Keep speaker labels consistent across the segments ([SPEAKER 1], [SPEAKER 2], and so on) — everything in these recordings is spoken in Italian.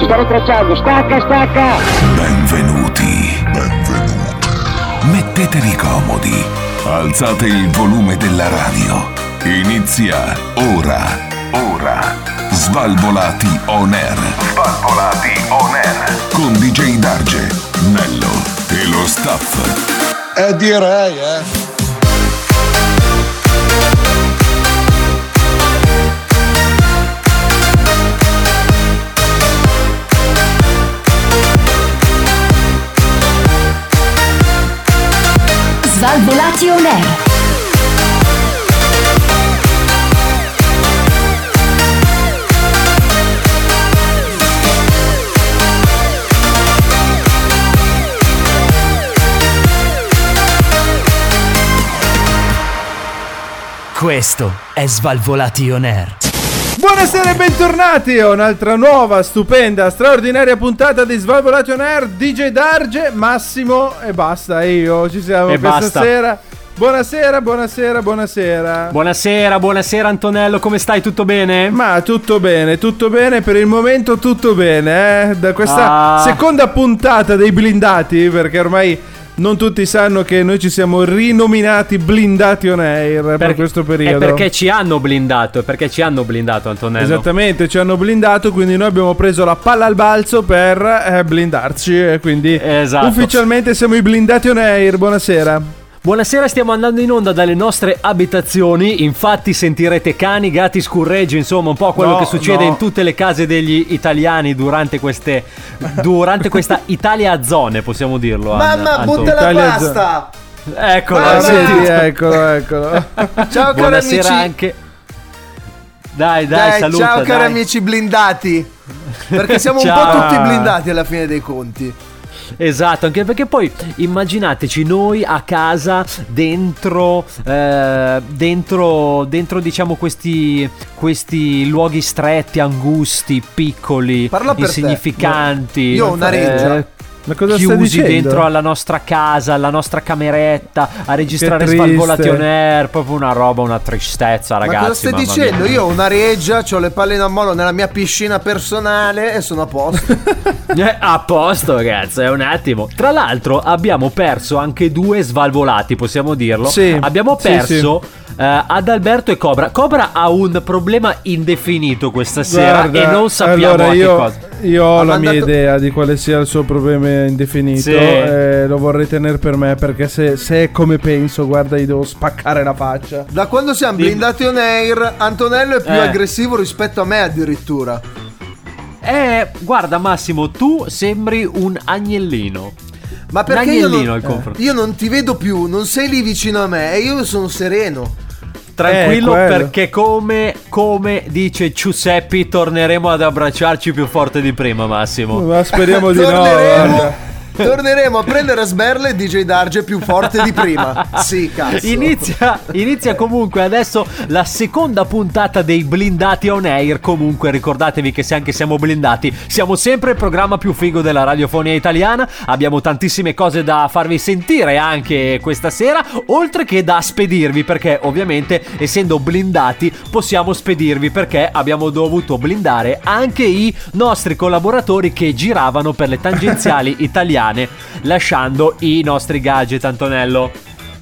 [SPEAKER 1] Ci stanno tracciando, stacca, stacca!
[SPEAKER 2] Benvenuti. Benvenuti. Mettetevi comodi. Alzate il volume della radio. Inizia ora. Ora. Svalvolati on air. Svalvolati on air. Con DJ Darge, Nello e lo staff.
[SPEAKER 3] Eh direi, eh.
[SPEAKER 4] Svalvolati on air.
[SPEAKER 5] Questo è Svalvolati on air.
[SPEAKER 6] Buonasera e bentornati a un'altra nuova, stupenda, straordinaria puntata di Svalvolati on Air DJ Darge, Massimo e basta, io ci siamo
[SPEAKER 7] E
[SPEAKER 6] questa
[SPEAKER 7] basta.
[SPEAKER 6] sera. Buonasera, buonasera, buonasera.
[SPEAKER 7] Buonasera, buonasera Antonello, come stai? Tutto bene?
[SPEAKER 6] Ma tutto bene, tutto bene, per il momento tutto bene, eh? Da questa
[SPEAKER 7] Ah.
[SPEAKER 6] seconda puntata dei blindati, perché ormai non tutti sanno che noi ci siamo rinominati blindati on air per,
[SPEAKER 7] Per-
[SPEAKER 6] questo
[SPEAKER 7] È
[SPEAKER 6] periodo.
[SPEAKER 7] perché ci hanno blindato, è perché ci hanno blindato Antonello.
[SPEAKER 6] Esattamente, ci hanno blindato, quindi noi abbiamo preso la palla al balzo per eh, blindarci. E quindi
[SPEAKER 7] Esatto.
[SPEAKER 6] ufficialmente siamo i blindati on air. Buonasera.
[SPEAKER 7] Buonasera, stiamo andando in onda dalle nostre abitazioni, infatti sentirete cani, gatti, scurreggi, insomma un po' quello
[SPEAKER 6] No,
[SPEAKER 7] che succede
[SPEAKER 6] no.
[SPEAKER 7] in tutte le case degli italiani durante queste durante questa Italia a zone, possiamo dirlo.
[SPEAKER 3] Mamma, butta la pasta!
[SPEAKER 7] Eccolo,
[SPEAKER 6] Senti,
[SPEAKER 7] sentito?
[SPEAKER 6] eccolo, eccolo.
[SPEAKER 3] Ciao cari
[SPEAKER 7] Buonasera
[SPEAKER 3] amici!
[SPEAKER 7] anche Dai, dai,
[SPEAKER 3] Dai,
[SPEAKER 7] saluta,
[SPEAKER 3] ciao cari
[SPEAKER 7] dai.
[SPEAKER 3] amici blindati! Perché siamo un po' tutti blindati alla fine dei conti.
[SPEAKER 7] Esatto, anche perché poi immaginateci noi a casa dentro, eh, dentro, dentro diciamo questi, questi luoghi stretti, angusti, piccoli,
[SPEAKER 3] Parla
[SPEAKER 7] insignificanti.
[SPEAKER 3] Io ho una reggia.
[SPEAKER 7] eh,
[SPEAKER 6] Ma cosa
[SPEAKER 7] chiusi dentro alla nostra casa, alla nostra cameretta, a registrare
[SPEAKER 6] triste.
[SPEAKER 7] Svalvolati on air, proprio una roba, una tristezza, ragazzi.
[SPEAKER 3] Ma cosa stai
[SPEAKER 7] mamma
[SPEAKER 3] dicendo?
[SPEAKER 7] mia.
[SPEAKER 3] Io ho una reggia, ho le palle in ammollo nella mia piscina personale e sono a posto.
[SPEAKER 7] Eh, a posto, ragazzi, è un attimo. Tra l'altro, abbiamo perso anche due svalvolati, possiamo dirlo.
[SPEAKER 6] Sì,
[SPEAKER 7] Abbiamo
[SPEAKER 6] sì,
[SPEAKER 7] perso eh, Adalberto e Cobra. Cobra ha un problema indefinito questa sera
[SPEAKER 6] Guarda,
[SPEAKER 7] e non sappiamo
[SPEAKER 6] allora io,
[SPEAKER 7] cosa.
[SPEAKER 6] io ho
[SPEAKER 3] Ha
[SPEAKER 6] la mia
[SPEAKER 3] mandato-
[SPEAKER 6] idea di quale sia il suo problema indefinito.
[SPEAKER 7] Sì.
[SPEAKER 6] E lo vorrei tenere per me perché se, se è come penso, guarda, gli devo spaccare la faccia.
[SPEAKER 3] Da quando siamo
[SPEAKER 7] Dimmi.
[SPEAKER 3] blindati on air, Antonello è più
[SPEAKER 7] Eh.
[SPEAKER 3] aggressivo rispetto a me addirittura.
[SPEAKER 7] Eh, guarda, Massimo, tu sembri un agnellino.
[SPEAKER 3] Ma perché io non,
[SPEAKER 7] confronto.
[SPEAKER 3] io non ti vedo più, non sei lì vicino a me e io sono sereno.
[SPEAKER 7] Tranquillo,
[SPEAKER 6] Eh,
[SPEAKER 7] perché come, come dice Giuseppe, torneremo ad abbracciarci più forte di prima, Massimo.
[SPEAKER 6] Ma speriamo di no. guarda.
[SPEAKER 3] torneremo a prendere a sberle DJ Darge più forte di prima. Sì, cazzo.
[SPEAKER 7] Inizia, inizia comunque adesso la seconda puntata dei blindati on air. Comunque ricordatevi che se anche siamo blindati, siamo sempre il programma più figo della radiofonia italiana. Abbiamo tantissime cose da farvi sentire anche questa sera, oltre che da spedirvi, perché ovviamente essendo blindati possiamo spedirvi perché abbiamo dovuto blindare anche i nostri collaboratori che giravano per le tangenziali italiane, lasciando i nostri gadget, Antonello.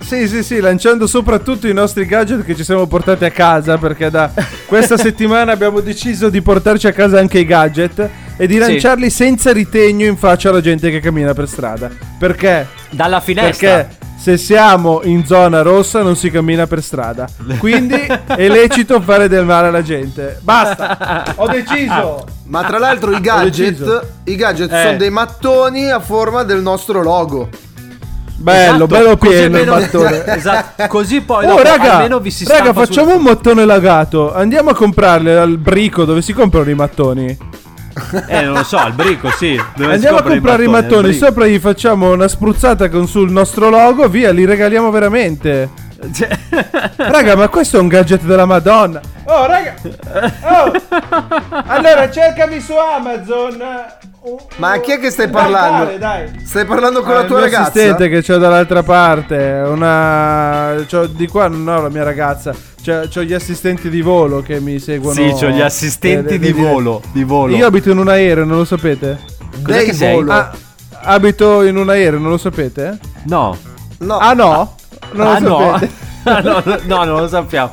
[SPEAKER 6] Sì, sì, sì, lanciando soprattutto i nostri gadget che ci siamo portati a casa perché da questa settimana abbiamo deciso di portarci a casa anche i gadget e di
[SPEAKER 7] Sì.
[SPEAKER 6] lanciarli senza ritegno in faccia alla gente che cammina per strada. Perché?
[SPEAKER 7] Dalla finestra.
[SPEAKER 6] Perché se siamo in zona rossa non si cammina per strada. Quindi è lecito fare del male alla gente. Basta, ho deciso.
[SPEAKER 3] Ma tra l'altro i gadget, i gadget
[SPEAKER 7] Eh.
[SPEAKER 3] sono dei mattoni a forma del nostro logo.
[SPEAKER 6] Bello,
[SPEAKER 7] Esatto,
[SPEAKER 6] bello pieno il mattone.
[SPEAKER 7] Esatto, così poi
[SPEAKER 6] Oh
[SPEAKER 7] dopo
[SPEAKER 6] raga,
[SPEAKER 7] almeno vi si
[SPEAKER 6] raga facciamo
[SPEAKER 7] sul-
[SPEAKER 6] un mattone lagato Andiamo a comprarle al brico dove si comprano i mattoni
[SPEAKER 7] Eh, non lo so, al brico, sì. Dove
[SPEAKER 6] Andiamo a comprare i mattoni, sopra gli facciamo una spruzzata con sul nostro logo, via, li regaliamo veramente.
[SPEAKER 7] Cioè,
[SPEAKER 6] Raga, ma questo è un gadget della Madonna. Oh, raga. Oh. Allora, cercami su Amazon. un-
[SPEAKER 3] Ma chi è che stai parlando?
[SPEAKER 6] bancale, dai.
[SPEAKER 3] Stai parlando con
[SPEAKER 6] Ah,
[SPEAKER 3] la tua ragazza?
[SPEAKER 6] assistente che c'ho dall'altra parte. Una. c'ho di qua non ho la mia ragazza. C'ho, c'ho gli assistenti di volo che mi seguono.
[SPEAKER 7] Sì, c'ho gli assistenti
[SPEAKER 6] eh,
[SPEAKER 7] di
[SPEAKER 6] di-
[SPEAKER 7] volo, di volo.
[SPEAKER 6] Io abito in un aereo, non lo sapete?
[SPEAKER 7] Cos'è
[SPEAKER 3] Dei
[SPEAKER 7] che sei?
[SPEAKER 3] volo.
[SPEAKER 6] Ah, abito in un aereo, non lo sapete?
[SPEAKER 7] No.
[SPEAKER 3] No.
[SPEAKER 6] Ah no? Non
[SPEAKER 7] ah,
[SPEAKER 6] lo
[SPEAKER 7] no.
[SPEAKER 6] sapete?
[SPEAKER 7] Ah, no, no, no, non lo sappiamo.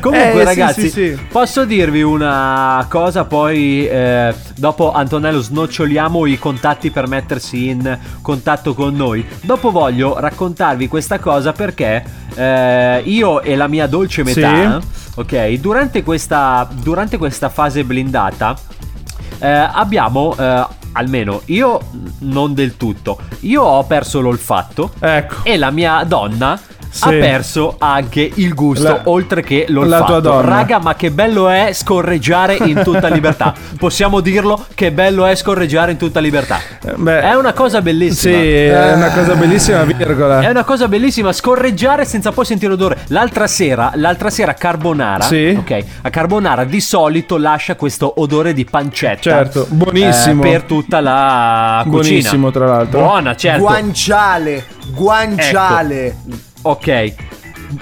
[SPEAKER 7] Comunque,
[SPEAKER 6] Eh, sì,
[SPEAKER 7] ragazzi,
[SPEAKER 6] sì, sì.
[SPEAKER 7] posso dirvi una cosa. Poi, eh, dopo Antonello, snoccioliamo i contatti per mettersi in contatto con noi. Dopo voglio raccontarvi questa cosa perché eh, io e la mia dolce metà, ok, durante questa, durante questa fase blindata, eh, abbiamo. eh, Almeno io non del tutto. Io ho perso l'olfatto
[SPEAKER 6] Ecco.
[SPEAKER 7] e la mia donna
[SPEAKER 6] Sì.
[SPEAKER 7] Ha perso anche il gusto
[SPEAKER 6] La-
[SPEAKER 7] oltre che l'olfatto.
[SPEAKER 6] la tua donna.
[SPEAKER 7] Raga, ma che bello è scorreggiare in tutta libertà. Possiamo dirlo che bello è scorreggiare in tutta libertà.
[SPEAKER 6] Eh, beh,
[SPEAKER 7] È una cosa
[SPEAKER 6] Sì,
[SPEAKER 7] bellissima.
[SPEAKER 6] è una cosa bellissima, virgola.
[SPEAKER 7] È una cosa bellissima scorreggiare senza poi sentire odore. L'altra sera, l'altra sera Carbonara,
[SPEAKER 6] Sì.
[SPEAKER 7] ok, a Carbonara di solito lascia questo odore di pancetta.
[SPEAKER 6] Certo, buonissimo.
[SPEAKER 7] eh, per tutta la cucina.
[SPEAKER 6] Buonissimo, tra l'altro.
[SPEAKER 7] Buona, certo.
[SPEAKER 3] Guanciale. Guanciale.
[SPEAKER 7] Ok.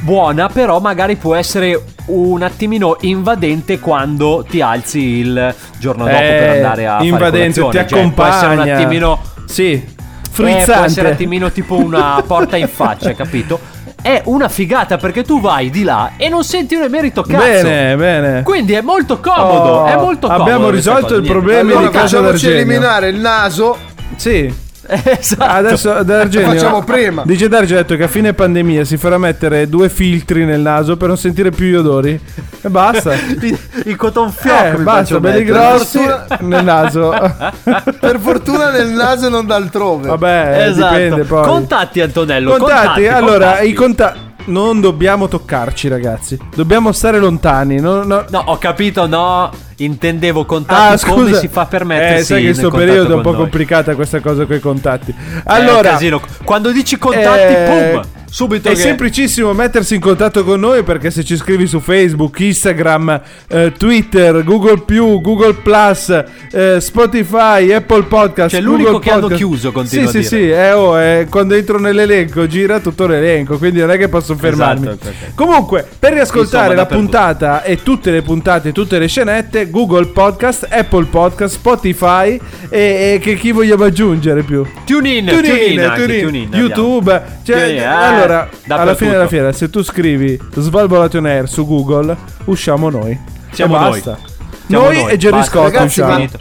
[SPEAKER 7] Buona, però magari può essere un attimino invadente quando ti alzi il giorno dopo per
[SPEAKER 6] Eh,
[SPEAKER 7] andare a
[SPEAKER 6] invadente,
[SPEAKER 7] fare colazione.
[SPEAKER 6] ti
[SPEAKER 7] Cioè, può essere un
[SPEAKER 6] accompagna.
[SPEAKER 7] attimino
[SPEAKER 6] Sì.
[SPEAKER 7] eh, può essere un
[SPEAKER 6] Frizzante.
[SPEAKER 7] attimino tipo una porta in faccia, capito? È una figata perché tu vai di là e non senti un emerito cazzo.
[SPEAKER 6] Bene, bene.
[SPEAKER 7] Quindi è molto comodo,
[SPEAKER 6] Oh,
[SPEAKER 7] è molto comodo.
[SPEAKER 6] abbiamo risolto
[SPEAKER 7] cosa,
[SPEAKER 6] il
[SPEAKER 7] niente.
[SPEAKER 6] problema
[SPEAKER 3] Allora
[SPEAKER 6] di casa d'Argenio.
[SPEAKER 3] eliminare il naso.
[SPEAKER 6] Sì.
[SPEAKER 7] Esatto.
[SPEAKER 6] Adesso D'Argenio
[SPEAKER 3] Facciamo prima.
[SPEAKER 6] Dice Darge ha detto che a fine pandemia si farà mettere due filtri nel naso per non sentire più gli odori. E basta.
[SPEAKER 7] il, il cotton fioc
[SPEAKER 6] Eh, basta, belli
[SPEAKER 7] mettere.
[SPEAKER 6] grossi nel naso.
[SPEAKER 3] Per fortuna nel naso e non d'altrove.
[SPEAKER 6] Vabbè,
[SPEAKER 7] Esatto.
[SPEAKER 6] dipende poi.
[SPEAKER 7] Contatti Antonello,
[SPEAKER 6] Contatti,
[SPEAKER 7] contatti,
[SPEAKER 6] allora,
[SPEAKER 7] contatti.
[SPEAKER 6] i contatti non dobbiamo toccarci, ragazzi. Dobbiamo stare lontani. no- no-
[SPEAKER 7] No, ho capito, no. Intendevo contatti
[SPEAKER 6] Ah, scusa.
[SPEAKER 7] come si fa per mettersi
[SPEAKER 6] Eh, sai che
[SPEAKER 7] in
[SPEAKER 6] sto
[SPEAKER 7] contatto
[SPEAKER 6] periodo è un po'
[SPEAKER 7] noi.
[SPEAKER 6] complicata questa cosa con i contatti.
[SPEAKER 7] Eh,
[SPEAKER 6] Allora,
[SPEAKER 7] casino. quando dici contatti,
[SPEAKER 6] eh,
[SPEAKER 7] pum, subito
[SPEAKER 6] È
[SPEAKER 7] che-
[SPEAKER 6] semplicissimo mettersi in contatto con noi perché se ci scrivi su Facebook, Instagram, eh, Twitter, Google Google Plus, eh, Spotify, Apple Podcast.
[SPEAKER 7] Cioè, l'unico
[SPEAKER 6] Google
[SPEAKER 7] che hanno
[SPEAKER 6] Podcast.
[SPEAKER 7] chiuso, continua
[SPEAKER 6] Sì, sì, sì. eh, oh, eh, quando entro nell'elenco gira tutto l'elenco, quindi non è che posso fermarmi.
[SPEAKER 7] Esatto, ok, ok.
[SPEAKER 6] Comunque, per riascoltare
[SPEAKER 7] Insomma,
[SPEAKER 6] la puntata e tutte le puntate, tutte le scenette, Google Podcast, Apple Podcast, Spotify e, e che chi vogliamo aggiungere più?
[SPEAKER 7] Tune in,
[SPEAKER 6] TuneIn,
[SPEAKER 7] tune
[SPEAKER 6] TuneIn,
[SPEAKER 7] tune in abbiamo.
[SPEAKER 6] YouTube. Cioè,
[SPEAKER 7] eh,
[SPEAKER 6] allora, alla fine della fiera, se tu scrivi Svalvolation Air su Google, usciamo noi.
[SPEAKER 7] Siamo
[SPEAKER 6] e
[SPEAKER 7] noi.
[SPEAKER 6] basta.
[SPEAKER 7] Siamo
[SPEAKER 6] noi,
[SPEAKER 7] noi,
[SPEAKER 6] e Jerry
[SPEAKER 7] basta.
[SPEAKER 6] Scott
[SPEAKER 3] Ragazzi,
[SPEAKER 6] usciamo.
[SPEAKER 7] Finito.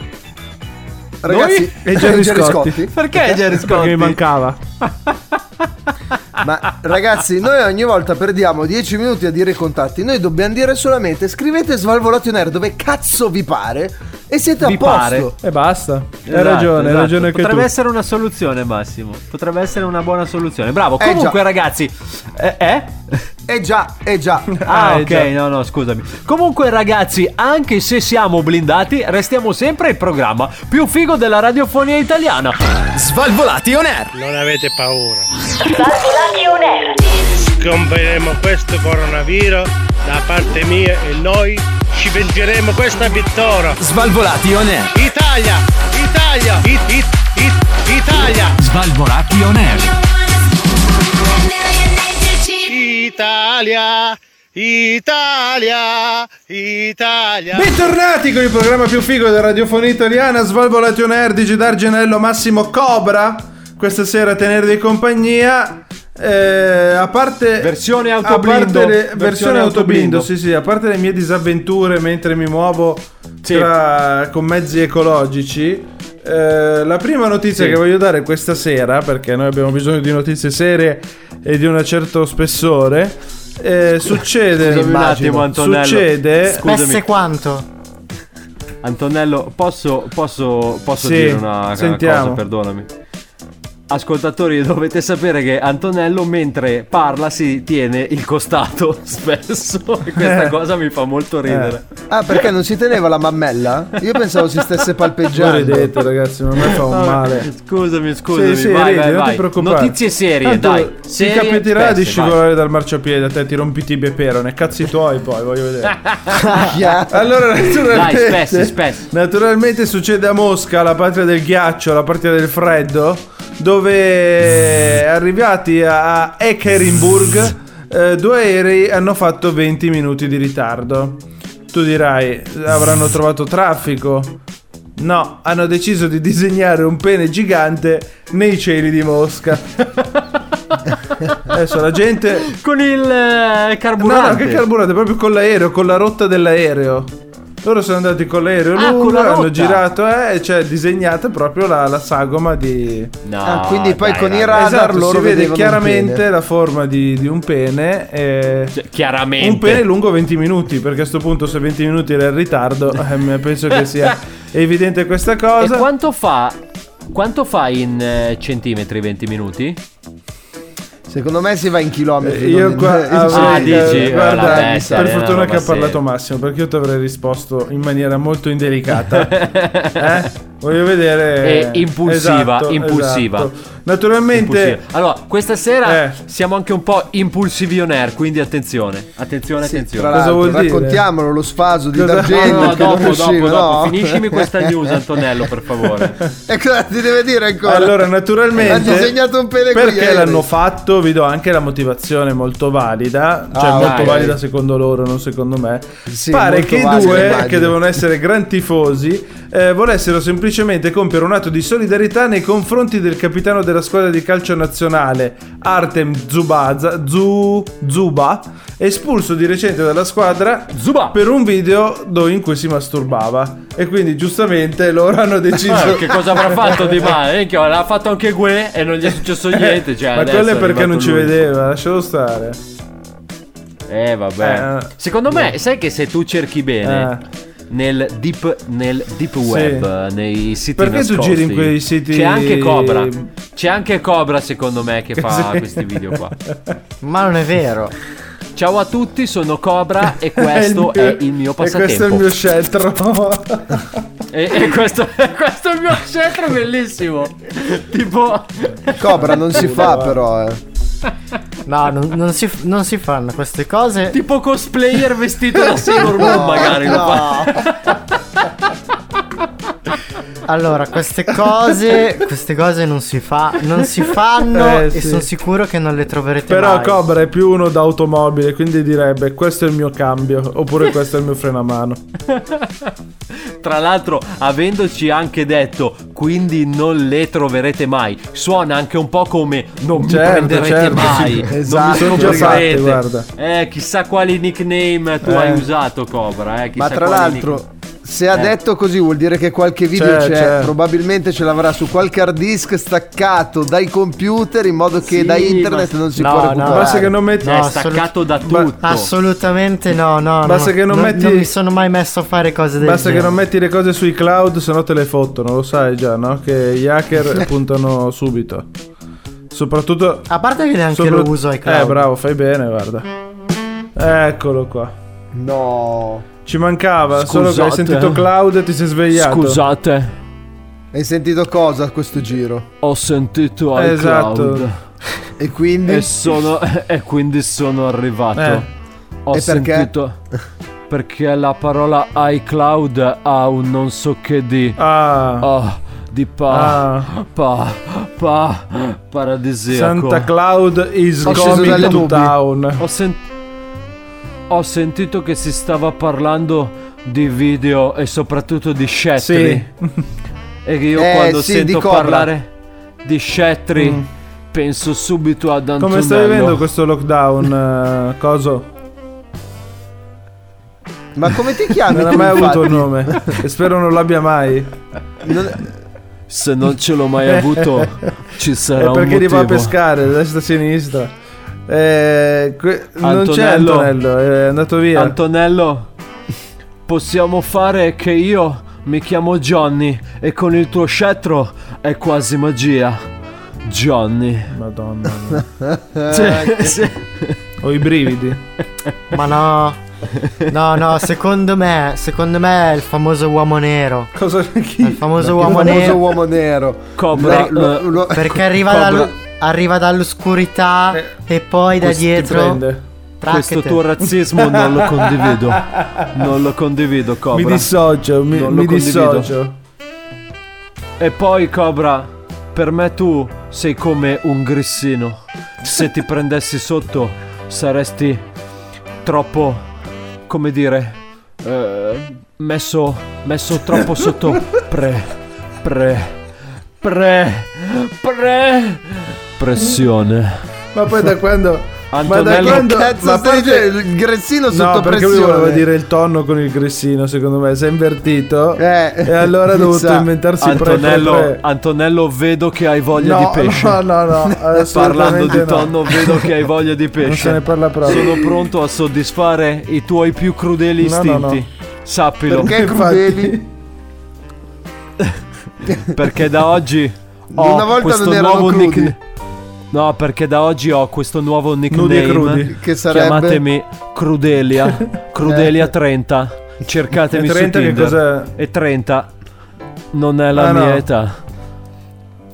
[SPEAKER 3] Ragazzi,
[SPEAKER 6] Noi e Gerry Scotti.
[SPEAKER 7] Perché Jerry Scotti?
[SPEAKER 6] Perché mi mancava.
[SPEAKER 3] Ma ragazzi, noi ogni volta perdiamo 10 minuti a dire i contatti. Noi dobbiamo dire solamente scrivete Svalvolation Air dove cazzo vi pare e siete
[SPEAKER 7] Vi
[SPEAKER 3] a posto.
[SPEAKER 7] pare.
[SPEAKER 6] E basta. hai
[SPEAKER 7] Esatto,
[SPEAKER 6] ragione, hai
[SPEAKER 7] esatto.
[SPEAKER 6] ragione anche
[SPEAKER 7] Potrebbe
[SPEAKER 6] tu.
[SPEAKER 7] essere una soluzione, Massimo. Potrebbe essere una buona soluzione. Bravo.
[SPEAKER 3] Eh,
[SPEAKER 7] Comunque,
[SPEAKER 3] già.
[SPEAKER 7] ragazzi, eh? eh?
[SPEAKER 3] Eh già, eh già.
[SPEAKER 7] Ah,
[SPEAKER 6] Ah, eh
[SPEAKER 7] ok,
[SPEAKER 6] già.
[SPEAKER 7] no, no, scusami. Comunque, ragazzi, anche se siamo blindati, restiamo sempre il programma più figo della radiofonia italiana.
[SPEAKER 5] Svalvolati on air.
[SPEAKER 8] Non avete paura.
[SPEAKER 4] Svalvolati on air.
[SPEAKER 8] Scomperemo questo coronavirus da parte mia e noi ci vengeremo questa vittoria.
[SPEAKER 5] Svalvolati on air.
[SPEAKER 8] Italia! Italia! It, it, it, Italia!
[SPEAKER 5] Svalvolati on air.
[SPEAKER 8] Italia! Italia! Italia!
[SPEAKER 6] Bentornati con il programma più figo della radiofonia italiana, Svalvolation Air, Digi D'Argenello, Massimo Cobra. Questa sera a tenervi compagnia. Eh, a parte
[SPEAKER 7] Versione
[SPEAKER 6] a
[SPEAKER 7] autoblindo.
[SPEAKER 6] parte le- versione,
[SPEAKER 7] Versione
[SPEAKER 6] autoblindo,
[SPEAKER 7] autoblindo.
[SPEAKER 6] sì, sì, a parte le mie disavventure mentre mi muovo
[SPEAKER 7] Sì.
[SPEAKER 6] tra- con mezzi ecologici. eh, la prima notizia
[SPEAKER 7] Sì.
[SPEAKER 6] che voglio dare questa sera, perché noi abbiamo bisogno di notizie serie e di un certo spessore. eh, succede,
[SPEAKER 7] Scusami un attimo, Antonello.
[SPEAKER 6] succede,
[SPEAKER 7] Scusami.
[SPEAKER 9] quanto?
[SPEAKER 7] Antonello, posso, posso, posso
[SPEAKER 6] Sì,
[SPEAKER 7] dire una, una
[SPEAKER 6] sentiamo.
[SPEAKER 7] cosa? Perdonami. Ascoltatori, dovete sapere che Antonello mentre parla si tiene il costato spesso e questa
[SPEAKER 6] Eh.
[SPEAKER 7] cosa mi fa molto ridere.
[SPEAKER 3] Ah, perché non si teneva la mammella? Io pensavo si stesse palpeggiando.
[SPEAKER 6] ridete, ragazzi, ma a me fa un male.
[SPEAKER 7] Scusami, scusami,
[SPEAKER 6] Sì, sì,
[SPEAKER 7] vai,
[SPEAKER 6] ridi,
[SPEAKER 7] vai,
[SPEAKER 6] non
[SPEAKER 7] vai.
[SPEAKER 6] ti preoccupare.
[SPEAKER 7] Notizie serie,
[SPEAKER 6] Tanto
[SPEAKER 7] dai.
[SPEAKER 6] Ti
[SPEAKER 7] Serie,
[SPEAKER 6] capiterà
[SPEAKER 7] spesse,
[SPEAKER 6] di
[SPEAKER 7] vai.
[SPEAKER 6] scivolare dal marciapiede, a te ti rompi tibia e perone, cazzi tuoi poi, voglio vedere. Allora, naturalmente,
[SPEAKER 7] Dai, spessi, spessi.
[SPEAKER 6] naturalmente succede a Mosca, la patria del ghiaccio, la patria del freddo, dove arrivati a Ekaterinburg, eh, due aerei hanno fatto 20 minuti di ritardo. Tu dirai, avranno trovato traffico? No, hanno deciso di disegnare un pene gigante nei cieli di Mosca. Adesso la gente
[SPEAKER 7] Con il eh,
[SPEAKER 6] No,
[SPEAKER 7] carburante.
[SPEAKER 6] no, che carburante, proprio con l'aereo, con la rotta dell'aereo. Loro sono andati con l'aereo
[SPEAKER 7] Ah,
[SPEAKER 6] lungo,
[SPEAKER 7] con la
[SPEAKER 6] hanno girato e c'è disegnata proprio la, la sagoma di...
[SPEAKER 7] No,
[SPEAKER 3] Ah, quindi poi
[SPEAKER 7] dai,
[SPEAKER 3] con i
[SPEAKER 7] dai.
[SPEAKER 3] radar
[SPEAKER 6] esatto,
[SPEAKER 3] loro
[SPEAKER 6] si vede chiaramente la forma di, di un pene. e-
[SPEAKER 7] Cioè, chiaramente.
[SPEAKER 6] Un pene lungo 20 minuti, perché a sto punto se 20 minuti era in ritardo, eh, penso che sia evidente questa
[SPEAKER 7] E
[SPEAKER 6] cosa.
[SPEAKER 7] quanto fa? Quanto fa in eh, centimetri 20 minuti?
[SPEAKER 3] Secondo me si va in chilometri.
[SPEAKER 6] Eh, Io qua
[SPEAKER 3] in-
[SPEAKER 7] Ah,
[SPEAKER 6] avrei-
[SPEAKER 7] dici?
[SPEAKER 6] eh, guarda,
[SPEAKER 7] sai,
[SPEAKER 6] per
[SPEAKER 7] una
[SPEAKER 6] fortuna che ha parlato. Massimo, perché io ti avrei risposto in maniera molto indelicata. eh? Voglio vedere.
[SPEAKER 7] E impulsiva,
[SPEAKER 6] Esatto,
[SPEAKER 7] impulsiva.
[SPEAKER 6] esatto. Naturalmente,
[SPEAKER 7] Impulsiva. Allora, questa sera
[SPEAKER 6] Eh.
[SPEAKER 7] siamo anche un po' impulsivi on air, quindi attenzione, attenzione,
[SPEAKER 3] Sì,
[SPEAKER 7] attenzione.
[SPEAKER 6] Cosa vuol dire?
[SPEAKER 3] raccontiamolo lo sfaso di
[SPEAKER 6] Cosa-
[SPEAKER 3] D'Argento
[SPEAKER 7] No, no, dopo, dopo, dopo.
[SPEAKER 3] no?
[SPEAKER 7] Finiscimi questa news, Antonello, per favore.
[SPEAKER 3] E cosa ti deve dire ancora?
[SPEAKER 6] allora, naturalmente,
[SPEAKER 3] Ha disegnato un pene
[SPEAKER 6] perché
[SPEAKER 3] aerei.
[SPEAKER 6] l'hanno fatto, vi do anche la motivazione molto valida, cioè
[SPEAKER 3] Ah,
[SPEAKER 6] molto
[SPEAKER 7] dai.
[SPEAKER 6] valida secondo loro, non secondo me.
[SPEAKER 3] Sì,
[SPEAKER 6] Pare che i due, che devono essere gran tifosi, eh, volessero semplicemente compiere un atto di solidarietà nei confronti del capitano della squadra di calcio nazionale, Artem Zubaza, Zu, Zuba, espulso di recente dalla squadra
[SPEAKER 7] Zuba!
[SPEAKER 6] per un video dove in cui si masturbava. E quindi giustamente loro hanno deciso...
[SPEAKER 7] Ah, che cosa avrà fatto di male? Eh, che l'ha fatto anche Gue e non gli è successo niente. Cioè,
[SPEAKER 6] Ma quello è perché non ci
[SPEAKER 7] lui.
[SPEAKER 6] vedeva, lascialo stare.
[SPEAKER 7] Eh, vabbè.
[SPEAKER 6] Eh.
[SPEAKER 7] Secondo me, sai che se tu cerchi bene. Nel deep, nel deep web, nei siti
[SPEAKER 6] Perché tu
[SPEAKER 7] nascosti,
[SPEAKER 6] giri in quei siti-
[SPEAKER 7] C'è anche Cobra. C'è anche Cobra, secondo me, che fa
[SPEAKER 6] Sì.
[SPEAKER 7] questi video qua.
[SPEAKER 9] Ma non è vero.
[SPEAKER 7] Ciao a tutti, sono Cobra e questo è il mio
[SPEAKER 6] E questo è il
[SPEAKER 7] passatempo.
[SPEAKER 6] mio sceltro.
[SPEAKER 7] E, e questo, questo è il mio scelto bellissimo. Tipo,
[SPEAKER 3] Cobra non si fa però, eh.
[SPEAKER 9] No, non, non si, non si fanno queste cose.
[SPEAKER 7] tipo cosplayer vestito da Sailor Moon, magari lo fa.
[SPEAKER 9] Allora, queste cose, queste cose non si fa, non si fanno
[SPEAKER 6] Eh,
[SPEAKER 9] e
[SPEAKER 6] sì.
[SPEAKER 9] sono sicuro che non le troverete
[SPEAKER 6] Però
[SPEAKER 9] mai.
[SPEAKER 6] Cobra è più uno d'automobile, quindi direbbe questo è il mio cambio, oppure questo è il mio freno a mano.
[SPEAKER 7] Tra l'altro, avendoci anche detto, quindi non le troverete mai, suona anche un po' come non mi
[SPEAKER 6] Certo,
[SPEAKER 7] prenderete
[SPEAKER 6] certo,
[SPEAKER 7] mai.
[SPEAKER 6] sì.
[SPEAKER 7] non
[SPEAKER 3] Esatto,
[SPEAKER 7] mi
[SPEAKER 6] sono già
[SPEAKER 7] scoprirete.
[SPEAKER 6] fatte, guarda.
[SPEAKER 7] Eh, chissà quali nickname tu
[SPEAKER 6] Eh.
[SPEAKER 7] hai usato, Cobra. Eh, chissà
[SPEAKER 3] Ma tra
[SPEAKER 7] quali
[SPEAKER 3] l'altro, se ha detto così vuol dire che qualche video
[SPEAKER 6] C'è,
[SPEAKER 3] c'è,
[SPEAKER 6] c'è.
[SPEAKER 3] probabilmente ce l'avrà su qualche hard disk staccato dai computer in modo che
[SPEAKER 7] Sì,
[SPEAKER 3] da internet
[SPEAKER 7] ma-
[SPEAKER 3] non si
[SPEAKER 9] No,
[SPEAKER 3] può
[SPEAKER 9] no.
[SPEAKER 3] recuperare.
[SPEAKER 6] Basta che non metti...
[SPEAKER 9] No,
[SPEAKER 7] è staccato da
[SPEAKER 6] Ma-
[SPEAKER 7] tutto.
[SPEAKER 9] Assolutamente no, no.
[SPEAKER 6] Basta
[SPEAKER 9] no,
[SPEAKER 6] che non metti-
[SPEAKER 9] Non mi sono mai messo a fare cose del
[SPEAKER 6] Basta che
[SPEAKER 9] genere.
[SPEAKER 6] non metti le cose sui cloud, se no te le fottono, lo sai già, no? Che gli hacker puntano subito. Soprattutto...
[SPEAKER 9] A parte che neanche
[SPEAKER 6] sopra-
[SPEAKER 9] lo uso ai cloud.
[SPEAKER 6] Eh, bravo, fai bene, guarda. Eccolo qua.
[SPEAKER 3] No.
[SPEAKER 6] Ci mancava, solo che hai
[SPEAKER 7] Scusate.
[SPEAKER 6] sentito cloud e ti sei svegliato.
[SPEAKER 7] Scusate,
[SPEAKER 3] Hai sentito cosa a questo giro?
[SPEAKER 7] ho sentito
[SPEAKER 6] Esatto.
[SPEAKER 7] iCloud
[SPEAKER 3] E quindi
[SPEAKER 7] e sono e quindi sono arrivato.
[SPEAKER 6] Eh.
[SPEAKER 7] Ho
[SPEAKER 3] E perché?
[SPEAKER 7] sentito perché la parola iCloud ha un non so che di
[SPEAKER 6] Ah,
[SPEAKER 7] oh, di pa
[SPEAKER 6] Ah.
[SPEAKER 7] pa pa paradisiaco.
[SPEAKER 6] Santa Cloud is
[SPEAKER 3] Ho
[SPEAKER 6] coming to town.
[SPEAKER 7] Ho, sen- ho sentito che si stava parlando di video e soprattutto di scettri.
[SPEAKER 6] Sì.
[SPEAKER 7] E che io
[SPEAKER 3] Eh,
[SPEAKER 7] quando
[SPEAKER 3] sì,
[SPEAKER 7] sento
[SPEAKER 3] di
[SPEAKER 7] parlare di scettri
[SPEAKER 6] Mm.
[SPEAKER 7] penso subito ad Antonello.
[SPEAKER 6] Come stai vivendo questo lockdown, eh, Coso?
[SPEAKER 3] Ma come ti chiami?
[SPEAKER 6] Non ha mai avuto un nome. e spero non l'abbia mai.
[SPEAKER 3] Non-
[SPEAKER 7] Se non ce l'ho mai avuto, ci sarà
[SPEAKER 6] È
[SPEAKER 7] un
[SPEAKER 6] perché
[SPEAKER 7] motivo.
[SPEAKER 6] arriva a pescare, destra a sinistra. Eh, que- non c'è
[SPEAKER 7] Antonello.
[SPEAKER 6] Antonello, è andato via.
[SPEAKER 7] Antonello, possiamo fare che io mi chiamo Johnny e con il tuo scettro è quasi magia. Johnny.
[SPEAKER 6] Madonna.
[SPEAKER 7] Sì, sì.
[SPEAKER 6] Ho i brividi.
[SPEAKER 9] Ma no. No, no, secondo me, secondo me è il famoso uomo nero.
[SPEAKER 6] Cosa
[SPEAKER 9] È il famoso
[SPEAKER 3] Il
[SPEAKER 9] uomo
[SPEAKER 3] famoso
[SPEAKER 9] nero.
[SPEAKER 3] uomo nero.
[SPEAKER 7] Cobra,
[SPEAKER 3] Lo-
[SPEAKER 7] eh,
[SPEAKER 3] lo-
[SPEAKER 9] Perché arriva,
[SPEAKER 7] Cobra.
[SPEAKER 9] dal- arriva dall'oscurità
[SPEAKER 6] Eh,
[SPEAKER 9] e poi da dietro.
[SPEAKER 6] prende.
[SPEAKER 7] questo tuo razzismo non lo condivido. Non lo condivido, Cobra.
[SPEAKER 6] Mi dissocio, mi,
[SPEAKER 7] Non
[SPEAKER 6] mi dissocio.
[SPEAKER 7] E poi, Cobra, per me tu sei come un grissino. Se ti prendessi sotto, saresti troppo, come dire, eh, messo, messo troppo sotto pre, pre, pre, pre, pressione.
[SPEAKER 6] Ma poi da quando... Ma da
[SPEAKER 7] Antonello,
[SPEAKER 6] quando...
[SPEAKER 3] Cazzo,
[SPEAKER 6] ma parte-
[SPEAKER 3] il gressino sotto
[SPEAKER 6] No, perché lui
[SPEAKER 3] pressione.
[SPEAKER 6] voleva dire il tonno con il grissino, secondo me. Si è invertito.
[SPEAKER 3] Eh,
[SPEAKER 6] e allora ha dovuto
[SPEAKER 3] sa.
[SPEAKER 6] inventarsi pre, pre,
[SPEAKER 7] Antonello,
[SPEAKER 6] pre.
[SPEAKER 7] Antonello, vedo che hai voglia
[SPEAKER 6] No,
[SPEAKER 7] di pesce.
[SPEAKER 6] no, no, no,
[SPEAKER 7] Parlando di
[SPEAKER 6] no.
[SPEAKER 7] tonno, vedo che hai voglia di pesce.
[SPEAKER 6] Non se ne parla proprio.
[SPEAKER 7] Sono pronto a soddisfare i tuoi più crudeli
[SPEAKER 6] No, no,
[SPEAKER 7] istinti.
[SPEAKER 6] no.
[SPEAKER 7] Sappilo.
[SPEAKER 3] Perché crudeli?
[SPEAKER 7] Perché da oggi ho
[SPEAKER 3] Una volta
[SPEAKER 7] questo
[SPEAKER 3] non erano
[SPEAKER 7] nuovo
[SPEAKER 3] crudi.
[SPEAKER 7] nickname. No, perché da oggi ho questo nuovo nickname.
[SPEAKER 3] Che sarebbe?
[SPEAKER 7] Chiamatemi Crudelia. Crudelia 30. Cercatemi
[SPEAKER 6] E 30
[SPEAKER 7] su
[SPEAKER 6] che
[SPEAKER 7] Tinder.
[SPEAKER 6] cos'è?
[SPEAKER 7] E 30 non è la
[SPEAKER 6] Ah,
[SPEAKER 7] mia
[SPEAKER 6] no.
[SPEAKER 7] età.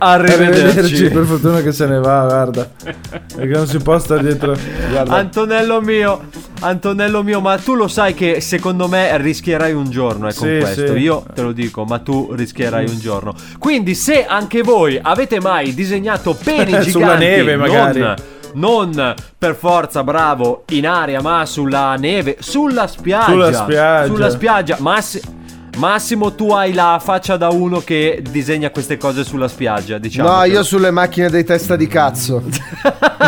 [SPEAKER 6] Arrivederci.
[SPEAKER 7] Arrivederci.
[SPEAKER 6] per fortuna che se ne va, guarda. Perché non si può stare dietro. Guarda.
[SPEAKER 7] Antonello mio, Antonello mio, ma tu lo sai che secondo me rischierai un giorno eh, con
[SPEAKER 6] Sì,
[SPEAKER 7] questo.
[SPEAKER 6] sì.
[SPEAKER 7] Io te lo dico, ma tu rischierai un giorno. Quindi, se anche voi avete mai disegnato peni giganti,
[SPEAKER 6] Sulla neve, magari.
[SPEAKER 7] non, non per forza bravo in aria, ma sulla neve, sulla spiaggia.
[SPEAKER 6] Sulla spiaggia.
[SPEAKER 7] Sulla spiaggia. Massi- Massimo, tu hai la faccia da uno che disegna queste cose sulla spiaggia, diciamo.
[SPEAKER 3] No, io sulle macchine dei testa di cazzo.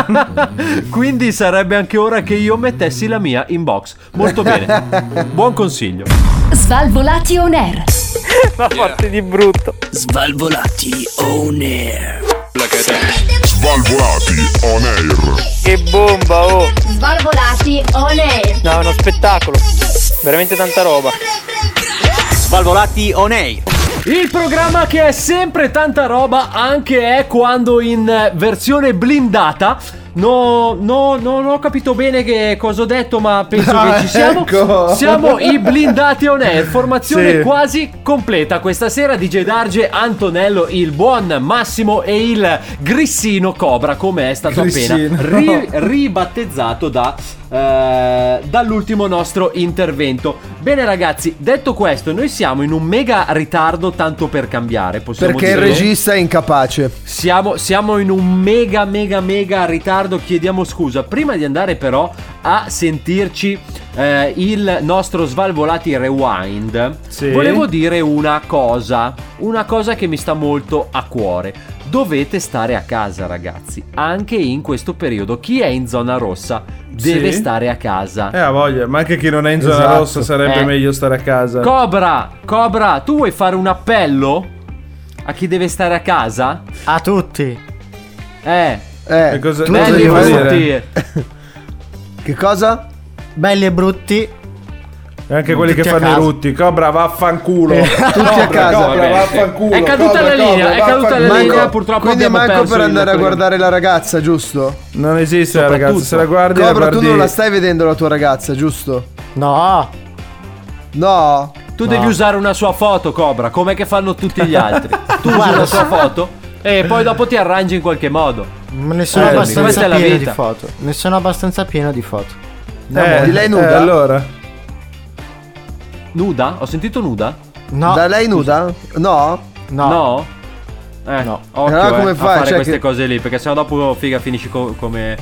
[SPEAKER 7] Quindi sarebbe anche ora che io mettessi la mia in box. Molto bene. Buon consiglio.
[SPEAKER 4] Svalvolati on air.
[SPEAKER 10] Svalvolati on air.
[SPEAKER 11] Svalvolati on air.
[SPEAKER 12] Che bomba, oh!
[SPEAKER 4] Svalvolati on air.
[SPEAKER 12] No, è uno spettacolo. Veramente tanta roba.
[SPEAKER 5] Svalvolati on air.
[SPEAKER 7] Il programma che è sempre tanta roba anche è quando in versione blindata. No, no, no, non ho capito bene che cosa ho detto, ma penso
[SPEAKER 6] Ah,
[SPEAKER 7] che ci siamo.
[SPEAKER 6] ecco.
[SPEAKER 7] Siamo i blindati on air, formazione
[SPEAKER 6] Sì.
[SPEAKER 7] quasi completa. Questa sera DJ Darge, Antonello, il buon Massimo e il Grissino Cobra, come è stato
[SPEAKER 6] Grissino.
[SPEAKER 7] appena ri- ribattezzato da, eh, dall'ultimo nostro intervento. Bene ragazzi, detto questo, noi siamo in un mega ritardo tanto per cambiare, possiamo
[SPEAKER 3] Perché il
[SPEAKER 7] dirlo?
[SPEAKER 3] regista è incapace.
[SPEAKER 7] Siamo, siamo in un mega mega mega ritardo, chiediamo scusa. Prima di andare però a sentirci eh, il nostro Svalvolati Rewind,
[SPEAKER 6] Sì.
[SPEAKER 7] volevo dire una cosa, una cosa che mi sta molto a cuore. Dovete stare a casa ragazzi, anche in questo periodo. Chi è in zona rossa deve
[SPEAKER 6] Sì.
[SPEAKER 7] stare a casa.
[SPEAKER 6] Eh, ha voglia. Ma anche chi non è in zona
[SPEAKER 3] Esatto.
[SPEAKER 6] rossa sarebbe
[SPEAKER 7] Eh.
[SPEAKER 6] meglio stare a casa.
[SPEAKER 7] Cobra, Cobra, tu vuoi fare un appello a chi deve stare a casa?
[SPEAKER 9] A tutti.
[SPEAKER 7] Eh,
[SPEAKER 3] Eh,
[SPEAKER 6] E cosa-
[SPEAKER 3] tu
[SPEAKER 6] cosa
[SPEAKER 7] belli
[SPEAKER 6] dire?
[SPEAKER 7] brutti.
[SPEAKER 3] Che cosa?
[SPEAKER 9] Belli e brutti.
[SPEAKER 6] E anche quelli che
[SPEAKER 9] Tutti
[SPEAKER 6] fanno i rutti. Cobra, vaffanculo.
[SPEAKER 3] Tutti a casa.
[SPEAKER 6] Cobra, vaffanculo.
[SPEAKER 7] È caduta
[SPEAKER 6] Cobra,
[SPEAKER 7] la linea,
[SPEAKER 6] Cobra,
[SPEAKER 7] è caduta la linea, purtroppo
[SPEAKER 3] Quindi manco per andare a guardare la ragazza, giusto?
[SPEAKER 6] Non esiste la ragazza. Se la guardi, la
[SPEAKER 3] Cobra, tu
[SPEAKER 6] guardi-
[SPEAKER 3] non la stai vedendo la tua ragazza, giusto?
[SPEAKER 9] No.
[SPEAKER 3] No?
[SPEAKER 7] Tu devi usare una sua foto, Cobra, come che fanno tutti gli altri. Tu usi una sua foto e poi dopo ti arrangi in qualche modo.
[SPEAKER 9] Ma ne sono
[SPEAKER 7] Eh,
[SPEAKER 9] abbastanza
[SPEAKER 7] la
[SPEAKER 9] pieno di foto. Ne sono abbastanza pieno di foto.
[SPEAKER 6] Eh,
[SPEAKER 3] di lei nuda?
[SPEAKER 6] eh, allora.
[SPEAKER 7] Nuda? Ho sentito nuda?
[SPEAKER 9] No.
[SPEAKER 3] Da lei nuda? No?
[SPEAKER 9] No.
[SPEAKER 7] No? Eh,
[SPEAKER 9] No.
[SPEAKER 7] occhio
[SPEAKER 3] Allora come
[SPEAKER 7] eh,
[SPEAKER 3] fai?
[SPEAKER 7] a fare
[SPEAKER 3] Cioè
[SPEAKER 7] queste
[SPEAKER 3] che-
[SPEAKER 7] cose lì, perché sennò dopo figa finisci co- come...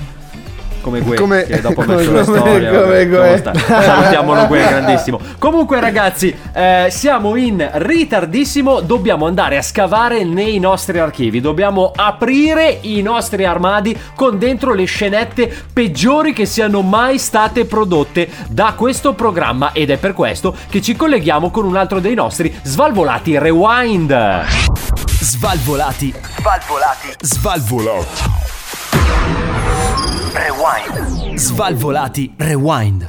[SPEAKER 7] Come Gue,
[SPEAKER 3] Come-
[SPEAKER 7] che dopo ha
[SPEAKER 3] come-
[SPEAKER 6] come-
[SPEAKER 7] storia.
[SPEAKER 6] come
[SPEAKER 7] stare. Salutiamolo Gue, grandissimo. Comunque ragazzi, eh, siamo in ritardissimo, dobbiamo andare a scavare nei nostri archivi, dobbiamo aprire i nostri armadi con dentro le scenette peggiori che siano mai state prodotte da questo programma ed è per questo che ci colleghiamo con un altro dei nostri svalvolati rewind.
[SPEAKER 5] Svalvolati. Svalvolati. Svalvolati. Rewind. Svalvolati Rewind.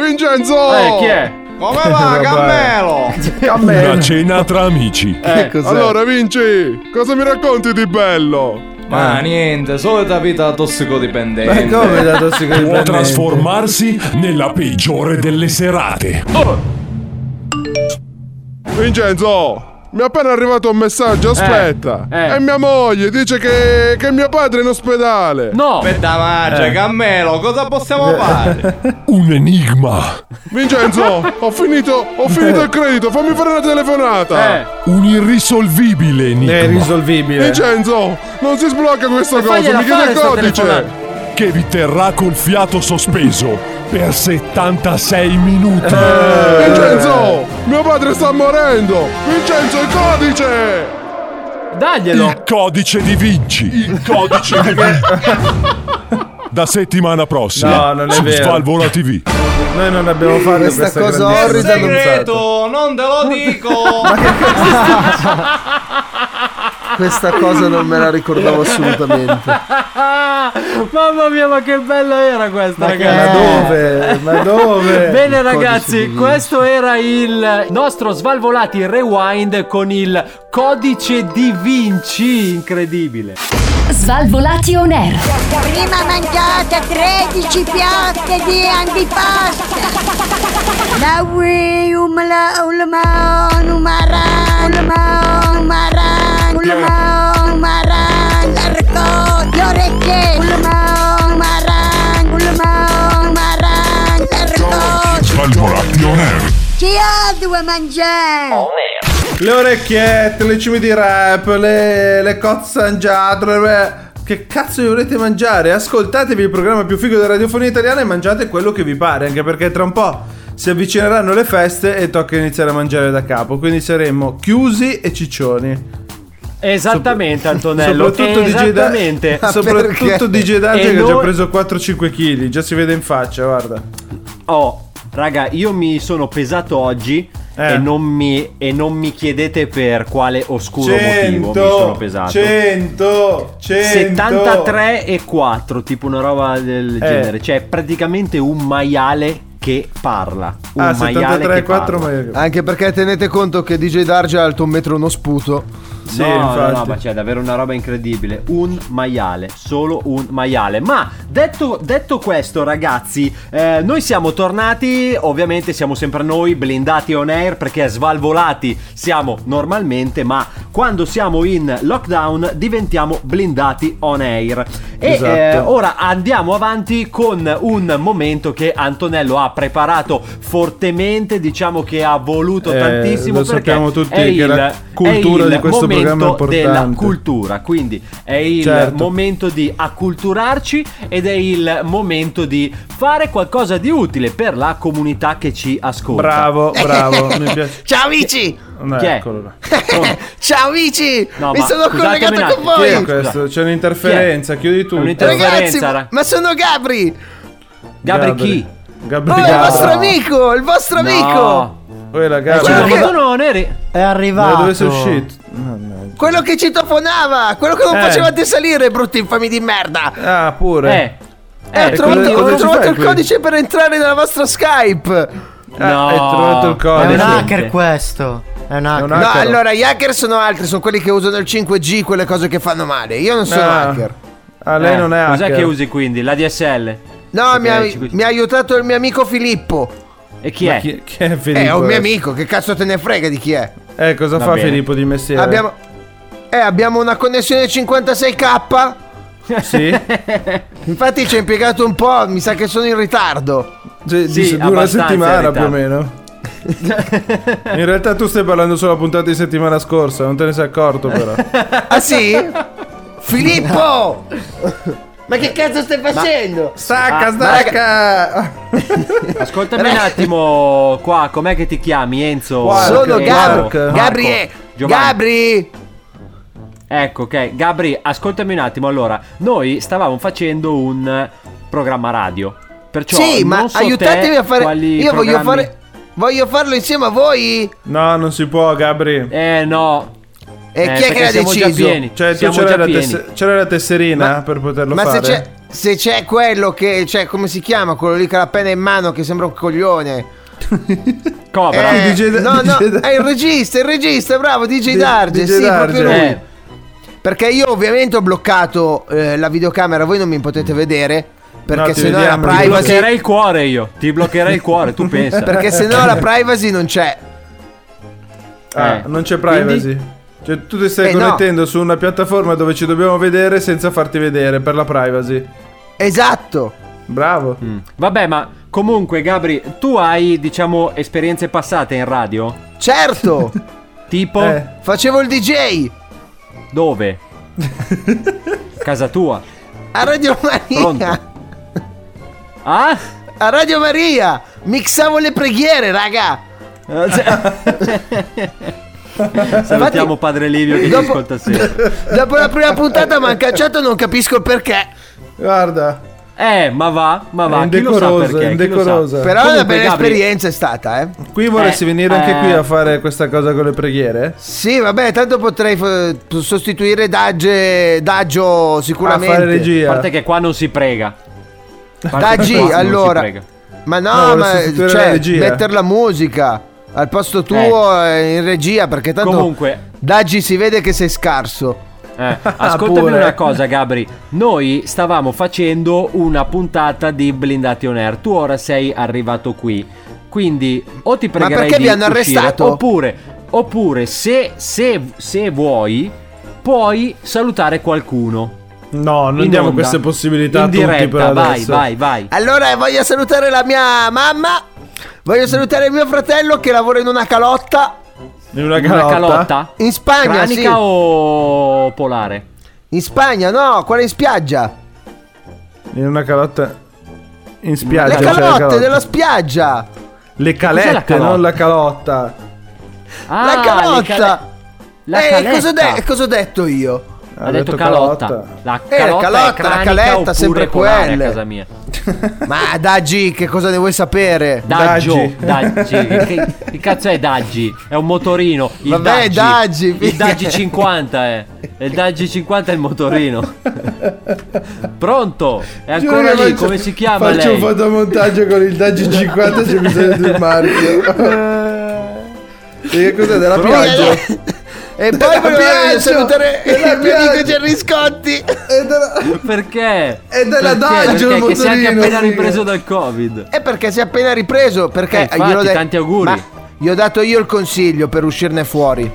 [SPEAKER 13] Vincenzo!
[SPEAKER 7] Eh, chi è?
[SPEAKER 13] Come va, Cammelo?
[SPEAKER 11] Una cena tra amici.
[SPEAKER 13] Eh, allora, Vinci, cosa mi racconti di bello?
[SPEAKER 14] Ma niente, solita vita da tossicodipendente.
[SPEAKER 6] Ma come da tossicodipendente?
[SPEAKER 11] Può trasformarsi nella peggiore delle serate.
[SPEAKER 13] Vincenzo! Mi è appena arrivato un messaggio, aspetta.
[SPEAKER 14] eh.
[SPEAKER 13] E mia moglie dice che, che mio padre è in ospedale.
[SPEAKER 7] No!
[SPEAKER 14] Aspetta, Marcia,
[SPEAKER 11] Eh.
[SPEAKER 14] Cammelo, cosa possiamo fare?
[SPEAKER 11] Un enigma.
[SPEAKER 13] Vincenzo, ho finito, ho finito il credito, fammi fare una telefonata.
[SPEAKER 7] Eh.
[SPEAKER 11] Un irrisolvibile enigma.
[SPEAKER 6] È irrisolvibile.
[SPEAKER 13] Vincenzo, non si sblocca questa
[SPEAKER 7] E
[SPEAKER 13] cosa, mi chiede
[SPEAKER 7] fare
[SPEAKER 13] il codice.
[SPEAKER 11] Che vi terrà col fiato sospeso per 76 minuti.
[SPEAKER 13] Eh. Vincenzo, mio padre sta morendo. Vincenzo, il codice.
[SPEAKER 7] Daglielo!
[SPEAKER 11] Il codice di Vinci. Il codice di Vinci. Da settimana prossima
[SPEAKER 6] No, non è
[SPEAKER 11] su
[SPEAKER 6] vero.
[SPEAKER 11] Svalvola TV.
[SPEAKER 6] Noi non abbiamo fatto
[SPEAKER 3] Questa
[SPEAKER 6] questa,
[SPEAKER 3] cosa orrida.
[SPEAKER 14] Segreto, non te lo dico.
[SPEAKER 3] Questa cosa non me la ricordavo assolutamente.
[SPEAKER 7] Mamma mia, ma che bella era questa,
[SPEAKER 6] Ma
[SPEAKER 7] ragazzi!
[SPEAKER 6] dove? Ma dove?
[SPEAKER 7] Bene
[SPEAKER 3] Il
[SPEAKER 7] ragazzi, questo era il nostro Svalvolati Rewind con il codice di Vinci, incredibile.
[SPEAKER 4] Svalvolati on air.
[SPEAKER 15] Prima mangiate 13 piatte di antipasto. La ui umla ulma umara ulma l'arco l'arco
[SPEAKER 11] Svalvolati on air.
[SPEAKER 15] chi ha due mangiare?
[SPEAKER 6] Le orecchiette, le cime di rap, le, le cozzangiatre. le- Che cazzo vi volete mangiare? Ascoltatevi il programma più figo della radiofonia italiana e mangiate quello che vi pare, anche perché tra un po' si avvicineranno le feste e tocca iniziare a mangiare da capo. Quindi saremo chiusi e ciccioni.
[SPEAKER 7] Esattamente Antonello,
[SPEAKER 6] Soprattutto DJ
[SPEAKER 7] esattamente.
[SPEAKER 6] Soprattutto DJ Darge
[SPEAKER 7] E
[SPEAKER 6] che ha già preso 4-5 kg. Già si vede in faccia, guarda.
[SPEAKER 7] Oh, raga, io mi sono pesato oggi
[SPEAKER 6] Eh.
[SPEAKER 7] e, non mi, e non mi chiedete per quale oscuro motivo mi sono pesato.
[SPEAKER 6] 100, 100.
[SPEAKER 7] 73 e 4, tipo una roba del
[SPEAKER 6] Eh.
[SPEAKER 7] genere. Cioè, praticamente un maiale che parla. Un
[SPEAKER 6] Ah,
[SPEAKER 7] maiale
[SPEAKER 6] 73
[SPEAKER 7] che
[SPEAKER 6] e 4
[SPEAKER 7] parla.
[SPEAKER 6] ma...
[SPEAKER 3] Anche perché tenete conto che DJ Darge è alto un metro uno sputo.
[SPEAKER 6] Sì,
[SPEAKER 7] no, no, no, ma c'è davvero una roba incredibile. Un maiale, solo un maiale. Ma detto, detto questo, ragazzi, eh, noi siamo tornati. Ovviamente siamo sempre noi, blindati on air, perché svalvolati siamo normalmente. Ma quando siamo in lockdown diventiamo blindati on air. E
[SPEAKER 6] Esatto.
[SPEAKER 7] eh, ora andiamo avanti con un momento che Antonello ha preparato fortemente. Diciamo che ha voluto
[SPEAKER 6] Eh,
[SPEAKER 7] tantissimo.
[SPEAKER 6] lo sappiamo tutti
[SPEAKER 7] è
[SPEAKER 6] che
[SPEAKER 7] il-
[SPEAKER 6] la cultura
[SPEAKER 7] è il
[SPEAKER 6] di questo
[SPEAKER 7] momento
[SPEAKER 6] importante.
[SPEAKER 7] della cultura. Quindi è il
[SPEAKER 6] Certo.
[SPEAKER 7] momento di acculturarci ed è il momento di fare qualcosa di utile per la comunità che ci ascolta.
[SPEAKER 6] Bravo, bravo, mi piace.
[SPEAKER 3] Ciao amici!
[SPEAKER 6] No,
[SPEAKER 7] Chi è?
[SPEAKER 6] eccolo là.
[SPEAKER 3] Ciao amici!
[SPEAKER 7] No,
[SPEAKER 3] Mi sono collegato con
[SPEAKER 7] attimo,
[SPEAKER 6] Chi è
[SPEAKER 3] voi!
[SPEAKER 6] questo? C'è un'interferenza, chiudi tutto.
[SPEAKER 7] un'interferenza.
[SPEAKER 3] Ragazzi,
[SPEAKER 7] ra-
[SPEAKER 3] ma sono Gabri!
[SPEAKER 7] Gabri chi?
[SPEAKER 6] Gabri
[SPEAKER 3] Oh, è il
[SPEAKER 6] Gabri.
[SPEAKER 3] vostro amico! Il vostro amico!
[SPEAKER 7] Eh,
[SPEAKER 3] quello
[SPEAKER 7] cioè,
[SPEAKER 3] che-
[SPEAKER 7] ma tu non eri.
[SPEAKER 9] È
[SPEAKER 6] Ma
[SPEAKER 9] arrivato.
[SPEAKER 6] dove sei uscito?
[SPEAKER 3] Quello che citofonava! Quello che non
[SPEAKER 6] Eh.
[SPEAKER 3] facevate salire, brutti infami di merda!
[SPEAKER 6] Ah, pure.
[SPEAKER 7] Eh.
[SPEAKER 3] Eh, ho
[SPEAKER 6] e
[SPEAKER 3] trovato, ho trovato
[SPEAKER 6] fai
[SPEAKER 3] il
[SPEAKER 6] qui?
[SPEAKER 3] codice per entrare nella vostra Skype!
[SPEAKER 6] Ah,
[SPEAKER 7] No.
[SPEAKER 6] hai trovato il
[SPEAKER 9] È
[SPEAKER 6] codice.
[SPEAKER 9] un
[SPEAKER 7] Niente.
[SPEAKER 9] hacker questo. È un hacker.
[SPEAKER 6] un
[SPEAKER 3] No, allora gli hacker sono altri, sono quelli che usano il 5G, quelle cose che fanno male. Io non sono
[SPEAKER 6] Ah.
[SPEAKER 3] hacker.
[SPEAKER 6] Ah, lei
[SPEAKER 7] Eh,
[SPEAKER 6] non è
[SPEAKER 7] Cos'è
[SPEAKER 6] hacker.
[SPEAKER 7] che usi quindi? La DSL?
[SPEAKER 3] No, mi ha, mi ha aiutato il mio amico Filippo.
[SPEAKER 7] E chi
[SPEAKER 6] Ma
[SPEAKER 7] è?
[SPEAKER 6] Chi, chi è Filippo?
[SPEAKER 3] Eh, è un mio amico, che cazzo te ne frega di chi è?
[SPEAKER 6] Eh, cosa
[SPEAKER 7] Va
[SPEAKER 6] fa
[SPEAKER 7] bene.
[SPEAKER 6] Filippo di mestiere?
[SPEAKER 3] Abbiamo. Eh, abbiamo una connessione 56k.
[SPEAKER 6] Sì?
[SPEAKER 3] Infatti ci ha impiegato un po', mi sa che sono in ritardo.
[SPEAKER 6] Cioè,
[SPEAKER 7] Sì,
[SPEAKER 6] dura una settimana più o meno. In realtà tu stai parlando solo la puntata di settimana scorsa, non te ne sei accorto però.
[SPEAKER 3] Ah sì? Filippo! Ma che cazzo stai facendo?
[SPEAKER 6] Stacca,
[SPEAKER 7] Ah,
[SPEAKER 6] stacca!
[SPEAKER 7] Ascoltami un attimo qua, com'è che ti chiami Enzo?
[SPEAKER 6] Quark,
[SPEAKER 3] Sono
[SPEAKER 7] Enzo?
[SPEAKER 3] Gabri. Gabri!
[SPEAKER 7] Ecco, ok. Gabri, ascoltami un attimo. Allora, noi stavamo facendo un programma radio. Perciò
[SPEAKER 3] Sì,
[SPEAKER 7] non
[SPEAKER 3] ma
[SPEAKER 7] so
[SPEAKER 3] aiutatemi
[SPEAKER 7] te
[SPEAKER 3] a fare.
[SPEAKER 7] quali
[SPEAKER 3] Io voglio
[SPEAKER 7] programmi-
[SPEAKER 3] fare. Voglio farlo insieme a voi.
[SPEAKER 6] No, non si può, Gabri.
[SPEAKER 7] Eh no.
[SPEAKER 3] E
[SPEAKER 7] Eh,
[SPEAKER 3] chi è che l'ha deciso?
[SPEAKER 6] Cioè, c'era la, tess- c'era la tesserina
[SPEAKER 3] Ma-
[SPEAKER 6] per poterlo
[SPEAKER 3] Ma se
[SPEAKER 6] fare?
[SPEAKER 3] c'è, se c'è quello che, cioè, come si chiama? Quello lì che ha la penna in mano che sembra un coglione.
[SPEAKER 7] Cobra.
[SPEAKER 3] Eh,
[SPEAKER 6] DJ
[SPEAKER 3] no, no,
[SPEAKER 6] DJ
[SPEAKER 3] è il regista, il regista, bravo, DJ
[SPEAKER 6] Di-
[SPEAKER 3] Darge,
[SPEAKER 6] DJ
[SPEAKER 3] sì,
[SPEAKER 6] Darge.
[SPEAKER 3] proprio lui.
[SPEAKER 7] Eh.
[SPEAKER 3] Perché io ovviamente ho bloccato eh, la videocamera, voi non mi potete vedere. Perché
[SPEAKER 6] No, ti
[SPEAKER 3] sennò la
[SPEAKER 6] vediamo,
[SPEAKER 7] Ti
[SPEAKER 6] Privacy.
[SPEAKER 7] bloccherei il cuore io. Ti bloccherei il cuore, tu pensa.
[SPEAKER 3] Perché sennò la privacy non c'è.
[SPEAKER 6] Ah,
[SPEAKER 7] Eh.
[SPEAKER 6] non c'è privacy. Cioè, tu ti stai
[SPEAKER 3] Eh, no.
[SPEAKER 6] connettendo su una piattaforma dove ci dobbiamo vedere senza farti vedere per la privacy.
[SPEAKER 3] Esatto.
[SPEAKER 6] Bravo.
[SPEAKER 7] Mm. Vabbè, ma comunque, Gabri, tu hai, diciamo, esperienze passate in radio?
[SPEAKER 3] Certo.
[SPEAKER 7] Tipo?
[SPEAKER 6] Eh.
[SPEAKER 3] Facevo il DJ
[SPEAKER 7] Dove? Casa tua.
[SPEAKER 3] a Radio Maria.
[SPEAKER 7] Pronto? Ah?
[SPEAKER 3] A Radio Maria. Mixavo le preghiere, raga.
[SPEAKER 7] Salutiamo padre Livio che
[SPEAKER 3] Dopo-
[SPEAKER 7] ci ascolta sempre.
[SPEAKER 3] Dopo la prima puntata mi hanno cacciato, non capisco il perché.
[SPEAKER 6] Guarda.
[SPEAKER 7] Eh, ma va, ma va. Chi lo sa
[SPEAKER 6] indecorosa,
[SPEAKER 7] perché? lo sa?
[SPEAKER 6] indecorosa.
[SPEAKER 3] Però è una bella
[SPEAKER 7] Gabri-
[SPEAKER 3] esperienza è stata, eh.
[SPEAKER 6] Qui vorresti
[SPEAKER 7] Eh,
[SPEAKER 6] venire anche
[SPEAKER 7] eh.
[SPEAKER 6] qui a fare questa cosa con le preghiere?
[SPEAKER 3] Sì, vabbè, tanto potrei f- sostituire Dagge, Daggio
[SPEAKER 6] A
[SPEAKER 3] sicuramente.
[SPEAKER 6] fare
[SPEAKER 7] A
[SPEAKER 6] regia.
[SPEAKER 7] parte che qua non si prega. A
[SPEAKER 3] Daggi, allora.
[SPEAKER 7] prega.
[SPEAKER 3] Ma no,
[SPEAKER 6] No,
[SPEAKER 3] ma cioè, mettere la musica al posto tuo eh, in regia perché tanto
[SPEAKER 7] Comunque,
[SPEAKER 3] Daggi si vede che sei scarso.
[SPEAKER 7] Eh, ascoltami
[SPEAKER 6] pure.
[SPEAKER 7] una cosa, Gabri. Noi stavamo facendo una puntata di Blindati on Air. Tu ora sei arrivato qui. Quindi, o ti pregherei
[SPEAKER 3] perché
[SPEAKER 7] di
[SPEAKER 3] vi hanno
[SPEAKER 7] uscire,
[SPEAKER 3] arrestato?
[SPEAKER 7] Oppure, oppure se, se, se vuoi, puoi salutare qualcuno.
[SPEAKER 6] No, non diamo
[SPEAKER 7] onda.
[SPEAKER 6] queste possibilità
[SPEAKER 7] In
[SPEAKER 6] a tutti
[SPEAKER 7] diretta,
[SPEAKER 6] per
[SPEAKER 7] vai,
[SPEAKER 6] adesso.
[SPEAKER 7] vai, vai.
[SPEAKER 3] Allora voglio salutare la mia mamma. Voglio salutare mio fratello che lavora in una calotta
[SPEAKER 6] In una
[SPEAKER 7] Una
[SPEAKER 6] calotta.
[SPEAKER 7] calotta?
[SPEAKER 3] in Spagna,
[SPEAKER 7] Cranica
[SPEAKER 3] sì.
[SPEAKER 7] o polare?
[SPEAKER 3] In Spagna, no, quella in spiaggia.
[SPEAKER 6] In una calotta. In spiaggia.
[SPEAKER 3] Le
[SPEAKER 6] c'è la
[SPEAKER 3] calotte
[SPEAKER 6] calotta.
[SPEAKER 3] della spiaggia.
[SPEAKER 6] Le calette,
[SPEAKER 7] la calotta?
[SPEAKER 6] non la calotta.
[SPEAKER 7] Ah,
[SPEAKER 3] la
[SPEAKER 7] le
[SPEAKER 3] calotta.
[SPEAKER 7] cale- La
[SPEAKER 3] eh, cosa, de- cosa ho detto io?
[SPEAKER 7] Ha detto calotta. La
[SPEAKER 3] Eh, la
[SPEAKER 7] calotta,
[SPEAKER 3] calotta,
[SPEAKER 7] è
[SPEAKER 3] la caletta, sempre
[SPEAKER 7] polare
[SPEAKER 3] quelle.
[SPEAKER 7] a casa mia.
[SPEAKER 3] Ma Daggi, che cosa ne vuoi sapere?
[SPEAKER 7] Daggio,
[SPEAKER 6] Daggi.
[SPEAKER 7] Daggi. che, che cazzo è Daggi? È un motorino. Il
[SPEAKER 3] Vabbè, Daggi,
[SPEAKER 7] Il Daggi 50 è. Il Daggi 50 è il motorino. Pronto? È ancora
[SPEAKER 6] che
[SPEAKER 7] lì,
[SPEAKER 6] faccio-
[SPEAKER 7] come si chiama
[SPEAKER 6] Faccio
[SPEAKER 7] lei?
[SPEAKER 6] un fotomontaggio con il Daggi 50 c'è bisogno di un marchio. e che cos'è della
[SPEAKER 7] Pronto?
[SPEAKER 6] pioggia?
[SPEAKER 3] E poi
[SPEAKER 6] Piaggio!
[SPEAKER 3] salutare il mio amico! Gerry Scotti.
[SPEAKER 6] E della...
[SPEAKER 7] Perché?
[SPEAKER 6] È della
[SPEAKER 7] Perché?
[SPEAKER 6] Daggio il
[SPEAKER 7] Perché che si è anche
[SPEAKER 6] motorino,
[SPEAKER 7] appena
[SPEAKER 6] figa.
[SPEAKER 7] ripreso dal Covid.
[SPEAKER 3] È perché si è appena ripreso. Perché
[SPEAKER 7] Eh, infatti,
[SPEAKER 3] gliel'ho detto-
[SPEAKER 7] tanti auguri.
[SPEAKER 3] Ma gli ho dato io il consiglio per uscirne fuori.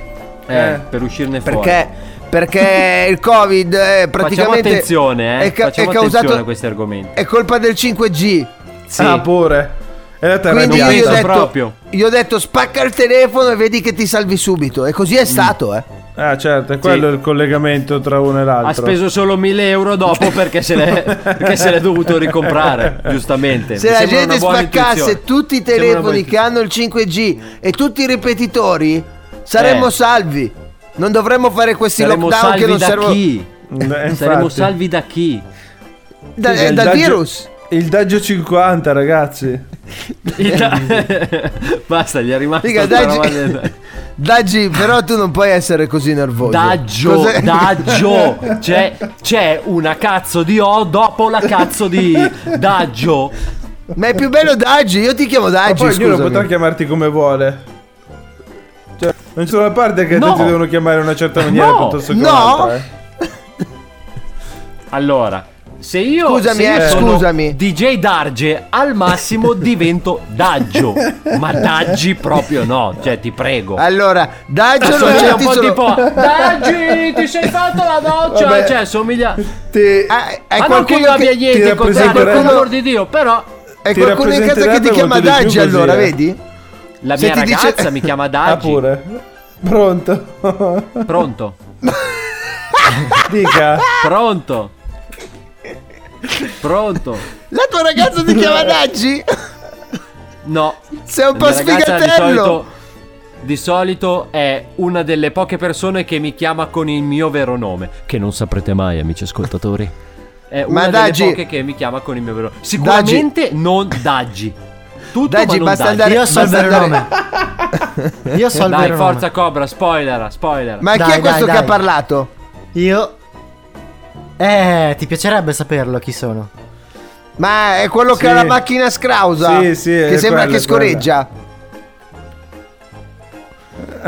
[SPEAKER 7] Eh, per uscirne fuori.
[SPEAKER 3] Perché? Perché il Covid è praticamente.
[SPEAKER 7] Facciamo attenzione, eh.
[SPEAKER 3] È, ca-
[SPEAKER 7] Facciamo
[SPEAKER 3] è causato.
[SPEAKER 7] attenzione a questi argomenti.
[SPEAKER 3] È colpa del 5G.
[SPEAKER 7] Sì.
[SPEAKER 6] Ah, pure. È la terra
[SPEAKER 3] Quindi io ho, detto,
[SPEAKER 7] proprio.
[SPEAKER 3] gli ho detto spacca il telefono e vedi che ti salvi subito. E così è stato, eh.
[SPEAKER 6] Ah, certo, è quello
[SPEAKER 7] Sì.
[SPEAKER 6] il collegamento tra uno e l'altro.
[SPEAKER 7] Ha speso solo 1000 euro dopo perché se l'è, perché se l'è dovuto ricomprare, giustamente.
[SPEAKER 3] Se
[SPEAKER 7] Mi
[SPEAKER 3] la
[SPEAKER 7] sembra
[SPEAKER 3] gente
[SPEAKER 7] una buona
[SPEAKER 3] spaccasse
[SPEAKER 7] intuizione.
[SPEAKER 3] tutti i
[SPEAKER 7] Sembra una
[SPEAKER 3] telefoni che hanno il 5G e tutti i ripetitori, saremmo
[SPEAKER 7] Eh.
[SPEAKER 3] salvi. Non dovremmo fare questi
[SPEAKER 7] Saremo
[SPEAKER 3] lockdown
[SPEAKER 7] salvi
[SPEAKER 3] che non
[SPEAKER 7] da
[SPEAKER 3] servono.
[SPEAKER 7] chi?
[SPEAKER 6] Eh, infatti.
[SPEAKER 7] Saremo salvi da chi?
[SPEAKER 3] Da- eh,
[SPEAKER 6] il
[SPEAKER 3] dal
[SPEAKER 6] Daggio-
[SPEAKER 3] virus.
[SPEAKER 6] Il Daggio 50, ragazzi.
[SPEAKER 7] Da- Basta, gli è rimasto
[SPEAKER 3] Figa, Daggi-
[SPEAKER 7] del-
[SPEAKER 3] Daggi, però tu non puoi essere così nervoso.
[SPEAKER 7] Daggio,
[SPEAKER 3] Cos'è?
[SPEAKER 7] Daggio. C'è, c'è una cazzo di O dopo la cazzo di Daggio.
[SPEAKER 3] Ma è più bello Daggi, io ti chiamo
[SPEAKER 6] Ma
[SPEAKER 3] Daggi,
[SPEAKER 6] poi ognuno potrà chiamarti come vuole. Cioè, non c'è una parte che
[SPEAKER 7] No.
[SPEAKER 6] tutti devono chiamare in una certa maniera
[SPEAKER 7] No.
[SPEAKER 6] piuttosto che
[SPEAKER 3] No.
[SPEAKER 6] un'altra. eh.
[SPEAKER 7] Allora, se io,
[SPEAKER 3] Scusami,
[SPEAKER 7] se io
[SPEAKER 3] eh,
[SPEAKER 7] sono
[SPEAKER 3] scusami.
[SPEAKER 7] DJ Darge, al massimo divento Daggio. Ma Daggi proprio no, cioè ti prego.
[SPEAKER 3] Allora, Daggio non c'è
[SPEAKER 7] un po'
[SPEAKER 3] solo...
[SPEAKER 7] tipo Daggi, ti sei fatto la doccia?
[SPEAKER 6] Vabbè.
[SPEAKER 7] Cioè, somiglia.
[SPEAKER 6] Ti,
[SPEAKER 3] Ah, è
[SPEAKER 7] Ma non che
[SPEAKER 3] qualcuno
[SPEAKER 7] io abbia niente
[SPEAKER 6] ti
[SPEAKER 7] con te, per l'amor di Dio, però
[SPEAKER 3] È qualcuno in casa che ti chiama Daggi
[SPEAKER 6] così,
[SPEAKER 3] allora,
[SPEAKER 6] eh.
[SPEAKER 3] vedi?
[SPEAKER 7] la
[SPEAKER 3] Se
[SPEAKER 7] mia
[SPEAKER 3] ti dice-
[SPEAKER 7] ragazza mi chiama
[SPEAKER 6] Ah,
[SPEAKER 7] Daggi.
[SPEAKER 6] pure. Pronto?
[SPEAKER 7] Pronto?
[SPEAKER 6] Dica.
[SPEAKER 7] Pronto? Pronto?
[SPEAKER 3] La tua ragazza ti chiama Daggi?
[SPEAKER 7] No.
[SPEAKER 3] Sei un po'
[SPEAKER 7] Di
[SPEAKER 3] sfigatello.
[SPEAKER 7] solito, di solito è una delle poche persone che mi chiama con il mio vero nome. Che non saprete mai, amici ascoltatori. È una
[SPEAKER 3] Ma
[SPEAKER 7] delle
[SPEAKER 3] Daggi-
[SPEAKER 7] poche che mi chiama con il mio vero nome. Sicuramente non Daggi. Tutto
[SPEAKER 3] Daggi,
[SPEAKER 7] ma non
[SPEAKER 3] basta
[SPEAKER 7] Daggi.
[SPEAKER 3] andare-
[SPEAKER 9] Io so il vero nome. Io so il
[SPEAKER 7] Dai,
[SPEAKER 9] vero nome.
[SPEAKER 7] forza Cobra, spoiler, spoiler.
[SPEAKER 3] Ma chi
[SPEAKER 9] Dai,
[SPEAKER 3] è questo
[SPEAKER 9] dai,
[SPEAKER 3] che ha
[SPEAKER 9] dai.
[SPEAKER 3] parlato?
[SPEAKER 9] Io. Eh, ti piacerebbe saperlo chi sono?
[SPEAKER 3] Ma è quello che
[SPEAKER 6] Sì.
[SPEAKER 3] ha la macchina scrausa.
[SPEAKER 6] Sì, sì,
[SPEAKER 3] Che sembra
[SPEAKER 6] quello,
[SPEAKER 3] che scorreggia.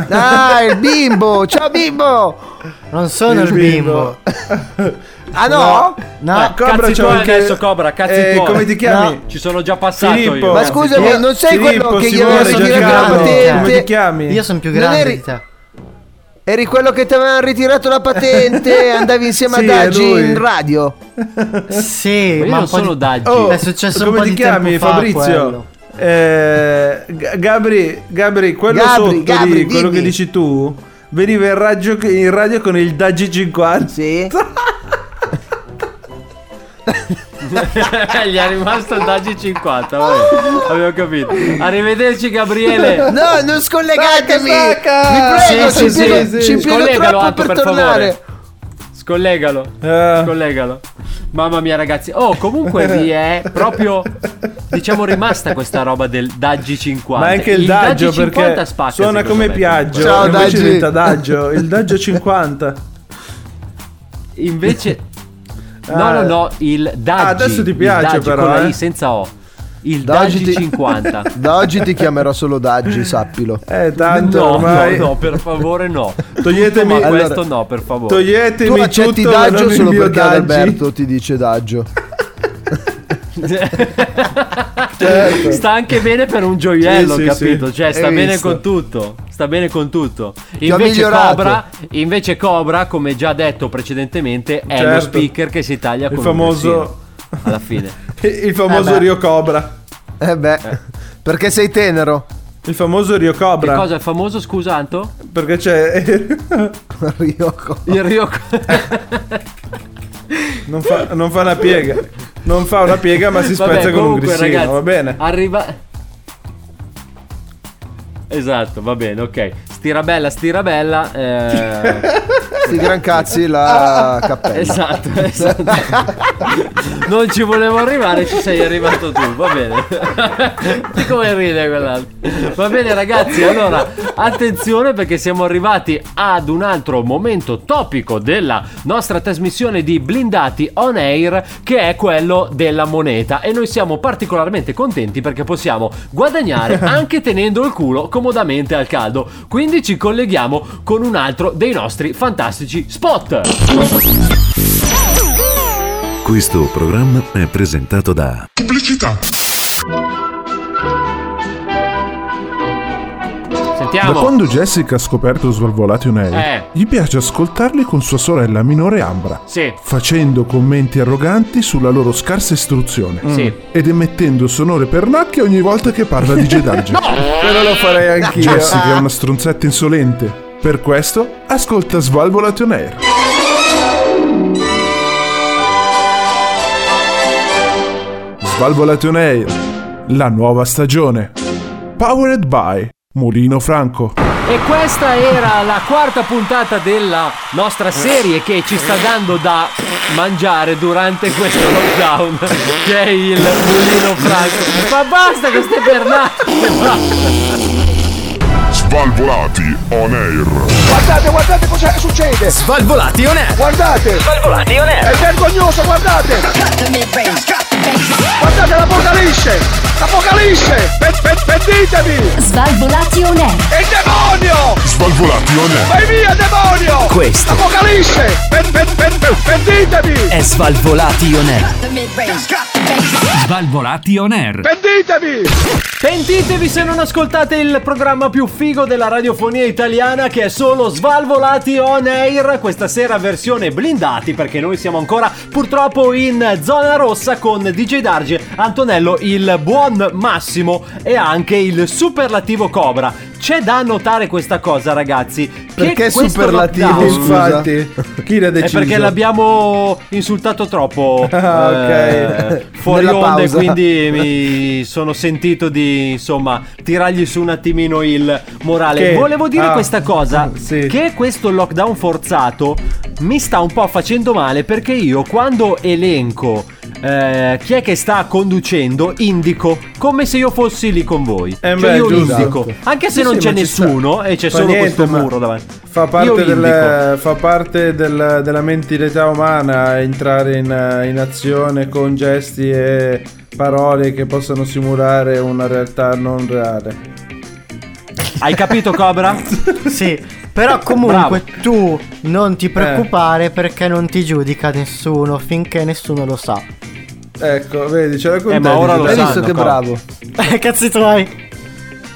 [SPEAKER 3] Ah, il bimbo! Ciao bimbo!
[SPEAKER 9] Non sono il,
[SPEAKER 6] Il bimbo.
[SPEAKER 9] bimbo.
[SPEAKER 3] Ah no?
[SPEAKER 9] No,
[SPEAKER 6] Ah, Cobra
[SPEAKER 7] cazzi
[SPEAKER 6] c'è
[SPEAKER 7] tuoi
[SPEAKER 6] anche-
[SPEAKER 7] adesso, Cobra, cazzi
[SPEAKER 6] Eh,
[SPEAKER 7] tuoi.
[SPEAKER 6] come ti chiami?
[SPEAKER 9] No.
[SPEAKER 7] Ci sono già passato
[SPEAKER 6] Filippo.
[SPEAKER 7] io.
[SPEAKER 3] Ma scusami, non sei
[SPEAKER 6] Filippo,
[SPEAKER 3] quello che gli
[SPEAKER 6] Simone,
[SPEAKER 3] aveva la patente?
[SPEAKER 6] come ti chiami?
[SPEAKER 9] io sono più
[SPEAKER 3] Non
[SPEAKER 9] grande
[SPEAKER 3] eri-
[SPEAKER 9] di te.
[SPEAKER 3] Eri quello che ti aveva ritirato la patente e andavi insieme
[SPEAKER 6] Sì,
[SPEAKER 3] a Daggi in radio.
[SPEAKER 9] Sì,
[SPEAKER 7] Ma non
[SPEAKER 9] un
[SPEAKER 7] sono
[SPEAKER 9] di...
[SPEAKER 7] Daggi.
[SPEAKER 6] Oh,
[SPEAKER 9] È successo un
[SPEAKER 6] come
[SPEAKER 9] po'
[SPEAKER 6] ti
[SPEAKER 9] di
[SPEAKER 6] chiami
[SPEAKER 9] tempo fa,
[SPEAKER 6] Fabrizio?
[SPEAKER 9] quello.
[SPEAKER 6] Eh, Gabri, Gabri, quello
[SPEAKER 3] Gabri,
[SPEAKER 6] sotto
[SPEAKER 3] Gabri,
[SPEAKER 6] di quello
[SPEAKER 3] dimmi.
[SPEAKER 6] che dici tu veniva in radio, in radio con il Daggi 50.
[SPEAKER 3] Sì.
[SPEAKER 7] Gli è rimasto il Daggi 50. Vabbè, abbiamo capito. Arrivederci, Gabriele.
[SPEAKER 3] No, non scollegatemi!
[SPEAKER 6] Stacca, stacca!
[SPEAKER 3] Vi prego,
[SPEAKER 7] Sì,
[SPEAKER 3] ci
[SPEAKER 7] sì,
[SPEAKER 3] impiego,
[SPEAKER 7] sì, sì.
[SPEAKER 3] ci impiego
[SPEAKER 7] Scollegalo, Anto,
[SPEAKER 3] per,
[SPEAKER 7] per favore. Scollegalo.
[SPEAKER 6] Eh.
[SPEAKER 7] Scollegalo. Mamma mia, ragazzi. Oh, comunque vi è proprio. Diciamo rimasta questa roba del Daggi 50.
[SPEAKER 6] Ma anche il, Daggio
[SPEAKER 7] Daggi 50
[SPEAKER 6] perché
[SPEAKER 7] spacca,
[SPEAKER 6] suona come
[SPEAKER 7] me,
[SPEAKER 6] Piaggio.
[SPEAKER 3] Ciao, Daggi.
[SPEAKER 6] diventa Daggio. Il Daggio 50.
[SPEAKER 7] Invece. No,
[SPEAKER 6] Ah.
[SPEAKER 7] no, no, il Daggi.
[SPEAKER 6] Ah, adesso ti piace
[SPEAKER 7] Daggi
[SPEAKER 6] però,
[SPEAKER 7] con la
[SPEAKER 6] eh.
[SPEAKER 7] Senza O. Il
[SPEAKER 3] Da oggi
[SPEAKER 7] Daggi
[SPEAKER 3] ti-
[SPEAKER 7] 50.
[SPEAKER 3] Da oggi ti chiamerò solo Daggi, sappilo.
[SPEAKER 6] Eh, tanto
[SPEAKER 7] No,
[SPEAKER 6] ormai.
[SPEAKER 7] no, no, per favore no.
[SPEAKER 6] Toglietemi-
[SPEAKER 7] Tutto,
[SPEAKER 3] Allora,
[SPEAKER 7] questo no, per favore.
[SPEAKER 6] Toglietemi
[SPEAKER 3] Tu accetti
[SPEAKER 6] tutto,
[SPEAKER 3] Daggio solo perché
[SPEAKER 6] Daggi.
[SPEAKER 3] Adalberto ti dice Daggio.
[SPEAKER 7] Sta anche bene per un gioiello,
[SPEAKER 6] Sì, sì,
[SPEAKER 7] capito?
[SPEAKER 6] sì.
[SPEAKER 7] Cioè, sta
[SPEAKER 3] Hai
[SPEAKER 7] bene
[SPEAKER 3] visto?
[SPEAKER 7] con tutto. Sta bene con tutto. Invece. Cobra, invece Cobra, come già detto precedentemente, è lo
[SPEAKER 6] Certo.
[SPEAKER 7] speaker che si taglia
[SPEAKER 6] Il
[SPEAKER 7] con
[SPEAKER 6] famoso-
[SPEAKER 7] grissino. alla fine.
[SPEAKER 6] Il famoso
[SPEAKER 3] Eh.
[SPEAKER 6] Rio Cobra.
[SPEAKER 3] Eh beh, perché sei tenero.
[SPEAKER 6] Il famoso Rio
[SPEAKER 7] Che
[SPEAKER 6] Cobra.
[SPEAKER 7] cosa è il famoso, scusa Anto?
[SPEAKER 6] Perché c'è.
[SPEAKER 3] Ryoko.
[SPEAKER 7] Il Rio
[SPEAKER 6] non, fa, non fa una piega. Non fa una piega, ma si spezza
[SPEAKER 7] Vabbè,
[SPEAKER 6] con un
[SPEAKER 7] comunque,
[SPEAKER 6] grissino.
[SPEAKER 7] ragazzi,
[SPEAKER 6] va bene.
[SPEAKER 7] Arriva Esatto, va bene, ok. Stirabella, stirabella. Eh...
[SPEAKER 3] Sti gran cazzi la cappella.
[SPEAKER 7] Esatto, esatto. non ci volevo arrivare, ci sei arrivato tu, va bene. Come ride quell'altro. Va bene ragazzi, allora attenzione perché siamo arrivati ad un altro momento topico della nostra trasmissione di blindati on air che è quello della moneta e noi siamo particolarmente contenti perché possiamo guadagnare anche tenendo il culo comodamente al caldo. Quindi ci colleghiamo con un altro dei nostri fantastici spot.
[SPEAKER 16] Questo programma è presentato da
[SPEAKER 11] Pubblicità.
[SPEAKER 7] Sentiamo.
[SPEAKER 13] Da quando Jessica ha scoperto Svalvolati on Air,
[SPEAKER 7] Eh.
[SPEAKER 13] gli piace ascoltarli con sua sorella minore Ambra,
[SPEAKER 7] Sì.
[SPEAKER 13] facendo commenti arroganti sulla loro scarsa istruzione
[SPEAKER 7] Sì.
[SPEAKER 13] ed emettendo sonore pernacchie ogni volta che parla di Gedarge.
[SPEAKER 6] Quello lo farei anch'io.
[SPEAKER 13] Jessica è una stronzetta insolente. Per questo, ascolta Svalvolati on Air. Svalvolati on Air, la nuova stagione. Powered by Mulino Franco.
[SPEAKER 7] E questa era la quarta puntata della nostra serie che ci sta dando da mangiare durante questo lockdown, che è il mulino franco. Ma basta con ste pernacchie!
[SPEAKER 11] Svalvolati on air.
[SPEAKER 1] Guardate, guardate cosa succede!
[SPEAKER 5] Svalvolati on air.
[SPEAKER 1] Guardate!
[SPEAKER 5] Svalvolati on air.
[SPEAKER 1] È vergognoso, guardate! Guardate l'apocalisse! L'apocalisse! Pe- pe- Pentitevi!
[SPEAKER 4] Svalvolati on air.
[SPEAKER 1] Il demonio!
[SPEAKER 11] Svalvolati on air.
[SPEAKER 1] Vai via, demonio!
[SPEAKER 5] Questo.
[SPEAKER 1] L'apocalisse! Pe- pe- pe- pe- Pentitevi!
[SPEAKER 5] È Svalvolati on air. Svalvolati on air.
[SPEAKER 1] Pentitevi!
[SPEAKER 7] Pentitevi se non ascoltate il programma più figo della radiofonia italiana che è solo Svalvolati on air. Questa sera versione blindati perché noi siamo ancora purtroppo in zona rossa con DJ Darge, Antonello, il buon Massimo e anche il superlativo Cobra. C'è da notare questa cosa ragazzi.
[SPEAKER 3] Perché superlativo?
[SPEAKER 6] Infatti, chi l'ha
[SPEAKER 7] È
[SPEAKER 6] deciso?
[SPEAKER 7] perché l'abbiamo insultato troppo
[SPEAKER 6] Ah, ok.
[SPEAKER 7] eh, fuori
[SPEAKER 3] Nella
[SPEAKER 7] onda e
[SPEAKER 3] pausa.
[SPEAKER 7] quindi mi sono sentito di insomma tirargli su un attimino il morale.
[SPEAKER 6] Che?
[SPEAKER 7] Volevo dire
[SPEAKER 6] Ah,
[SPEAKER 7] questa cosa:
[SPEAKER 6] sì.
[SPEAKER 7] che questo lockdown forzato mi sta un po' facendo male perché io quando elenco eh, chi è che sta conducendo, indico come se io fossi lì con voi.
[SPEAKER 6] Eh
[SPEAKER 7] Cioè
[SPEAKER 6] beh,
[SPEAKER 7] io
[SPEAKER 6] giusto.
[SPEAKER 7] indico, anche se
[SPEAKER 6] Sì,
[SPEAKER 7] non
[SPEAKER 6] sì,
[SPEAKER 7] c'è nessuno e c'è
[SPEAKER 6] Fa
[SPEAKER 7] solo
[SPEAKER 6] niente,
[SPEAKER 7] questo muro davanti.
[SPEAKER 6] Fa parte, del, fa parte del- della mentalità umana entrare in, in azione con gesti e parole che possano simulare una realtà non reale.
[SPEAKER 7] Hai capito Cobra?
[SPEAKER 9] Sì, però comunque
[SPEAKER 7] Bravo.
[SPEAKER 9] tu non ti preoccupare perché non ti giudica nessuno finché nessuno lo sa.
[SPEAKER 6] Ecco, vedi, ce l'ha con
[SPEAKER 7] Eh, ma ora lo
[SPEAKER 6] dai.
[SPEAKER 7] sanno, Hai visto che bravo?
[SPEAKER 9] Eh, cazzi tuoi.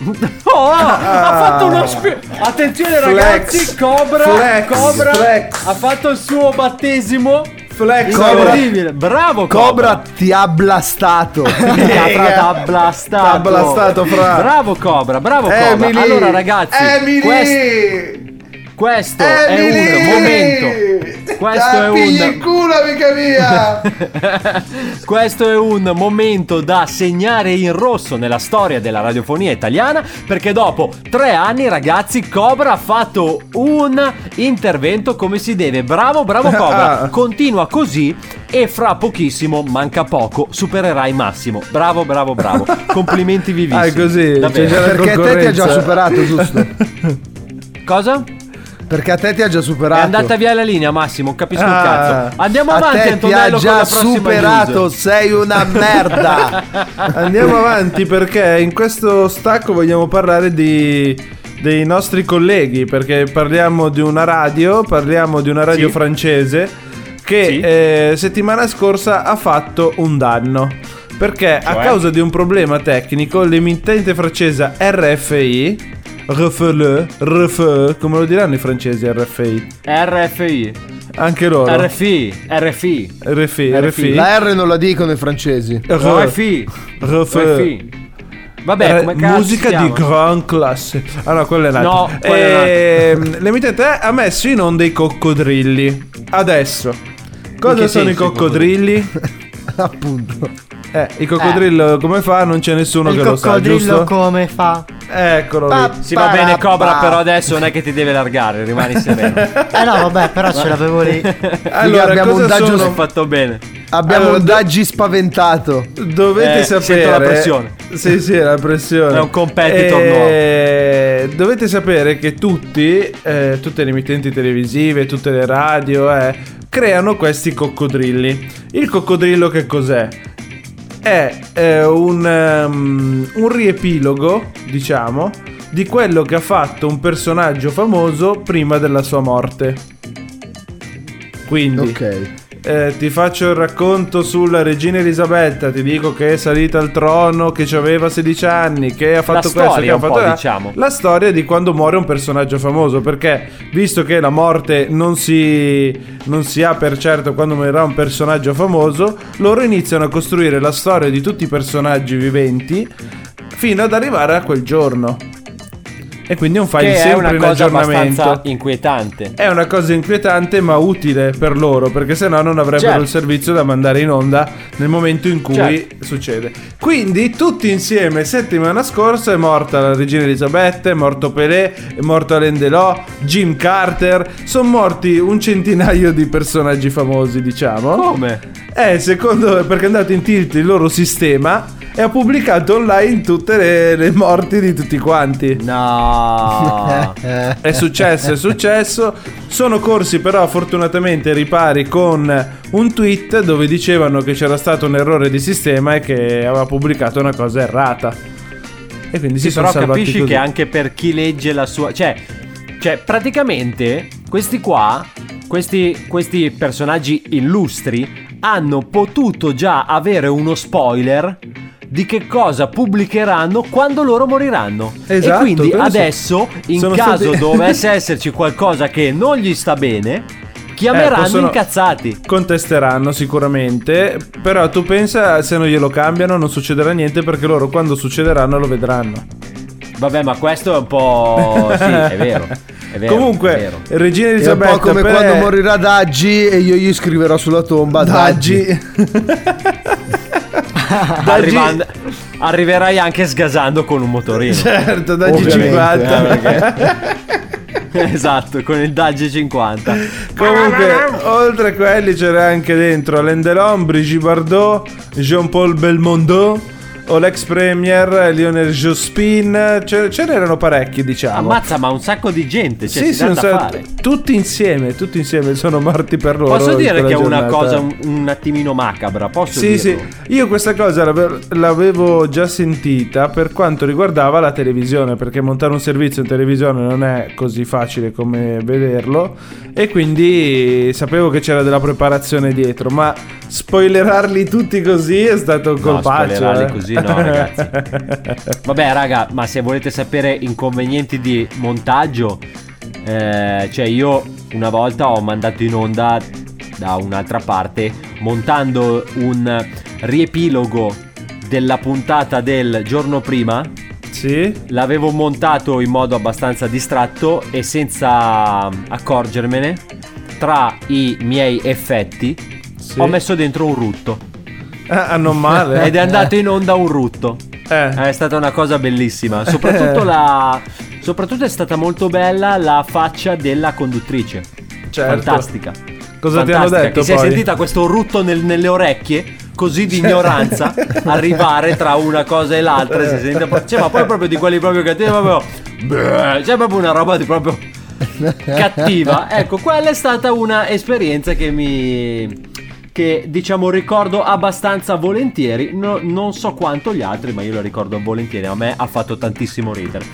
[SPEAKER 7] Oh, ha
[SPEAKER 6] Ah.
[SPEAKER 7] fatto uno spio- Attenzione
[SPEAKER 6] Flex.
[SPEAKER 7] ragazzi, Cobra,
[SPEAKER 6] Flex.
[SPEAKER 7] Cobra
[SPEAKER 6] Flex.
[SPEAKER 7] ha fatto il suo battesimo.
[SPEAKER 6] Flex.
[SPEAKER 7] Incredibile. Bravo Cobra.
[SPEAKER 3] Cobra ti ha blastato.
[SPEAKER 7] Fra, t'ha blastato.
[SPEAKER 6] T'ha blastato, fra.
[SPEAKER 7] Bravo Cobra, bravo Cobra.
[SPEAKER 6] Emily.
[SPEAKER 7] Allora ragazzi,
[SPEAKER 6] Emily.
[SPEAKER 7] quest- questo
[SPEAKER 6] Emily.
[SPEAKER 7] è un momento. Questo è un
[SPEAKER 6] il culo, amica mia!
[SPEAKER 7] Questo è un momento da segnare in rosso nella storia della radiofonia italiana perché dopo tre anni ragazzi Cobra ha fatto un intervento come si deve. Bravo, bravo Cobra. Continua così e fra pochissimo, manca poco, supererai Massimo. Bravo, bravo, bravo. Complimenti vivissimi.
[SPEAKER 6] Ah, è così, la
[SPEAKER 3] Perché a te ti ha già superato, giusto?
[SPEAKER 7] Cosa?
[SPEAKER 3] Perché a te ti ha già superato.
[SPEAKER 7] È andata via la linea Massimo, capisco il
[SPEAKER 6] Ah.
[SPEAKER 7] cazzo. Andiamo
[SPEAKER 3] a
[SPEAKER 7] avanti
[SPEAKER 3] te ti
[SPEAKER 7] Antonello
[SPEAKER 3] ha
[SPEAKER 7] con
[SPEAKER 3] già superato,
[SPEAKER 7] news.
[SPEAKER 3] sei una merda.
[SPEAKER 6] Andiamo avanti perché in questo stacco vogliamo parlare di dei nostri colleghi perché parliamo di una radio, parliamo di una radio
[SPEAKER 7] Sì.
[SPEAKER 6] francese che
[SPEAKER 7] Sì.
[SPEAKER 6] eh, settimana scorsa ha fatto un danno. Perché a
[SPEAKER 7] Cioè?
[SPEAKER 6] causa di un problema tecnico l'emittente francese RFI RFLE, RFE, come lo diranno i francesi RFI?
[SPEAKER 7] RFI.
[SPEAKER 6] Anche loro.
[SPEAKER 7] RFI. RFI.
[SPEAKER 6] RFI, RFI.
[SPEAKER 3] La R non la dicono i francesi.
[SPEAKER 7] RFI. RFI. Vabbè,
[SPEAKER 6] Eh,
[SPEAKER 7] come cazzo
[SPEAKER 6] musica
[SPEAKER 7] si
[SPEAKER 6] di gran classe. Ah no, quella è l'altra.
[SPEAKER 7] No, è
[SPEAKER 6] Ehm, L'emittente ha messo in onda i coccodrilli. Adesso. Cosa sono i coccodrilli?
[SPEAKER 3] Appunto.
[SPEAKER 6] Eh, il coccodrillo come fa? Non c'è nessuno
[SPEAKER 9] Il
[SPEAKER 6] che lo sa,
[SPEAKER 9] coccodrillo
[SPEAKER 6] giusto?
[SPEAKER 9] come fa?
[SPEAKER 6] Eccolo
[SPEAKER 3] Pa-
[SPEAKER 6] lì.
[SPEAKER 7] Sì, va bene, Cobra, però adesso non è che ti deve largare, rimani sereno.
[SPEAKER 9] Eh no, vabbè, però ce l'avevo lì.
[SPEAKER 6] Allora,
[SPEAKER 3] abbiamo un daggio
[SPEAKER 6] sono-
[SPEAKER 7] fatto bene.
[SPEAKER 3] Abbiamo
[SPEAKER 6] Allora,
[SPEAKER 3] un
[SPEAKER 6] do-
[SPEAKER 3] Daggi spaventato.
[SPEAKER 6] Dovete
[SPEAKER 7] Eh,
[SPEAKER 6] sapere.
[SPEAKER 7] sento la pressione.
[SPEAKER 6] Sì, sì, la pressione.
[SPEAKER 7] È un competitor
[SPEAKER 6] Eh, Dovete sapere che tutti, eh, tutte le emittenti televisive, tutte le radio, eh, creano questi coccodrilli. Il coccodrillo che cos'è? È eh, un, ehm, un riepilogo, diciamo, di quello che ha fatto un personaggio famoso prima della sua morte. Quindi,
[SPEAKER 3] Ok.
[SPEAKER 6] Eh, ti faccio il racconto sulla regina Elisabetta. Ti dico che è salita al trono, che aveva 16 anni, che ha fatto questo,
[SPEAKER 7] storia
[SPEAKER 6] che ha fatto là.
[SPEAKER 7] diciamo.
[SPEAKER 6] La storia di quando muore un personaggio famoso. Perché, visto che la morte non si, non si ha per certo quando morirà un personaggio famoso, loro iniziano a costruire la storia di tutti i personaggi viventi fino ad arrivare a quel giorno. E quindi è un file
[SPEAKER 7] Che è
[SPEAKER 6] sempre
[SPEAKER 7] una
[SPEAKER 6] in
[SPEAKER 7] cosa abbastanza inquietante.
[SPEAKER 6] È una cosa inquietante ma utile per loro perché sennò non avrebbero
[SPEAKER 7] Certo.
[SPEAKER 6] il servizio da mandare in onda nel momento in cui
[SPEAKER 7] Certo.
[SPEAKER 6] succede. Quindi tutti insieme settimana scorsa è morta la regina Elisabetta, è morto Pelé, è morto Alain Delon, Jim Carter, sono morti un centinaio di personaggi famosi diciamo.
[SPEAKER 7] Come?
[SPEAKER 6] Eh, secondo perché è andato in tilt il loro sistema e ha pubblicato online tutte le, le morti di tutti quanti.
[SPEAKER 7] No.
[SPEAKER 6] È successo, è successo. Sono corsi però fortunatamente ripari con un tweet dove dicevano che c'era stato un errore di sistema e che aveva pubblicato una cosa errata. E quindi si
[SPEAKER 7] Sì,
[SPEAKER 6] sono
[SPEAKER 7] però capisci
[SPEAKER 6] così.
[SPEAKER 7] che anche per chi legge la sua... Cioè, cioè praticamente questi qua, questi, questi personaggi illustri, hanno potuto già avere uno spoiler di che cosa pubblicheranno quando loro moriranno.
[SPEAKER 6] Esatto,
[SPEAKER 7] e quindi adesso, in
[SPEAKER 6] Sono
[SPEAKER 7] caso
[SPEAKER 6] stati-
[SPEAKER 7] dovesse esserci qualcosa che non gli sta bene, chiameranno
[SPEAKER 6] Eh, possono-
[SPEAKER 7] incazzati.
[SPEAKER 6] Contesteranno sicuramente, però tu pensa se non glielo cambiano non succederà niente perché loro quando succederanno lo vedranno.
[SPEAKER 7] Vabbè, ma questo è un po'... Sì, è vero. È vero
[SPEAKER 6] Comunque,
[SPEAKER 7] è vero.
[SPEAKER 6] Regina
[SPEAKER 3] È un
[SPEAKER 6] Elisabetta
[SPEAKER 3] po' come
[SPEAKER 6] per-
[SPEAKER 3] quando morirà Daggi e io gli scriverò sulla tomba Daggi.
[SPEAKER 6] Daggi.
[SPEAKER 7] Arrivando- arriverai anche sgasando con un motorino.
[SPEAKER 6] Certo, da
[SPEAKER 3] Ovviamente,
[SPEAKER 6] G50.
[SPEAKER 7] eh, perché- esatto, con il Dagge 50.
[SPEAKER 6] Comunque, oltre a quelli c'era anche dentro Alain Delon, Brigitte Bardot, Jean-Paul Belmondo, o l'ex premier Lionel Jospin. Ce, ce n'erano parecchi, diciamo.
[SPEAKER 7] Ammazza, ma un sacco di gente, cioè
[SPEAKER 6] sì,
[SPEAKER 7] da
[SPEAKER 6] stati-
[SPEAKER 7] fare.
[SPEAKER 6] tutti insieme, tutti insieme sono morti per loro.
[SPEAKER 7] Posso dire che è una cosa un, un attimino macabra, posso
[SPEAKER 6] Sì, sì,
[SPEAKER 7] dirlo?
[SPEAKER 6] io questa cosa l'ave- l'avevo già sentita per quanto riguardava la televisione, perché montare un servizio in televisione non è così facile come vederlo e quindi sapevo che c'era della preparazione dietro, ma spoilerarli tutti così è stato un
[SPEAKER 7] No,
[SPEAKER 6] colpaccio.
[SPEAKER 7] spoilerarli
[SPEAKER 6] eh.
[SPEAKER 7] così no, ragazzi. Vabbè, raga, ma se volete sapere inconvenienti di montaggio, eh, cioè io una volta ho mandato in onda da un'altra parte montando un riepilogo della puntata del giorno prima.
[SPEAKER 6] Sì.
[SPEAKER 7] L'avevo montato in modo abbastanza distratto e senza accorgermene. Tra i miei effetti ho messo dentro un rutto.
[SPEAKER 6] Ah, non male.
[SPEAKER 7] Ed è andato in onda un rutto. È stata una cosa bellissima. Soprattutto la. Soprattutto è stata molto bella la faccia della conduttrice.
[SPEAKER 6] Certo.
[SPEAKER 7] Fantastica.
[SPEAKER 6] Cosa ti hanno
[SPEAKER 7] Fantastica.
[SPEAKER 6] detto
[SPEAKER 7] Che si è sentita questo rutto nel- nelle orecchie. Così di ignoranza arrivare tra una cosa e l'altra. Si sente, cioè, ma poi proprio di quelli proprio cattivi. Proprio. C'è proprio una roba di proprio cattiva. Ecco, quella è stata una esperienza che mi. Che diciamo ricordo abbastanza volentieri. No- non so quanto gli altri, ma io lo ricordo volentieri. A me ha fatto tantissimo ridere.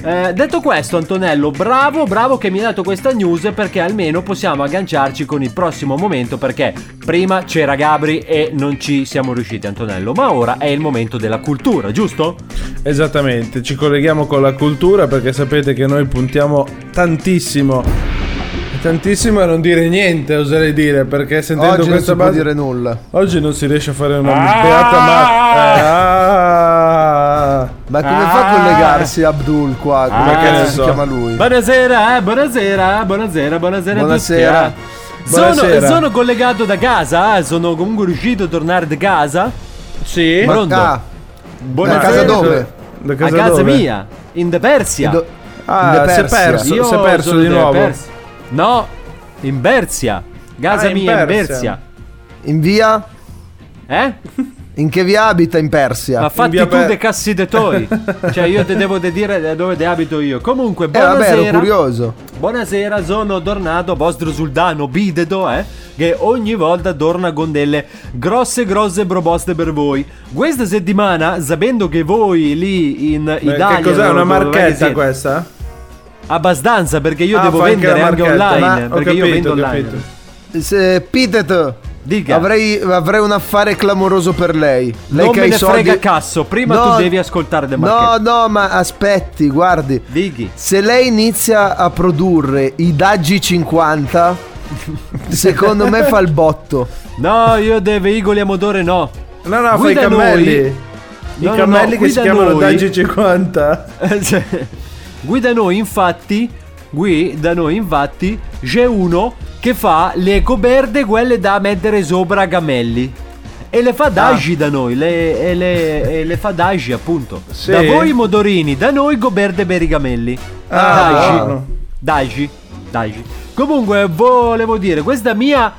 [SPEAKER 7] Eh, detto questo, Antonello, bravo, bravo che mi hai dato questa news perché almeno possiamo agganciarci con il prossimo momento. Perché prima c'era Gabri e non ci siamo riusciti, Antonello. Ma ora è il momento della cultura, giusto?
[SPEAKER 6] Esattamente, ci colleghiamo con la cultura perché sapete che noi puntiamo tantissimo. Tantissimo a non dire niente, oserei dire, perché sentendo
[SPEAKER 3] Oggi non
[SPEAKER 6] questa
[SPEAKER 3] si può
[SPEAKER 6] base
[SPEAKER 3] dire nulla.
[SPEAKER 6] Oggi non si riesce a fare una
[SPEAKER 3] Ah!
[SPEAKER 6] beata ma...
[SPEAKER 3] Ma come fa a collegarsi Abdul qua? Come
[SPEAKER 6] Ah, che ne
[SPEAKER 3] cazzo si
[SPEAKER 6] so.
[SPEAKER 3] chiama lui?
[SPEAKER 7] Buonasera, eh, buonasera, buonasera, buonasera,
[SPEAKER 3] Buonasera.
[SPEAKER 7] a tutti. eh. Sono,
[SPEAKER 6] Buonasera.
[SPEAKER 7] sono collegato da casa, eh, sono comunque riuscito a tornare da casa.
[SPEAKER 6] Sì.
[SPEAKER 3] Ma-
[SPEAKER 7] Pronto?
[SPEAKER 3] ah,
[SPEAKER 7] Buonasera.
[SPEAKER 3] da casa dove?
[SPEAKER 6] Da
[SPEAKER 7] a
[SPEAKER 6] casa
[SPEAKER 7] casa
[SPEAKER 6] dove?
[SPEAKER 7] mia, in De Persia.
[SPEAKER 3] In do-
[SPEAKER 6] Ah,
[SPEAKER 3] in De
[SPEAKER 6] si è
[SPEAKER 3] Persia.
[SPEAKER 6] perso,
[SPEAKER 7] Io
[SPEAKER 6] si è perso di nuovo.
[SPEAKER 7] Persia. No, in Persia. Casa
[SPEAKER 6] Ah, in
[SPEAKER 7] mia in
[SPEAKER 6] Persia.
[SPEAKER 7] Persia.
[SPEAKER 3] In via?
[SPEAKER 7] Eh?
[SPEAKER 3] In che via abita in Persia?
[SPEAKER 7] Ma fatti tu
[SPEAKER 6] Per-
[SPEAKER 7] de cassi de toi. cioè io te devo de dire da dove te abito io. Comunque,
[SPEAKER 3] Eh vabbè,
[SPEAKER 7] buonasera.
[SPEAKER 3] ero curioso.
[SPEAKER 7] Buonasera, sono tornato, vostro soldano bidedo, eh, che ogni volta torna con delle grosse grosse proposte per voi. Questa settimana, sapendo che voi lì in
[SPEAKER 6] Beh,
[SPEAKER 7] Italia...
[SPEAKER 6] che cos'è? Una marchetta
[SPEAKER 7] siete-
[SPEAKER 6] questa?
[SPEAKER 7] Abbastanza, perché io
[SPEAKER 6] Ah,
[SPEAKER 7] devo
[SPEAKER 6] anche
[SPEAKER 7] vendere anche
[SPEAKER 6] marchetta.
[SPEAKER 7] online, perché io
[SPEAKER 6] capito,
[SPEAKER 7] vendo
[SPEAKER 6] ho
[SPEAKER 7] online.
[SPEAKER 3] Se, Pitet,
[SPEAKER 7] Dica.
[SPEAKER 3] avrei, avrei un affare clamoroso per lei. Lei
[SPEAKER 7] non
[SPEAKER 3] che
[SPEAKER 7] me
[SPEAKER 3] ha i
[SPEAKER 7] ne
[SPEAKER 3] soldi...
[SPEAKER 7] frega cazzo, prima
[SPEAKER 3] No,
[SPEAKER 7] tu devi ascoltare De
[SPEAKER 3] No,
[SPEAKER 7] Marchetti.
[SPEAKER 3] no, ma aspetti, guardi.
[SPEAKER 7] Dighi.
[SPEAKER 3] Se lei inizia a produrre i Daggi 50, secondo me fa il botto.
[SPEAKER 7] No, io dei veicoli a motore no.
[SPEAKER 6] No, no, fai i
[SPEAKER 7] Guida
[SPEAKER 6] cammelli.
[SPEAKER 7] noi.
[SPEAKER 6] I
[SPEAKER 7] No, no,
[SPEAKER 6] cammelli
[SPEAKER 7] no,
[SPEAKER 6] che si
[SPEAKER 7] guida
[SPEAKER 6] chiamano
[SPEAKER 7] noi.
[SPEAKER 6] Daggi 50.
[SPEAKER 7] Guida noi infatti, qui da noi infatti c'è uno che fa le ecoberde quelle da mettere sopra gamelli. E le fa Dagi da noi, le, e le, e le fa Dagi appunto.
[SPEAKER 6] Sì.
[SPEAKER 7] Da voi i motorini, da noi goberde per i gamelli.
[SPEAKER 6] Ah,
[SPEAKER 7] Dagi. Dagi. Dagi. Comunque volevo dire, questa mia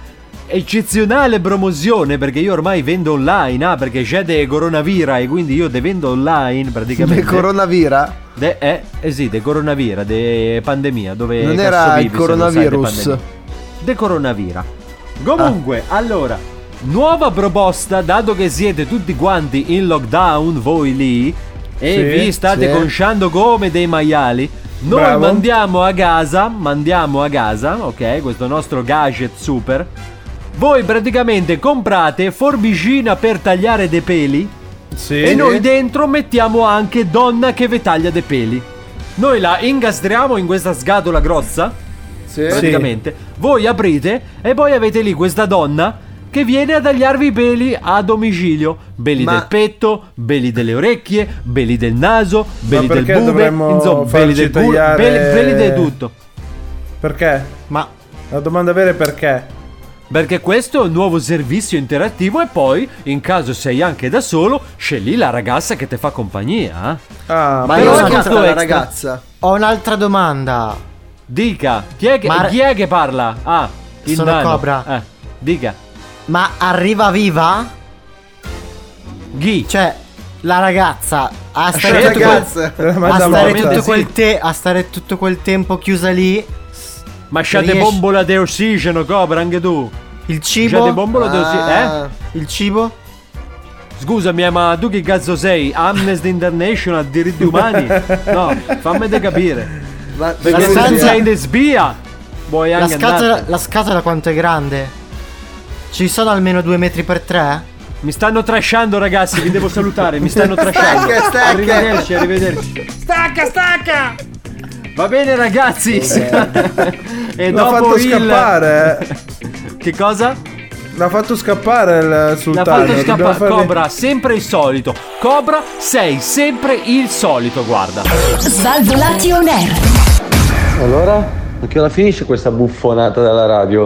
[SPEAKER 7] eccezionale promozione, perché io ormai vendo online, ah, perché c'è de coronavirus e quindi io te vendo online praticamente.
[SPEAKER 3] Il coronavirus?
[SPEAKER 7] De, eh, eh sì, de coronavirus, de pandemia, dove
[SPEAKER 3] Non
[SPEAKER 7] cazzo
[SPEAKER 3] era il
[SPEAKER 7] non sai de
[SPEAKER 3] coronavirus.
[SPEAKER 7] De coronavirus. Comunque, allora, nuova proposta, dato che siete tutti quanti in lockdown, voi lì, e
[SPEAKER 6] Sì,
[SPEAKER 7] vi state
[SPEAKER 3] sì.
[SPEAKER 7] conciando come dei maiali, noi
[SPEAKER 6] Bravo.
[SPEAKER 7] mandiamo a casa, mandiamo a casa, ok, questo nostro gadget super. Voi praticamente comprate forbicina per tagliare dei peli
[SPEAKER 6] Sì.
[SPEAKER 7] e noi dentro mettiamo anche donna che vi taglia dei peli. Noi la ingastriamo in questa scatola grossa,
[SPEAKER 3] Sì.
[SPEAKER 7] praticamente. Voi aprite e poi avete lì questa donna che viene a tagliarvi i peli a domicilio. Beli
[SPEAKER 3] Ma-
[SPEAKER 7] del petto, beli delle orecchie, beli del naso, beli del
[SPEAKER 6] perché
[SPEAKER 7] bube, insomma, beli
[SPEAKER 6] farci
[SPEAKER 7] del culo,
[SPEAKER 6] tagliare-
[SPEAKER 7] beli, beli di tutto.
[SPEAKER 6] Perché?
[SPEAKER 9] Ma
[SPEAKER 6] La domanda vera è perché?
[SPEAKER 7] Perché questo è un nuovo servizio interattivo e poi, in caso sei anche da solo, scegli la ragazza che ti fa compagnia. eh.
[SPEAKER 6] Ah,
[SPEAKER 3] Ma io
[SPEAKER 7] costo
[SPEAKER 3] la ragazza?
[SPEAKER 9] ho un'altra domanda.
[SPEAKER 7] Dica, chi è che,
[SPEAKER 9] Ma-
[SPEAKER 7] chi è che parla? Ah, il
[SPEAKER 9] Sono
[SPEAKER 7] nano.
[SPEAKER 9] Cobra.
[SPEAKER 7] Eh, dica.
[SPEAKER 9] Ma arriva viva?
[SPEAKER 7] Ghi.
[SPEAKER 9] Cioè, la ragazza a
[SPEAKER 3] Certo,
[SPEAKER 9] stare, tutto,
[SPEAKER 3] ragazza.
[SPEAKER 9] quel,
[SPEAKER 6] Ma
[SPEAKER 9] a stare tutto quel te- a stare tutto quel tempo chiusa lì.
[SPEAKER 7] Ma c'ha de
[SPEAKER 9] Riesci-
[SPEAKER 7] bombola di ossigeno, Cobra, anche tu.
[SPEAKER 9] Il
[SPEAKER 7] C'ha
[SPEAKER 9] cibo?
[SPEAKER 7] de bombola di ossigeno,
[SPEAKER 3] Ah.
[SPEAKER 7] eh?
[SPEAKER 9] Il cibo?
[SPEAKER 7] Scusami, eh, ma tu che cazzo sei? Amnesty International, diritti umani? No, fammi capire.
[SPEAKER 3] Ma-
[SPEAKER 7] Perché
[SPEAKER 9] La
[SPEAKER 7] se
[SPEAKER 9] stanza-
[SPEAKER 7] sei in spia, vuoi
[SPEAKER 9] La scatola, la scatola quanto è grande? Ci sono almeno due metri per tre?
[SPEAKER 7] Mi stanno trasciando, ragazzi, vi devo salutare, mi stanno trasciando.
[SPEAKER 3] Stacca, stacca.
[SPEAKER 7] Arrivederci, arrivederci.
[SPEAKER 12] Stacca, stacca!
[SPEAKER 7] Va bene, ragazzi. e
[SPEAKER 6] L'ha
[SPEAKER 7] dopo
[SPEAKER 6] fatto
[SPEAKER 7] il
[SPEAKER 6] scappare. eh.
[SPEAKER 7] Che cosa?
[SPEAKER 6] L'ha fatto scappare il
[SPEAKER 7] L'ha
[SPEAKER 6] sultano.
[SPEAKER 7] fatto
[SPEAKER 6] dobbiamo
[SPEAKER 7] scappare.
[SPEAKER 6] fargli-
[SPEAKER 7] Cobra, sempre il solito. Cobra, sei sempre il solito, guarda.
[SPEAKER 4] Svalvolati on air.
[SPEAKER 17] Allora? A che ora finisce questa buffonata della radio?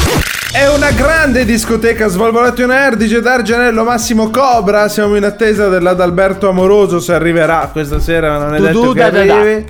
[SPEAKER 6] È una grande discoteca Svalvolati on Air DJ D'Argenello Massimo Cobra Siamo in attesa dell'Adalberto Amoroso Se arriverà questa sera Non è
[SPEAKER 7] Tu,
[SPEAKER 6] detto che
[SPEAKER 7] da, da, da.
[SPEAKER 6] arrivi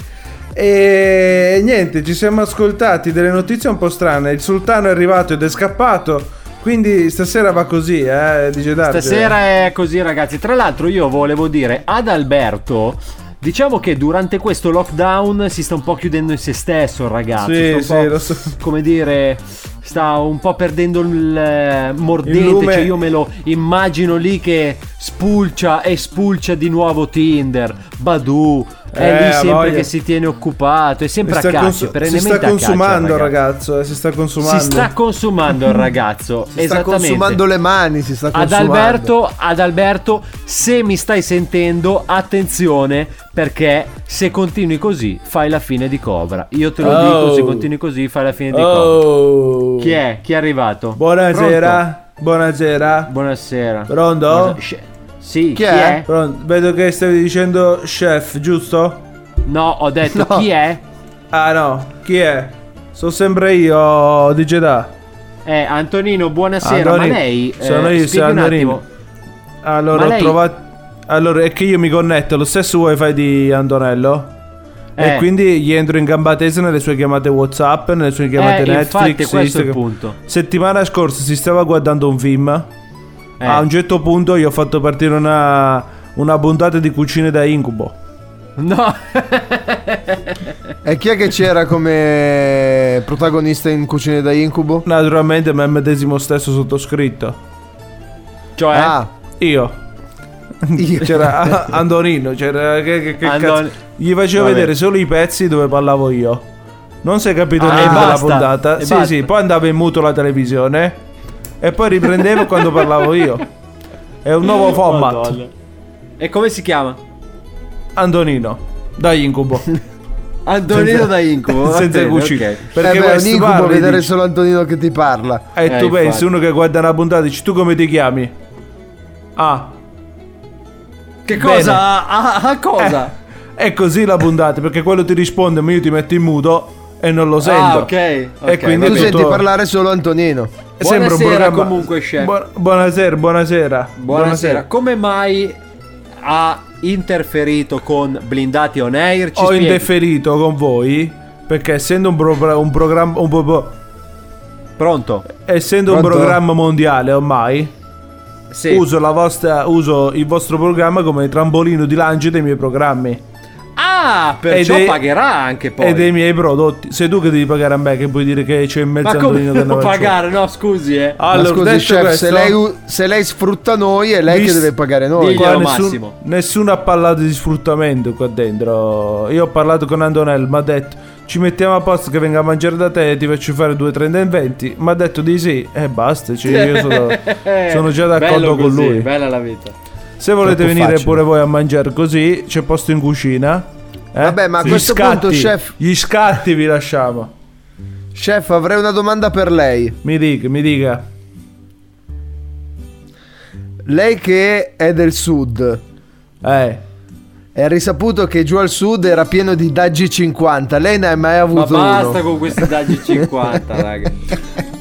[SPEAKER 6] E niente Ci siamo ascoltati delle notizie un po' strane Il sultano è arrivato ed è scappato Quindi stasera va così eh DJ D'Argenello
[SPEAKER 7] Stasera è così, ragazzi. Tra l'altro, io volevo dire ad Alberto. Diciamo che durante questo lockdown si sta un po' chiudendo in se stesso il ragazzo.
[SPEAKER 6] Sì, sì, lo so.
[SPEAKER 7] Come dire, sta un po' perdendo il eh, mordente.
[SPEAKER 6] Il lume.
[SPEAKER 7] Cioè, io me lo immagino lì che spulcia e spulcia di nuovo Tinder, Badu. È
[SPEAKER 6] Eh,
[SPEAKER 7] lì sempre
[SPEAKER 6] voglia.
[SPEAKER 7] che si tiene occupato. È sempre
[SPEAKER 6] Si
[SPEAKER 7] a caccia.
[SPEAKER 6] cons- si sta consumando il
[SPEAKER 7] ragazzo.
[SPEAKER 6] eh, Si sta consumando
[SPEAKER 7] Si sta consumando il ragazzo.
[SPEAKER 3] Si sta
[SPEAKER 7] esattamente.
[SPEAKER 3] consumando le mani, si sta
[SPEAKER 7] Ad
[SPEAKER 3] consumando.
[SPEAKER 7] Alberto, ad Alberto, se mi stai sentendo, attenzione perché se continui così fai la fine di Cobra. Io te lo
[SPEAKER 6] Oh.
[SPEAKER 7] dico, se continui così fai la fine di Cobra.
[SPEAKER 6] Oh
[SPEAKER 7] Chi è? Chi è arrivato?
[SPEAKER 6] Buonasera Buonasera
[SPEAKER 7] Pronto? Buonasera.
[SPEAKER 6] Pronto?
[SPEAKER 7] Buonasera. Sì, chi, è?
[SPEAKER 6] Pronto? Vedo che stavi dicendo chef, giusto?
[SPEAKER 7] No, ho detto
[SPEAKER 6] No.
[SPEAKER 7] chi è?
[SPEAKER 6] Ah no, chi è? Sono sempre io, DJ Da.
[SPEAKER 7] Eh, Antonino, buonasera.
[SPEAKER 6] Antonino,
[SPEAKER 7] Ma lei eh,
[SPEAKER 6] sono io,
[SPEAKER 7] spieghi
[SPEAKER 6] sono Antonino. Allora,
[SPEAKER 7] Ma
[SPEAKER 6] ho
[SPEAKER 7] lei-
[SPEAKER 6] trovato... Allora, è che io mi connetto allo stesso wifi di Antonello.
[SPEAKER 7] Eh.
[SPEAKER 6] E quindi gli entro in gamba tesa nelle sue chiamate WhatsApp, nelle sue chiamate
[SPEAKER 7] Eh, infatti,
[SPEAKER 6] Netflix.
[SPEAKER 7] questo è il
[SPEAKER 6] Instagram.
[SPEAKER 7] punto.
[SPEAKER 6] Settimana scorsa si stava guardando un film.
[SPEAKER 7] Eh.
[SPEAKER 6] A un certo punto io ho fatto partire una, una puntata di cucine da incubo.
[SPEAKER 7] No.
[SPEAKER 3] E chi è che c'era come protagonista in Cucine da Incubo?
[SPEAKER 6] Naturalmente me medesimo stesso sottoscritto.
[SPEAKER 7] Cioè?
[SPEAKER 3] Ah,
[SPEAKER 6] Io. C'era Antonino, c'era che, che, che
[SPEAKER 7] Andon-
[SPEAKER 6] cazzo. Gli facevo
[SPEAKER 7] Vabbè.
[SPEAKER 6] vedere solo i pezzi dove parlavo io. Non si è capito
[SPEAKER 7] Ah,
[SPEAKER 6] niente della puntata.
[SPEAKER 7] E
[SPEAKER 6] sì,
[SPEAKER 7] basta.
[SPEAKER 6] sì, poi andavo in muto la televisione e poi riprendevo quando parlavo io. È un nuovo format.
[SPEAKER 7] Madonna. E come si chiama?
[SPEAKER 6] Antonino, da incubo.
[SPEAKER 7] Antonino
[SPEAKER 6] Senza-
[SPEAKER 7] da incubo.
[SPEAKER 6] senza
[SPEAKER 7] bene,
[SPEAKER 6] cucina.
[SPEAKER 7] ok.
[SPEAKER 6] Perché
[SPEAKER 3] eh beh, è un incubo
[SPEAKER 6] parli,
[SPEAKER 3] vedere
[SPEAKER 6] dici-
[SPEAKER 3] solo Antonino che ti parla.
[SPEAKER 6] E
[SPEAKER 7] Eh,
[SPEAKER 6] tu pensi,
[SPEAKER 7] infatti.
[SPEAKER 6] uno che guarda una puntata, dici tu come ti chiami? Ah,
[SPEAKER 7] Che
[SPEAKER 6] Bene.
[SPEAKER 7] cosa? A, a- a cosa?
[SPEAKER 6] è così la puntata, perché quello ti risponde, ma io ti metto in muto e non lo sento.
[SPEAKER 7] Ah, ok.
[SPEAKER 6] E
[SPEAKER 7] ok,
[SPEAKER 6] quindi
[SPEAKER 3] Tu
[SPEAKER 6] è
[SPEAKER 3] senti
[SPEAKER 6] tutto-
[SPEAKER 3] parlare solo Antonino.
[SPEAKER 6] È sempre un
[SPEAKER 7] Buonasera
[SPEAKER 6] programma.
[SPEAKER 7] comunque, chef.
[SPEAKER 6] Buon- buonasera, buonasera.
[SPEAKER 7] Buonasera. Come mai ha interferito con Blindati on Air? Ci
[SPEAKER 6] Ho
[SPEAKER 7] spieghi?
[SPEAKER 6] indeferito con voi perché essendo un, pro- un programma un po-
[SPEAKER 7] Pronto?
[SPEAKER 6] essendo un
[SPEAKER 3] Pronto?
[SPEAKER 6] programma mondiale ormai
[SPEAKER 7] Sì.
[SPEAKER 6] uso, la vostra, uso il vostro programma come trampolino di lancio dei miei programmi
[SPEAKER 7] Ah, perciò
[SPEAKER 6] E dei-
[SPEAKER 7] pagherà anche poi.
[SPEAKER 6] e dei miei prodotti. Sei tu che devi pagare a me che puoi dire che c'è in mezzo
[SPEAKER 7] Ma come
[SPEAKER 6] Antonino non faccio.
[SPEAKER 7] pagare? No, scusi, eh.
[SPEAKER 6] Allora,
[SPEAKER 3] Ma scusi, chef,
[SPEAKER 6] questo,
[SPEAKER 3] se, lei, se lei sfrutta noi, è lei
[SPEAKER 6] Vis-
[SPEAKER 3] che deve pagare noi.
[SPEAKER 6] Qua nessun-
[SPEAKER 7] Massimo.
[SPEAKER 6] nessuno ha parlato di sfruttamento qua dentro. Io ho parlato con Antonello, mi ha detto ci mettiamo a posto che venga a mangiare da te e ti faccio fare 2,30 in 20. Mi ha detto di sì e basta. cioè, io sono, sono già d'accordo
[SPEAKER 7] Bello
[SPEAKER 6] con
[SPEAKER 7] così,
[SPEAKER 6] lui.
[SPEAKER 7] Bella la vita.
[SPEAKER 6] Se volete
[SPEAKER 3] Troppo
[SPEAKER 6] venire
[SPEAKER 3] facile.
[SPEAKER 6] pure voi a mangiare così, c'è posto in cucina. Eh?
[SPEAKER 3] Vabbè, ma a
[SPEAKER 6] Gli
[SPEAKER 3] questo
[SPEAKER 6] scatti,
[SPEAKER 3] punto, chef-
[SPEAKER 6] Gli scatti vi lasciamo.
[SPEAKER 3] Chef, avrei una domanda per lei.
[SPEAKER 6] Mi dica, mi dica.
[SPEAKER 3] lei che è del sud.
[SPEAKER 6] Eh.
[SPEAKER 3] È risaputo che giù al sud era pieno di Daggi 50. Lei ne ha mai
[SPEAKER 7] Ma
[SPEAKER 3] avuto
[SPEAKER 7] basta
[SPEAKER 3] uno?
[SPEAKER 7] con questi daggi 50, raga.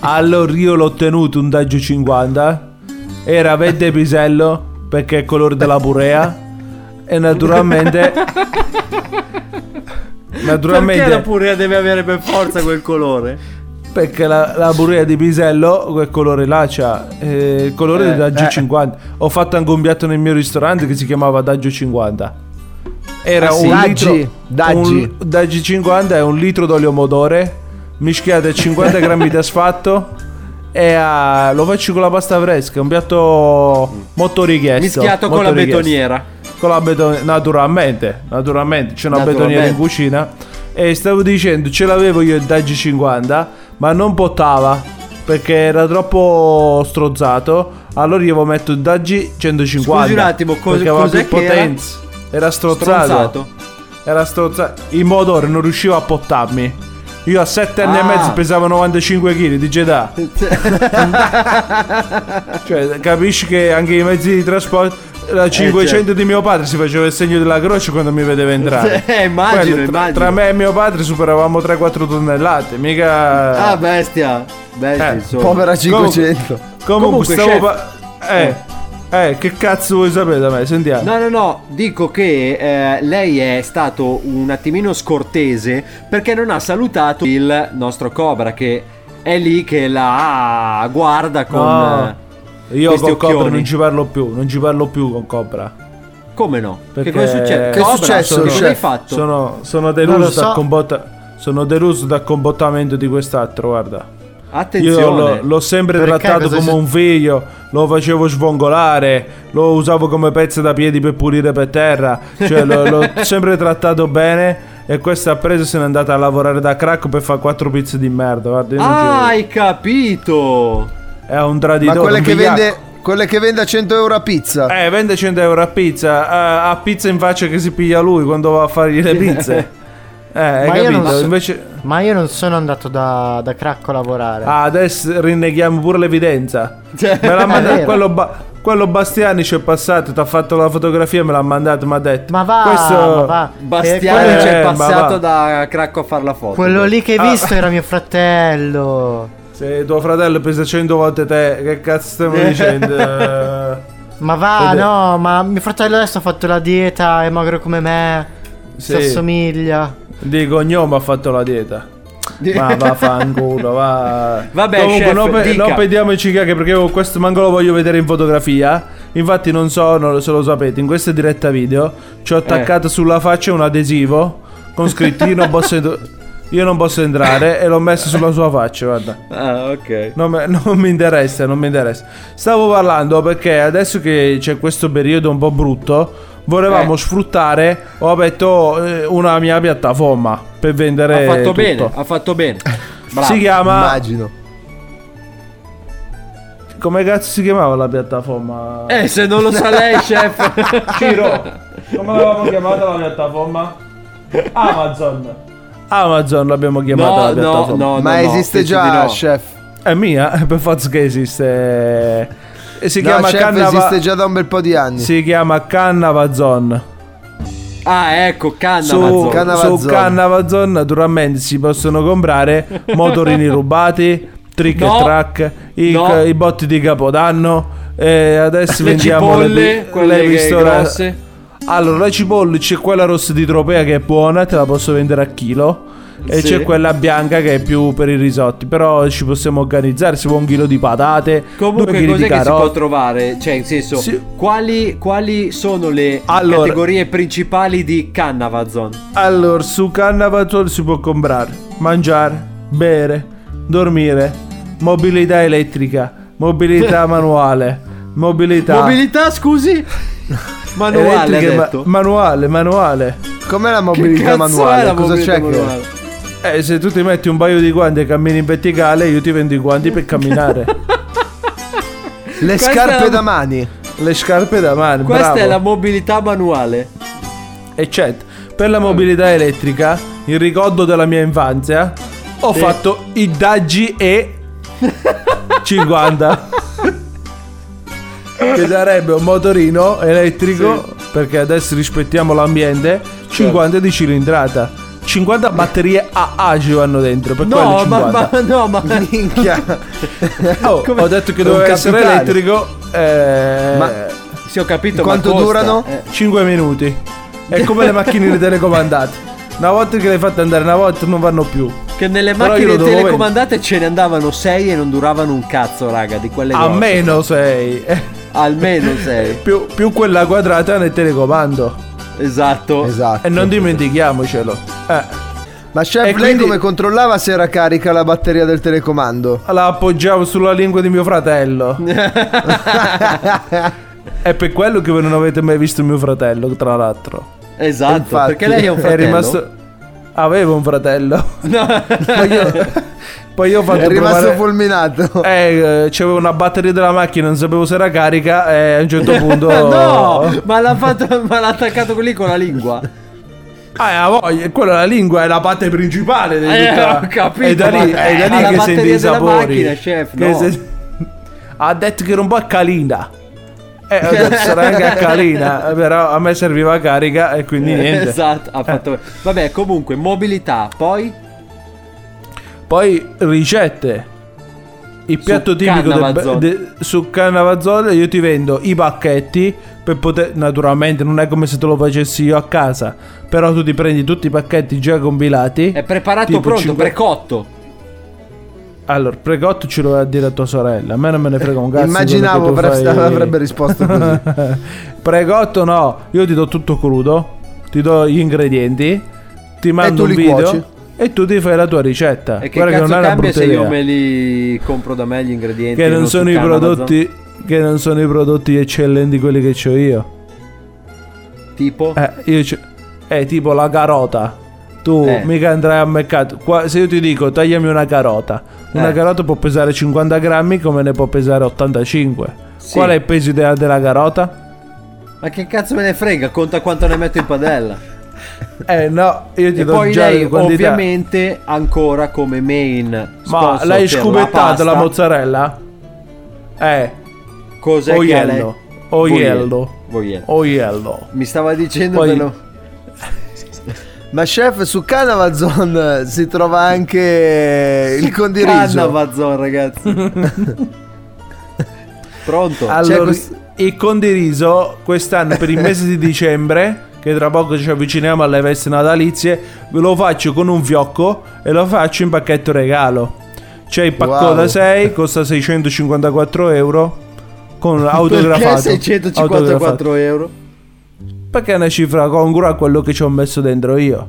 [SPEAKER 6] Allora io l'ho ottenuto un Daggio 50. Era verde pisello perché è il colore della purea. E naturalmente. naturalmente.
[SPEAKER 7] Perché la purea deve avere per forza quel colore?
[SPEAKER 6] Perché la, la purea di pisello, quel colore là, c'ha eh, il colore
[SPEAKER 7] Eh,
[SPEAKER 6] del Daggio
[SPEAKER 7] eh.
[SPEAKER 6] 50. Ho fatto anche un piatto nel mio ristorante che si chiamava Daggio 50. Era
[SPEAKER 3] Ah, sì?
[SPEAKER 6] un
[SPEAKER 3] Daggi,
[SPEAKER 6] litro.
[SPEAKER 3] Daggi.
[SPEAKER 6] un- Daggi 50 è un litro d'olio motore mischiato a 50 grammi di asfalto. E a- lo faccio con la pasta fresca. È un piatto molto richiesto.
[SPEAKER 7] Mischiato con
[SPEAKER 6] molto
[SPEAKER 7] la
[SPEAKER 6] richiesto.
[SPEAKER 7] betoniera.
[SPEAKER 6] Con la betoniera, naturalmente, naturalmente c'è una
[SPEAKER 7] Naturalmente.
[SPEAKER 6] betoniera in cucina. E stavo dicendo, ce l'avevo io il Daggi 50, ma non pottava perché era troppo strozzato. Allora io metto il Daggi 150.
[SPEAKER 7] Scusi un attimo, cos-
[SPEAKER 6] perché aveva più
[SPEAKER 7] che era?
[SPEAKER 6] potenza. Era strozzato.
[SPEAKER 7] Stronzato.
[SPEAKER 6] Era strozzato. Il motore non riusciva a pottarmi. Io a 7 anni
[SPEAKER 7] Ah.
[SPEAKER 6] e mezzo pesavo 95 kg di Jeddah. Cioè, capisci che anche i mezzi di trasporto. La 500 di mio padre si faceva il segno della croce quando mi vedeva entrare.
[SPEAKER 7] Eh, immagino,
[SPEAKER 6] Quello, tra,
[SPEAKER 7] immagino.
[SPEAKER 6] tra me e mio padre superavamo 3-4 tonnellate. Mica.
[SPEAKER 7] Ah, bestia. Bestia,
[SPEAKER 6] Eh,
[SPEAKER 7] insomma.
[SPEAKER 3] Povera 500.
[SPEAKER 6] Comunque, comunque stavo.
[SPEAKER 7] chef.
[SPEAKER 6] pa- eh, eh, che cazzo vuoi sapere da me? Sentiamo.
[SPEAKER 7] No, no, no, dico che eh, lei è stato un attimino scortese perché non ha salutato il nostro Cobra che è lì che la guarda con
[SPEAKER 6] No. Io con Cobra
[SPEAKER 7] occhioni.
[SPEAKER 6] non ci parlo più. Non ci parlo più con Cobra.
[SPEAKER 7] Come no?
[SPEAKER 6] Perché
[SPEAKER 7] Che cosa è successo?
[SPEAKER 3] Che è successo,
[SPEAKER 7] Che cosa
[SPEAKER 3] chef?
[SPEAKER 7] hai fatto?
[SPEAKER 6] Sono, sono deluso
[SPEAKER 9] so.
[SPEAKER 6] dal combotta- Sono deluso dal comportamento di quest'altro, guarda.
[SPEAKER 7] Attenzione.
[SPEAKER 6] Io l'ho, l'ho sempre
[SPEAKER 9] Perché?
[SPEAKER 6] trattato
[SPEAKER 9] Cosa
[SPEAKER 6] come
[SPEAKER 9] si-
[SPEAKER 6] un figlio, lo facevo svongolare, lo usavo come pezzo da piedi per pulire per terra, cioè l'ho, l'ho sempre trattato bene e questo ha preso e se n'è andato a lavorare da crack per fare quattro pizze di merda, guarda,
[SPEAKER 7] Ah, hai capito.
[SPEAKER 6] È un traditore.
[SPEAKER 3] Ma quelle
[SPEAKER 6] un
[SPEAKER 3] che,
[SPEAKER 6] vigliacco.
[SPEAKER 3] vende, quelle che vende a 100 euro a pizza.
[SPEAKER 6] Eh, vende 100 euro a pizza, a, a pizza in faccia che si piglia lui quando va a fargli le pizze. Eh, hai
[SPEAKER 9] Ma io so-
[SPEAKER 6] Invece...
[SPEAKER 9] Ma io non sono andato da, da cracco a lavorare.
[SPEAKER 6] Ah, adesso rinneghiamo pure l'evidenza. Me l'ha
[SPEAKER 9] È
[SPEAKER 6] mandato quello, ba- quello Bastiani ci è passato, ti ha fatto la fotografia, me l'ha mandato, mi ha detto.
[SPEAKER 9] Ma va,
[SPEAKER 6] questo...
[SPEAKER 9] ma va.
[SPEAKER 7] Bastiani
[SPEAKER 9] Eh,
[SPEAKER 7] c'è
[SPEAKER 6] eh,
[SPEAKER 7] passato da cracco a fare la foto.
[SPEAKER 9] Quello lì che hai
[SPEAKER 6] Ah.
[SPEAKER 9] visto era mio fratello.
[SPEAKER 6] Se tuo fratello pesa 100 volte te, che cazzo stiamo dicendo? Eh,
[SPEAKER 9] Ma va,
[SPEAKER 6] Vede-
[SPEAKER 9] no, ma mio fratello adesso ha fatto la dieta, è magro come me.
[SPEAKER 6] Sì.
[SPEAKER 9] Si assomiglia.
[SPEAKER 6] Di cognome ha fatto la dieta. Ma va fanculo, va.
[SPEAKER 7] Vabbè,
[SPEAKER 6] Comunque,
[SPEAKER 7] chef,
[SPEAKER 6] non, pe- non pediamoci caghe perché io questo manco lo voglio vedere in fotografia. Infatti, non so non- se lo sapete, in questa diretta video ci ho
[SPEAKER 7] Eh.
[SPEAKER 6] attaccato sulla faccia un adesivo con posso, ent- io non posso entrare e l'ho messo sulla sua faccia, guarda.
[SPEAKER 7] Ah, ok.
[SPEAKER 6] Non, me- non mi interessa, non mi interessa. Stavo parlando perché adesso che c'è questo periodo un po' brutto, volevamo
[SPEAKER 7] Eh.
[SPEAKER 6] sfruttare, ho aperto eh, una mia piattaforma per vendere
[SPEAKER 7] Ha fatto
[SPEAKER 6] tutto.
[SPEAKER 7] bene, ha fatto bene. Bravo.
[SPEAKER 6] Si chiama
[SPEAKER 3] Immagino.
[SPEAKER 6] Come cazzo si chiamava la piattaforma?
[SPEAKER 7] Eh, se non lo sa lei, chef.
[SPEAKER 6] Ciro. Come l'avevamo chiamata la piattaforma? Amazon. Amazon l'abbiamo chiamata
[SPEAKER 7] No,
[SPEAKER 6] la
[SPEAKER 7] no,
[SPEAKER 6] piattaforma.
[SPEAKER 7] no,
[SPEAKER 3] Ma
[SPEAKER 7] no,
[SPEAKER 3] esiste già,
[SPEAKER 7] no.
[SPEAKER 3] chef.
[SPEAKER 6] È mia, per forza che esiste. E si
[SPEAKER 3] no,
[SPEAKER 6] chiama
[SPEAKER 3] chef
[SPEAKER 6] Cannava-
[SPEAKER 3] esiste già da un bel po' di anni.
[SPEAKER 6] Si chiama Cannavazon.
[SPEAKER 7] Ah, ecco,
[SPEAKER 6] Su.
[SPEAKER 3] Cannavazon.
[SPEAKER 6] su Cannavazon naturalmente si possono comprare motorini rubati, trick
[SPEAKER 7] No.
[SPEAKER 6] e track, i,
[SPEAKER 7] No.
[SPEAKER 6] i botti di capodanno. E adesso
[SPEAKER 7] Le
[SPEAKER 6] vendiamo le,
[SPEAKER 7] cipolle, quelle
[SPEAKER 6] le
[SPEAKER 7] che-
[SPEAKER 6] pistole.
[SPEAKER 7] grosse.
[SPEAKER 6] Allora, la cipolla c'è quella rossa di tropea che è buona, te la posso vendere a chilo. E
[SPEAKER 7] Sì.
[SPEAKER 6] c'è quella bianca che è più per i risotti. Però ci possiamo organizzare. Si può un chilo di patate.
[SPEAKER 7] Comunque, cos'è che si può trovare? Cioè, in senso,
[SPEAKER 6] Sì.
[SPEAKER 7] quali, quali sono le
[SPEAKER 6] Allora-
[SPEAKER 7] categorie principali di Cannavazon?
[SPEAKER 6] Allora, su Cannavator si può comprare, mangiare, bere, dormire, mobilità elettrica, mobilità manuale, mobilità
[SPEAKER 7] Mobilità, scusi? Manuale,
[SPEAKER 6] elettrica,
[SPEAKER 7] ha
[SPEAKER 6] ma- manuale, manuale.
[SPEAKER 3] Com'è la
[SPEAKER 7] Che
[SPEAKER 3] mobilità manuale?
[SPEAKER 7] la
[SPEAKER 3] Cosa
[SPEAKER 7] mobilità
[SPEAKER 3] c'è che...
[SPEAKER 7] manuale?
[SPEAKER 6] Eh, se tu ti metti un paio di guanti e cammini in verticale, io ti vendo i guanti per camminare.
[SPEAKER 3] Le
[SPEAKER 7] Questa
[SPEAKER 3] scarpe
[SPEAKER 7] la-
[SPEAKER 3] da mani.
[SPEAKER 6] Le scarpe da mano,
[SPEAKER 7] Questa
[SPEAKER 6] bravo.
[SPEAKER 7] è la mobilità manuale.
[SPEAKER 6] E certo, per la mobilità elettrica, il ricordo della mia infanzia, ho
[SPEAKER 7] Sì.
[SPEAKER 6] fatto i Daggi E 50. Che sarebbe un motorino elettrico, perché adesso rispettiamo l'ambiente, 50 di cilindrata. 50 batterie AA ci vanno dentro, per quello
[SPEAKER 7] No, ma,
[SPEAKER 6] 50.
[SPEAKER 7] ma no, ma
[SPEAKER 3] Minchia.
[SPEAKER 6] Oh, ho detto che doveva essere
[SPEAKER 3] capitale.
[SPEAKER 6] elettrico. Eh,
[SPEAKER 7] Ma- Sì, ho capito.
[SPEAKER 3] Quanto durano?
[SPEAKER 7] Eh,
[SPEAKER 6] 5 minuti. È come le macchinine telecomandate. Una volta che le hai fatte andare, una volta non vanno più.
[SPEAKER 7] che nelle
[SPEAKER 6] Però
[SPEAKER 7] macchine telecomandate ce ne andavano 6 e non duravano un cazzo, raga, di quelle grosse.
[SPEAKER 6] Almeno 6.
[SPEAKER 7] Almeno 6.
[SPEAKER 6] più, più quella quadrata nel telecomando.
[SPEAKER 7] Esatto.
[SPEAKER 3] Esatto.
[SPEAKER 6] E non dimentichiamocelo. Eh,
[SPEAKER 3] Ma chef,
[SPEAKER 6] E
[SPEAKER 3] lei
[SPEAKER 6] quindi-
[SPEAKER 3] come controllava se era carica la batteria del telecomando?
[SPEAKER 6] la appoggiavo sulla lingua di mio fratello. È per quello che voi non avete mai visto mio fratello, tra l'altro.
[SPEAKER 7] Esatto,
[SPEAKER 3] Infatti,
[SPEAKER 7] perché lei è un
[SPEAKER 6] È
[SPEAKER 7] fratello.
[SPEAKER 6] rimasto. Avevo un fratello. poi, io, poi io ho fatto
[SPEAKER 3] È rimasto
[SPEAKER 6] provare-
[SPEAKER 3] fulminato.
[SPEAKER 6] Eh, eh, c'avevo una batteria della macchina, non sapevo se era carica e a un certo punto...
[SPEAKER 7] no, ma l'ha, fatto, ma l'ha attaccato lì con la lingua.
[SPEAKER 6] Ah, voglia, quella è la lingua, è la parte principale di
[SPEAKER 7] Eh, ho capito,
[SPEAKER 6] È da lì, è da
[SPEAKER 7] eh,
[SPEAKER 6] lì che senti i sapori.
[SPEAKER 7] macchina, chef,
[SPEAKER 6] Che
[SPEAKER 7] no.
[SPEAKER 6] se- Ha detto che era un po' calina. Eh, ho detto sarà anche calina, però a me serviva carica e quindi niente.
[SPEAKER 7] Esatto, ha fatto. Vabbè, comunque, mobilità, poi
[SPEAKER 6] Poi ricette. Il piatto tipico del, de- su Cannavazzone io ti vendo i pacchetti per poter naturalmente non è come se te lo facessi io a casa, però tu ti prendi tutti i pacchetti già compilati.
[SPEAKER 7] è preparato pronto,
[SPEAKER 6] cinque-
[SPEAKER 7] precotto.
[SPEAKER 6] Allora, precotto ce lo va a dire a tua sorella, a me non me ne frega un cazzo.
[SPEAKER 3] Immaginavo
[SPEAKER 6] che
[SPEAKER 3] avrebbe-
[SPEAKER 6] fai-
[SPEAKER 3] avrebbe risposto così.
[SPEAKER 6] precotto no, io ti do tutto crudo, ti do gli ingredienti, ti mando un video
[SPEAKER 3] cuoci?
[SPEAKER 6] e tu ti fai la tua ricetta.
[SPEAKER 7] E che
[SPEAKER 6] Guarda
[SPEAKER 7] cazzo
[SPEAKER 6] non è una
[SPEAKER 7] cambia se io me li compro da me gli ingredienti?
[SPEAKER 6] che non sono i prodotti che non sono i prodotti eccellenti quelli che ho io.
[SPEAKER 7] Tipo?
[SPEAKER 6] Eh, io c'ho- eh, tipo la carota. Tu
[SPEAKER 7] Eh.
[SPEAKER 6] mica andrai al mercato. Qua- se io ti dico tagliami una carota, una
[SPEAKER 7] Eh.
[SPEAKER 6] carota può pesare 50 grammi come ne può pesare 85.
[SPEAKER 7] Sì.
[SPEAKER 6] Qual è il peso ideale della carota?
[SPEAKER 7] Ma che cazzo me ne frega? Conta quanto ne metto in padella.
[SPEAKER 6] Eh no, io ti
[SPEAKER 7] E
[SPEAKER 6] do
[SPEAKER 7] poi
[SPEAKER 6] già
[SPEAKER 7] lei ovviamente ancora come main
[SPEAKER 6] Ma l'hai scubettata la,
[SPEAKER 7] pasta,
[SPEAKER 6] mozzarella? Eh,
[SPEAKER 7] Cos'è che ha lei?
[SPEAKER 6] Oiello. Oiello. Oiello.
[SPEAKER 7] Mi stava dicendo
[SPEAKER 6] Poi-
[SPEAKER 7] però-
[SPEAKER 3] Ma chef, su Canavazon si trova anche il condiriso.
[SPEAKER 7] Cannavazon, ragazzi. Pronto?
[SPEAKER 6] Allora,
[SPEAKER 3] C'è quest-
[SPEAKER 6] il condiriso quest'anno per il mese di dicembre, che tra poco ci avviciniamo alle feste natalizie, ve lo faccio con un fiocco e lo faccio in pacchetto regalo. C'è il pacco
[SPEAKER 3] Wow.
[SPEAKER 6] da 6, costa 654 euro. Con autografato.
[SPEAKER 7] Perché 654
[SPEAKER 6] autografato.
[SPEAKER 7] euro?
[SPEAKER 6] Perché è una cifra congrua a quello che ci ho messo dentro io.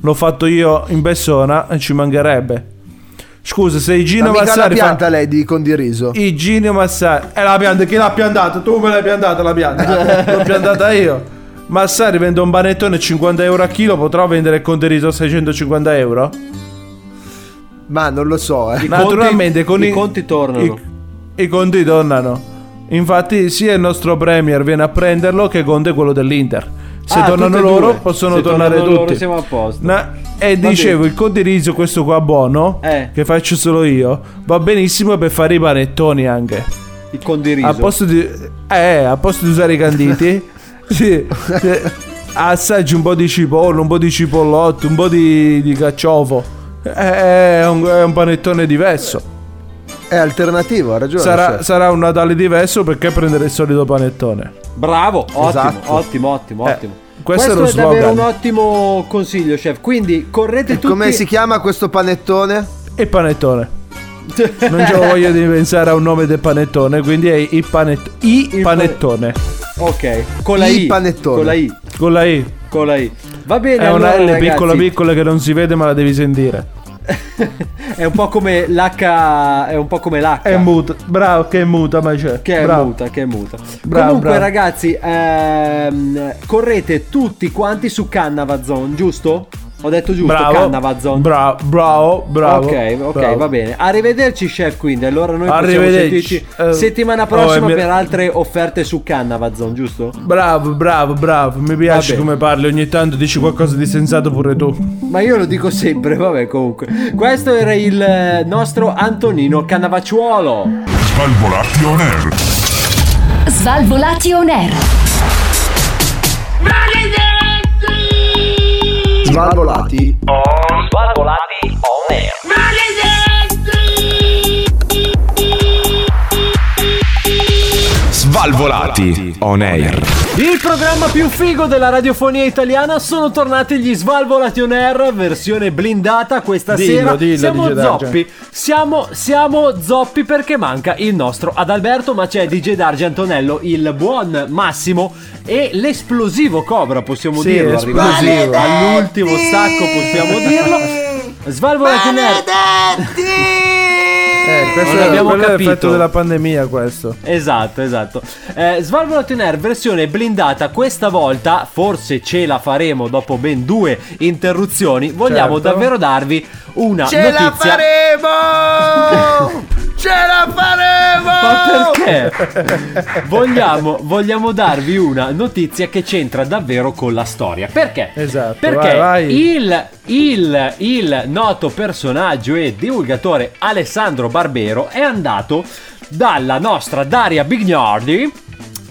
[SPEAKER 6] L'ho fatto io in persona e ci mancherebbe. Scusa, se i
[SPEAKER 3] Ma
[SPEAKER 6] Gino
[SPEAKER 3] mica la
[SPEAKER 6] Massari fa-
[SPEAKER 3] pianta lei di condiriso.
[SPEAKER 6] i Gino Massari. È la pianta, chi l'ha piantata? Tu me l'hai piantata la pianta. L'ho piantata io. Massari vende un panettone a 50 euro a chilo, potrò vendere il condiriso a 650 euro?
[SPEAKER 3] Ma non lo so, eh.
[SPEAKER 7] I
[SPEAKER 6] Naturalmente
[SPEAKER 7] conti-
[SPEAKER 6] con
[SPEAKER 7] i conti tornano.
[SPEAKER 6] I, i conti tornano. Infatti sia il nostro Premier viene a prenderlo che Conte quello dell'Inter. Se
[SPEAKER 7] Ah,
[SPEAKER 6] tornano loro possono
[SPEAKER 7] Se
[SPEAKER 6] tornare
[SPEAKER 7] tornano loro
[SPEAKER 6] tutti.
[SPEAKER 7] siamo a posto.
[SPEAKER 6] Na- e
[SPEAKER 7] Va
[SPEAKER 6] dicevo,
[SPEAKER 7] bene.
[SPEAKER 6] il condiriso questo qua buono,
[SPEAKER 7] Eh.
[SPEAKER 6] che faccio solo io, va benissimo per fare i panettoni anche.
[SPEAKER 7] Il condiriso.
[SPEAKER 6] A posto di, eh, a posto di usare i canditi, sì, eh, assaggi un po' di cipolla, un po' di cipollotto, un po' di, di caciofo. Eh, È un, è un panettone diverso.
[SPEAKER 3] È alternativo, ha ragione.
[SPEAKER 6] Sarà,
[SPEAKER 3] chef.
[SPEAKER 6] sarà un Natale diverso perché prendere il solito panettone.
[SPEAKER 7] Bravo, ottimo,
[SPEAKER 3] Esatto.
[SPEAKER 7] ottimo, ottimo,
[SPEAKER 6] Eh,
[SPEAKER 7] ottimo.
[SPEAKER 6] questo
[SPEAKER 7] Questo,
[SPEAKER 6] è lo
[SPEAKER 7] è davvero un ottimo consiglio, chef. Quindi correte
[SPEAKER 3] E
[SPEAKER 7] tutti.
[SPEAKER 3] come si chiama questo panettone?
[SPEAKER 6] Il panettone. Non c'ho voglia di pensare a un nome del panettone, quindi è il, panet- i
[SPEAKER 7] Il
[SPEAKER 6] panettone.
[SPEAKER 7] Ok, con la
[SPEAKER 3] Il
[SPEAKER 7] I.
[SPEAKER 3] panettone.
[SPEAKER 7] Con la I.
[SPEAKER 6] Con la I.
[SPEAKER 7] Con la I. Va bene,
[SPEAKER 6] È una
[SPEAKER 7] allora,
[SPEAKER 6] L
[SPEAKER 7] ragazzi,
[SPEAKER 6] piccola piccola che non si vede ma la devi sentire.
[SPEAKER 7] È un po' come l'H. È un po' come l'H.
[SPEAKER 6] È muta. Bravo, che è muta, ma c'è.
[SPEAKER 7] Che è
[SPEAKER 6] Bravo.
[SPEAKER 7] muta, che è muta.
[SPEAKER 6] Bravo,
[SPEAKER 7] Comunque,
[SPEAKER 6] bravo.
[SPEAKER 7] ragazzi, ehm, correte tutti quanti su Cannavazon, giusto? Ho detto giusto,
[SPEAKER 6] Bravo.
[SPEAKER 7] Cannavazon.
[SPEAKER 6] Bravo, bravo, bravo.
[SPEAKER 7] ok, ok,
[SPEAKER 6] bravo.
[SPEAKER 7] va bene. Arrivederci, chef. Quindi, allora noi possiamo
[SPEAKER 6] Arrivederci.
[SPEAKER 7] sentirci
[SPEAKER 6] Eh,
[SPEAKER 7] settimana
[SPEAKER 6] oh,
[SPEAKER 7] prossima
[SPEAKER 6] mi-
[SPEAKER 7] per altre offerte su Cannavazon, giusto?
[SPEAKER 6] Bravo, bravo, bravo. Mi piace come parli. Ogni tanto dici qualcosa di sensato pure tu.
[SPEAKER 7] Ma io lo dico sempre, vabbè, comunque. Questo era il eh, nostro Antonino Cannavacciuolo.
[SPEAKER 11] Svalvolati on air.
[SPEAKER 4] Svalvolati on air.
[SPEAKER 3] Svalvolati.
[SPEAKER 10] Svalvolati on air.
[SPEAKER 18] Svalvolati on air.
[SPEAKER 7] Il programma più figo della radiofonia italiana sono tornati gli Svalvolati on Air, versione blindata questa
[SPEAKER 6] Dillo,
[SPEAKER 7] sera.
[SPEAKER 6] dillo,
[SPEAKER 7] siamo
[SPEAKER 6] DJ
[SPEAKER 7] zoppi. Siamo, siamo zoppi perché manca il nostro Adalberto, ma c'è DJ Darge Antonello, il buon Massimo e l'esplosivo Cobra, possiamo
[SPEAKER 6] Sì,
[SPEAKER 7] dirlo. Arrivato
[SPEAKER 6] esplosivo.
[SPEAKER 7] all'ultimo stacco, possiamo dirlo. Svalvolati on Air.
[SPEAKER 6] Eh, questo
[SPEAKER 7] Non
[SPEAKER 6] è,
[SPEAKER 7] abbiamo
[SPEAKER 6] quello
[SPEAKER 7] capito.
[SPEAKER 6] l'effetto della pandemia questo.
[SPEAKER 7] Esatto, esatto. Eh, Svalvolati on Air versione blindata questa volta, forse ce la faremo dopo ben due interruzioni. Vogliamo
[SPEAKER 6] Certo.
[SPEAKER 7] davvero darvi una
[SPEAKER 3] Ce la
[SPEAKER 7] notizia.
[SPEAKER 3] faremo! Ce la faremo!
[SPEAKER 7] Ma perché? vogliamo, vogliamo darvi una notizia che c'entra davvero con la storia. Perché?
[SPEAKER 6] Esatto.
[SPEAKER 7] Perché
[SPEAKER 6] vai, vai.
[SPEAKER 7] Il, il, il noto personaggio e divulgatore Alessandro Barbero è andato dalla nostra Daria Bignardi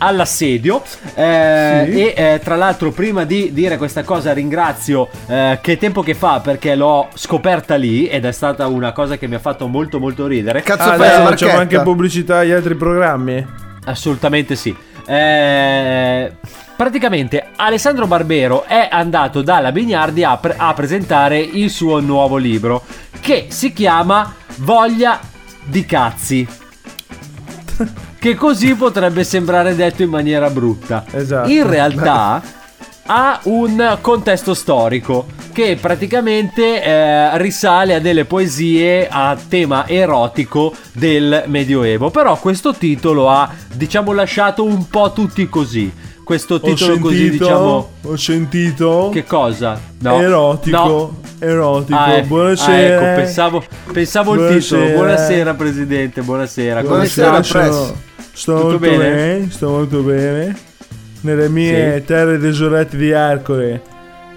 [SPEAKER 7] all'assedio eh,
[SPEAKER 6] Sì.
[SPEAKER 7] e eh, tra l'altro prima di dire questa cosa ringrazio eh, che tempo che fa perché l'ho scoperta lì ed è stata una cosa che mi ha fatto molto molto ridere
[SPEAKER 3] Cazzo
[SPEAKER 6] Ah, adesso facciamo anche pubblicità agli altri programmi.
[SPEAKER 7] Assolutamente sì. Eh, praticamente Alessandro Barbero è andato dalla Bignardi a, pre- a presentare il suo nuovo libro che si chiama Voglia di cazzi. che così potrebbe sembrare detto in maniera brutta.
[SPEAKER 6] Esatto.
[SPEAKER 7] In realtà ha un contesto storico che praticamente eh, risale a delle poesie a tema erotico del Medioevo. Però questo titolo ha, diciamo, lasciato un po' tutti così. Questo titolo così, diciamo.
[SPEAKER 6] ho sentito
[SPEAKER 7] Che cosa? No.
[SPEAKER 6] erotico,
[SPEAKER 7] No.
[SPEAKER 6] erotico.
[SPEAKER 7] Ah, eh,
[SPEAKER 6] Buonasera.
[SPEAKER 7] ah, ecco, pensavo, pensavo il titolo.
[SPEAKER 6] Buonasera.
[SPEAKER 7] Buonasera, presidente. Buonasera. Come
[SPEAKER 3] Buonasera? Press.
[SPEAKER 6] Sto, molto
[SPEAKER 7] bene?
[SPEAKER 6] bene? sto molto bene. Nelle mie
[SPEAKER 7] Sì.
[SPEAKER 6] terre desolate di Arcore,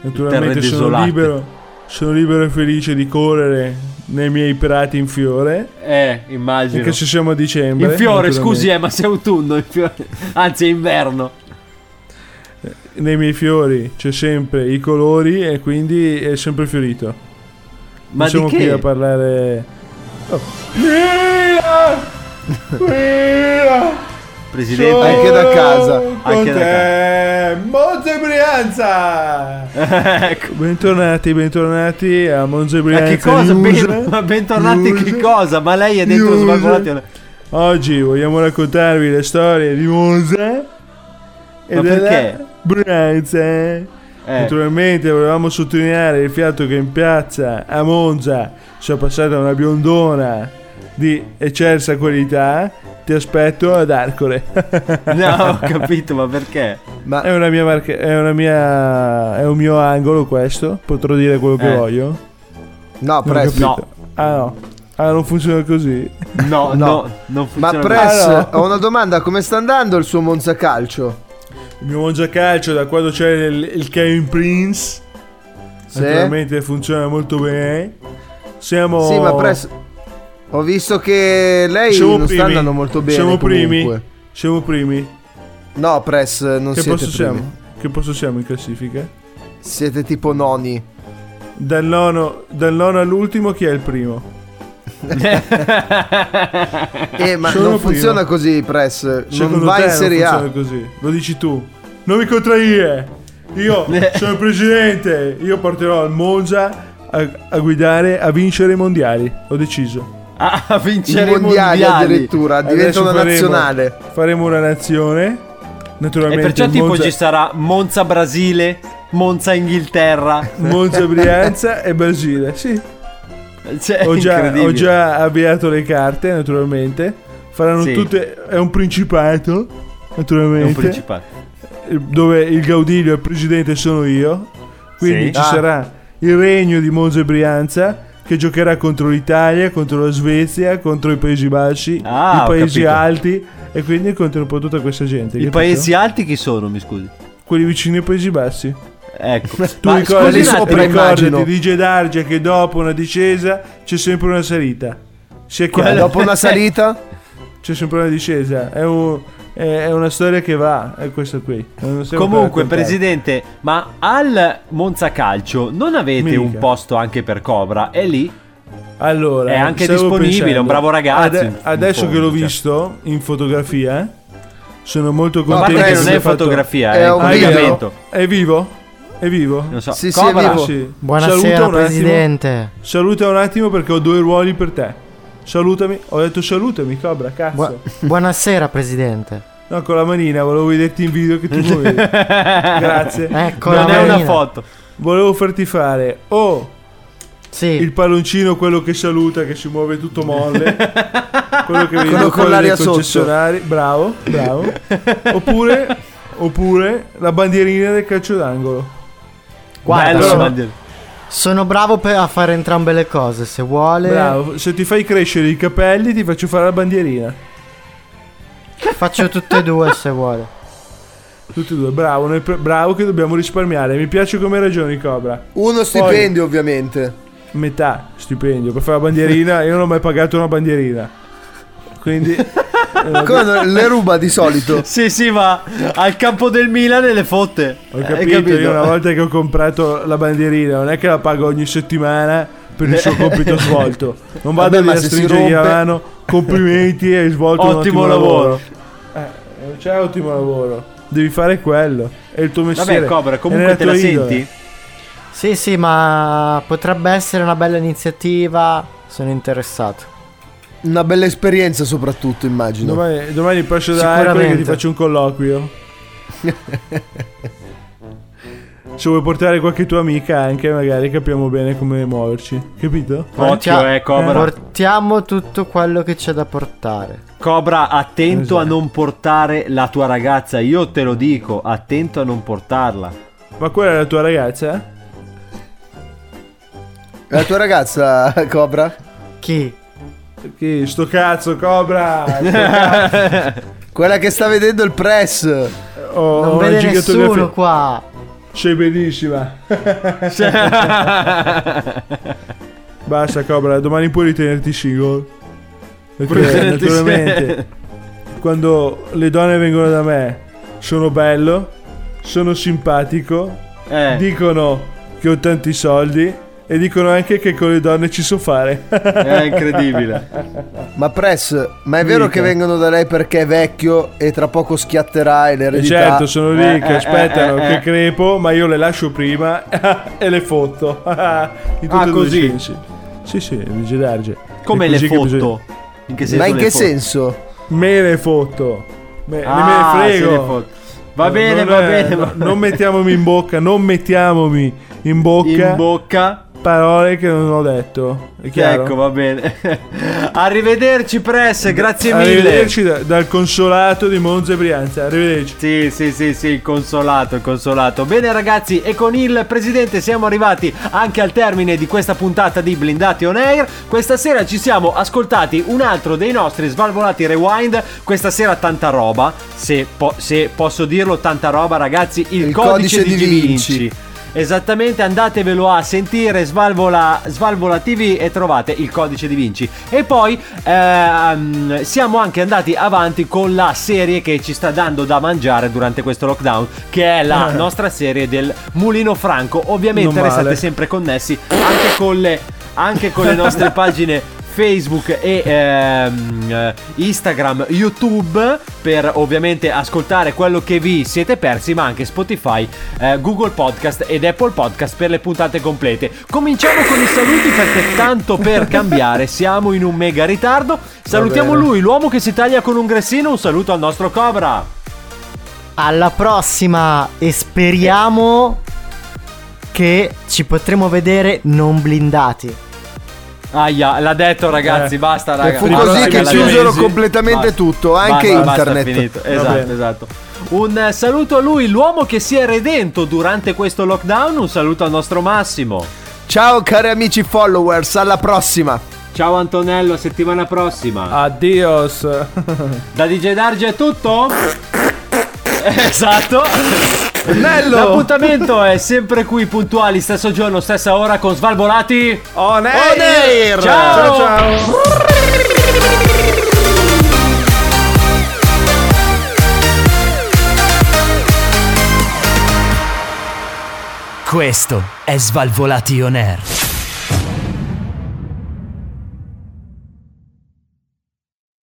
[SPEAKER 6] naturalmente sono
[SPEAKER 7] desolate.
[SPEAKER 6] libero, sono libero e felice di correre nei miei prati in fiore.
[SPEAKER 7] Eh, immagino.
[SPEAKER 6] Anche se siamo a dicembre.
[SPEAKER 7] In fiore, scusi, eh, ma sei autunno. in fiore. Anzi, è inverno.
[SPEAKER 6] Nei miei fiori c'è sempre i colori e quindi è sempre fiorito.
[SPEAKER 7] Ma
[SPEAKER 6] non siamo qui a parlare. Oh.
[SPEAKER 7] Presidente.
[SPEAKER 6] Sono
[SPEAKER 3] Anche da casa.
[SPEAKER 6] Con
[SPEAKER 7] Anche da
[SPEAKER 6] te, Monza e Brianza!
[SPEAKER 7] ecco.
[SPEAKER 6] Bentornati, bentornati a Monza e
[SPEAKER 7] Ma
[SPEAKER 6] Brianza.
[SPEAKER 7] che cosa?
[SPEAKER 6] News.
[SPEAKER 7] Ben- ma bentornati
[SPEAKER 6] News.
[SPEAKER 7] che cosa? Ma lei è dentro
[SPEAKER 6] News.
[SPEAKER 7] Svalvolati.
[SPEAKER 6] Oggi vogliamo raccontarvi le storie di Monza e
[SPEAKER 7] Ma
[SPEAKER 6] della
[SPEAKER 7] perché?
[SPEAKER 6] Brianza.
[SPEAKER 7] Eh.
[SPEAKER 6] Naturalmente volevamo sottolineare il fatto che in piazza a Monza sia passata una biondona di eccelsa qualità. Ti aspetto ad Arcore.
[SPEAKER 7] No, ho capito, ma perché?
[SPEAKER 3] Ma
[SPEAKER 6] È una mia marca, è una mia è un mio angolo questo, potrò dire quello che
[SPEAKER 7] Eh.
[SPEAKER 6] voglio.
[SPEAKER 3] no, Press.
[SPEAKER 6] capito.
[SPEAKER 7] No.
[SPEAKER 6] Ah no. Ah, non funziona così.
[SPEAKER 7] No, no,
[SPEAKER 3] No.
[SPEAKER 7] non
[SPEAKER 3] Ma
[SPEAKER 7] funziona
[SPEAKER 3] Press,
[SPEAKER 6] Ah, no.
[SPEAKER 3] ho una domanda, come sta andando il suo Monza Calcio?
[SPEAKER 6] Il mio Monza Calcio da quando c'è il, il Kevin Prince
[SPEAKER 3] Sì?
[SPEAKER 6] naturalmente funziona molto bene. Siamo
[SPEAKER 3] Sì, ma Press, ho visto che lei
[SPEAKER 6] siamo
[SPEAKER 3] non
[SPEAKER 6] primi.
[SPEAKER 3] sta andando molto bene
[SPEAKER 6] Siamo
[SPEAKER 3] comunque.
[SPEAKER 6] primi. Siamo primi.
[SPEAKER 3] No, Press, non
[SPEAKER 6] Che
[SPEAKER 3] siete
[SPEAKER 6] posto
[SPEAKER 3] primi.
[SPEAKER 6] siamo? Che posto siamo in classifica?
[SPEAKER 3] Siete tipo noni.
[SPEAKER 6] Dal nono, dal nono all'ultimo chi è il primo?
[SPEAKER 3] Eh, ma
[SPEAKER 6] Sono
[SPEAKER 3] non
[SPEAKER 6] primo.
[SPEAKER 3] funziona così, Press. Non
[SPEAKER 6] Secondo
[SPEAKER 3] va
[SPEAKER 6] te
[SPEAKER 3] in Serie
[SPEAKER 6] non
[SPEAKER 3] A.
[SPEAKER 6] funziona così. Lo dici tu. Non mi contraire. Io sono il presidente. Io porterò il Monza a, a guidare, a vincere i mondiali. Ho deciso.
[SPEAKER 7] A a
[SPEAKER 3] I
[SPEAKER 7] vincere
[SPEAKER 3] mondiali,
[SPEAKER 7] mondiali.
[SPEAKER 3] addirittura, diventa una
[SPEAKER 6] faremo-
[SPEAKER 3] nazionale.
[SPEAKER 6] Faremo una nazione.
[SPEAKER 7] E
[SPEAKER 6] Naturalmente
[SPEAKER 7] perciò tipo
[SPEAKER 6] Monza,
[SPEAKER 7] ci sarà Monza Brasile, Monza Inghilterra.
[SPEAKER 6] Monza Brianza e Brasile. Sì.
[SPEAKER 7] Cioè,
[SPEAKER 6] Ho già, ho già avviato le carte, naturalmente. Faranno
[SPEAKER 7] Sì.
[SPEAKER 6] tutte. È un principato.
[SPEAKER 7] È
[SPEAKER 6] Naturalmente.
[SPEAKER 7] un principale.
[SPEAKER 6] dove il Gaudilio e il presidente sono io. Quindi
[SPEAKER 7] Sì.
[SPEAKER 6] ci
[SPEAKER 3] Ah.
[SPEAKER 6] sarà il regno di Monza e Brianza che giocherà contro l'Italia, contro la Svezia, contro i Paesi Bassi,
[SPEAKER 7] Ah,
[SPEAKER 6] i paesi
[SPEAKER 7] capito.
[SPEAKER 6] alti e quindi contro un po' tutta questa gente.
[SPEAKER 7] I
[SPEAKER 6] capito?
[SPEAKER 7] paesi alti chi sono, mi scusi?
[SPEAKER 6] Quelli vicini ai Paesi Bassi.
[SPEAKER 7] Ecco.
[SPEAKER 6] Tu
[SPEAKER 7] Ma
[SPEAKER 6] ricordi,
[SPEAKER 7] attimo,
[SPEAKER 6] ricordati
[SPEAKER 3] immagino.
[SPEAKER 6] di DJ Darge che dopo una discesa c'è sempre una salita. Sia chiaro.
[SPEAKER 3] Dopo una salita?
[SPEAKER 6] C'è sempre una discesa. È un, è una storia che va, è questo qui.
[SPEAKER 7] Comunque, presidente, ma al Monza Calcio non avete
[SPEAKER 6] Mica.
[SPEAKER 7] un posto anche per Cobra? È lì?
[SPEAKER 6] Allora,
[SPEAKER 7] È anche disponibile,
[SPEAKER 6] pensando,
[SPEAKER 7] un bravo ragazzo, in
[SPEAKER 6] adesso che l'ho
[SPEAKER 7] cioè.
[SPEAKER 6] visto in fotografia, sono molto
[SPEAKER 7] Ma
[SPEAKER 6] contento.
[SPEAKER 7] parte che non è
[SPEAKER 6] fatto-
[SPEAKER 7] fotografia,
[SPEAKER 3] È
[SPEAKER 7] è
[SPEAKER 3] un
[SPEAKER 7] collegamento.
[SPEAKER 6] È vivo? È vivo?
[SPEAKER 7] Non so.
[SPEAKER 3] Sì, sì,
[SPEAKER 7] Cobra?
[SPEAKER 3] è vivo.
[SPEAKER 6] Sì.
[SPEAKER 9] Buonasera,
[SPEAKER 6] Saluta un attimo.
[SPEAKER 9] presidente.
[SPEAKER 6] Saluta un attimo perché ho due ruoli per te. Salutami. Ho detto salutami, Cobra, cazzo.
[SPEAKER 9] Bu- buonasera, presidente.
[SPEAKER 6] No, con la manina, volevo vederti in video che tu muovevi. Grazie.
[SPEAKER 9] Ecco
[SPEAKER 7] non
[SPEAKER 9] la
[SPEAKER 7] è una foto.
[SPEAKER 6] Volevo farti fare o
[SPEAKER 9] Sì.
[SPEAKER 6] il palloncino, quello che saluta, che si muove tutto molle. quello che
[SPEAKER 3] Quello con l'aria
[SPEAKER 6] dai
[SPEAKER 3] sotto.
[SPEAKER 6] concessionari. Bravo, bravo. oppure, oppure la bandierina del calcio d'angolo.
[SPEAKER 9] Guarda,
[SPEAKER 7] Bello,
[SPEAKER 9] sono,
[SPEAKER 7] Bandiera.
[SPEAKER 9] Sono bravo per- a fare entrambe le cose. Se vuole,
[SPEAKER 6] Bravo. Se ti fai crescere i capelli, ti faccio fare la bandierina.
[SPEAKER 9] faccio tutte e due se vuole.
[SPEAKER 6] Tutti e due, bravo, pre- bravo che dobbiamo risparmiare. Mi piace come ragioni, Cobra.
[SPEAKER 3] Uno stipendio, ovviamente.
[SPEAKER 6] Metà stipendio per fare la bandierina. Io non ho mai pagato una bandierina. Quindi.
[SPEAKER 3] Come no- le ruba di solito.
[SPEAKER 7] Sì, sì, ma al campo del Milan e le fotte.
[SPEAKER 6] Ho
[SPEAKER 7] Hai
[SPEAKER 6] capito, io una volta che ho comprato la bandierina, non è che la pago ogni settimana per il suo compito svolto. Non vado
[SPEAKER 3] Vabbè,
[SPEAKER 6] lì a stringergli la mano, complimenti, hai svolto un
[SPEAKER 7] Ottimo
[SPEAKER 6] ottimo
[SPEAKER 7] lavoro.
[SPEAKER 6] lavoro. Eh, non c'è ottimo lavoro. Devi fare quello. È il tuo mestiere.
[SPEAKER 7] Vabbè, Cobra, comunque te la
[SPEAKER 6] tua idola.
[SPEAKER 7] senti?
[SPEAKER 9] Sì, sì, ma potrebbe essere una bella iniziativa. Sono interessato.
[SPEAKER 3] Una bella esperienza, soprattutto, immagino.
[SPEAKER 6] Domani, domani passo da Ercole che ti faccio un colloquio. Se vuoi portare qualche tua amica anche, magari capiamo bene come muoverci. Capito?
[SPEAKER 7] Occhio, eh, Cobra.
[SPEAKER 9] Portiamo tutto quello che c'è da portare.
[SPEAKER 7] Cobra, attento a
[SPEAKER 6] Esatto.
[SPEAKER 7] non portare la tua ragazza. Io te lo dico, attento a non portarla.
[SPEAKER 6] Ma quella è la tua ragazza? eh?
[SPEAKER 3] La tua ragazza, Cobra?
[SPEAKER 9] Chi?
[SPEAKER 6] Chi? Sto cazzo, Cobra! Sto cazzo.
[SPEAKER 3] Quella che sta vedendo il press.
[SPEAKER 6] Ho
[SPEAKER 9] non
[SPEAKER 6] una
[SPEAKER 9] vede nessuno qua.
[SPEAKER 6] Sei benissima. Basta, Cobra, domani puoi ritenerti single. Perché naturalmente, quando le donne vengono da me, sono bello, sono simpatico,
[SPEAKER 7] Eh.
[SPEAKER 6] dicono che ho tanti soldi e dicono anche che con le donne ci so fare.
[SPEAKER 7] È incredibile.
[SPEAKER 3] Ma Press, ma è vero che vengono da lei perché è vecchio e tra poco schiatterà e
[SPEAKER 6] E
[SPEAKER 3] l'eredità?
[SPEAKER 6] certo, sono lì
[SPEAKER 7] Eh,
[SPEAKER 6] che
[SPEAKER 7] eh,
[SPEAKER 6] aspettano
[SPEAKER 7] eh, eh,
[SPEAKER 6] che
[SPEAKER 7] eh.
[SPEAKER 6] crepo, ma io le lascio prima e le fotto. in tutti
[SPEAKER 7] Ah, così?
[SPEAKER 6] sensi. Sì, sì, Luigi Darge.
[SPEAKER 7] Come le
[SPEAKER 6] che
[SPEAKER 7] foto?
[SPEAKER 6] bisogna-
[SPEAKER 7] In che senso
[SPEAKER 3] Ma in
[SPEAKER 7] le
[SPEAKER 3] che
[SPEAKER 7] foto?
[SPEAKER 3] senso?
[SPEAKER 6] Me le fotto. Me,
[SPEAKER 7] Ah,
[SPEAKER 6] me ne
[SPEAKER 7] le
[SPEAKER 6] frego.
[SPEAKER 7] Va bene,
[SPEAKER 6] non
[SPEAKER 7] va bene. va-
[SPEAKER 6] non mettiamomi in bocca, non mettiamomi in bocca
[SPEAKER 7] In bocca.
[SPEAKER 6] Parole che non ho detto.
[SPEAKER 7] Ecco, va bene. Arrivederci, Press, grazie mille.
[SPEAKER 6] Arrivederci da- dal consolato di Monza e Brianza. Arrivederci.
[SPEAKER 7] Sì, sì, sì, sì, il consolato, il consolato. Bene ragazzi, e con il presidente siamo arrivati anche al termine di questa puntata di Blindati on Air. Questa sera ci siamo ascoltati un altro dei nostri svalvolati rewind. Questa sera tanta roba, se, po- se posso dirlo, tanta roba ragazzi, il,
[SPEAKER 3] Il
[SPEAKER 7] codice,
[SPEAKER 3] codice
[SPEAKER 7] di
[SPEAKER 3] di
[SPEAKER 7] Vinci.
[SPEAKER 3] Vinci.
[SPEAKER 7] Esattamente, andatevelo a sentire Svalvola, Svalvola TV e trovate il codice di Vinci. E poi ehm, siamo anche andati avanti con la serie che ci sta dando da mangiare durante questo lockdown, che è la
[SPEAKER 6] Eh.
[SPEAKER 7] nostra serie del Mulino Franco. Ovviamente restate sempre connessi anche con le, anche con le nostre pagine. Facebook e ehm, eh, Instagram, YouTube per ovviamente ascoltare quello che vi siete persi, ma anche Spotify, eh, Google Podcast ed Apple Podcast per le puntate complete. Cominciamo con i saluti perché tanto per cambiare siamo in un mega ritardo. Salutiamo lui, l'uomo che si taglia con un gressino. Un saluto al nostro Cobra.
[SPEAKER 9] Alla prossima e speriamo che ci potremo vedere non blindati.
[SPEAKER 7] Aia, l'ha detto ragazzi,
[SPEAKER 6] Eh,
[SPEAKER 7] basta
[SPEAKER 3] E
[SPEAKER 7] raga.
[SPEAKER 3] fu
[SPEAKER 6] i
[SPEAKER 3] così che chiusero completamente
[SPEAKER 7] Basta.
[SPEAKER 3] tutto, anche
[SPEAKER 7] Basta, basta,
[SPEAKER 3] internet.
[SPEAKER 6] Va
[SPEAKER 7] Esatto, esatto. Un eh, saluto a lui, l'uomo che si è redento durante questo lockdown. Un saluto al nostro Massimo.
[SPEAKER 3] Ciao cari amici followers, alla prossima.
[SPEAKER 7] Ciao Antonello, settimana prossima.
[SPEAKER 6] Addios.
[SPEAKER 7] Da DJ Darge è tutto? esatto.
[SPEAKER 6] Nello!
[SPEAKER 7] L'appuntamento è sempre qui, puntuali, stesso giorno, stessa ora con Svalvolati.
[SPEAKER 6] On air!
[SPEAKER 3] On air.
[SPEAKER 7] Ciao!
[SPEAKER 6] ciao! ciao.
[SPEAKER 5] Questo è Svalvolati On Air.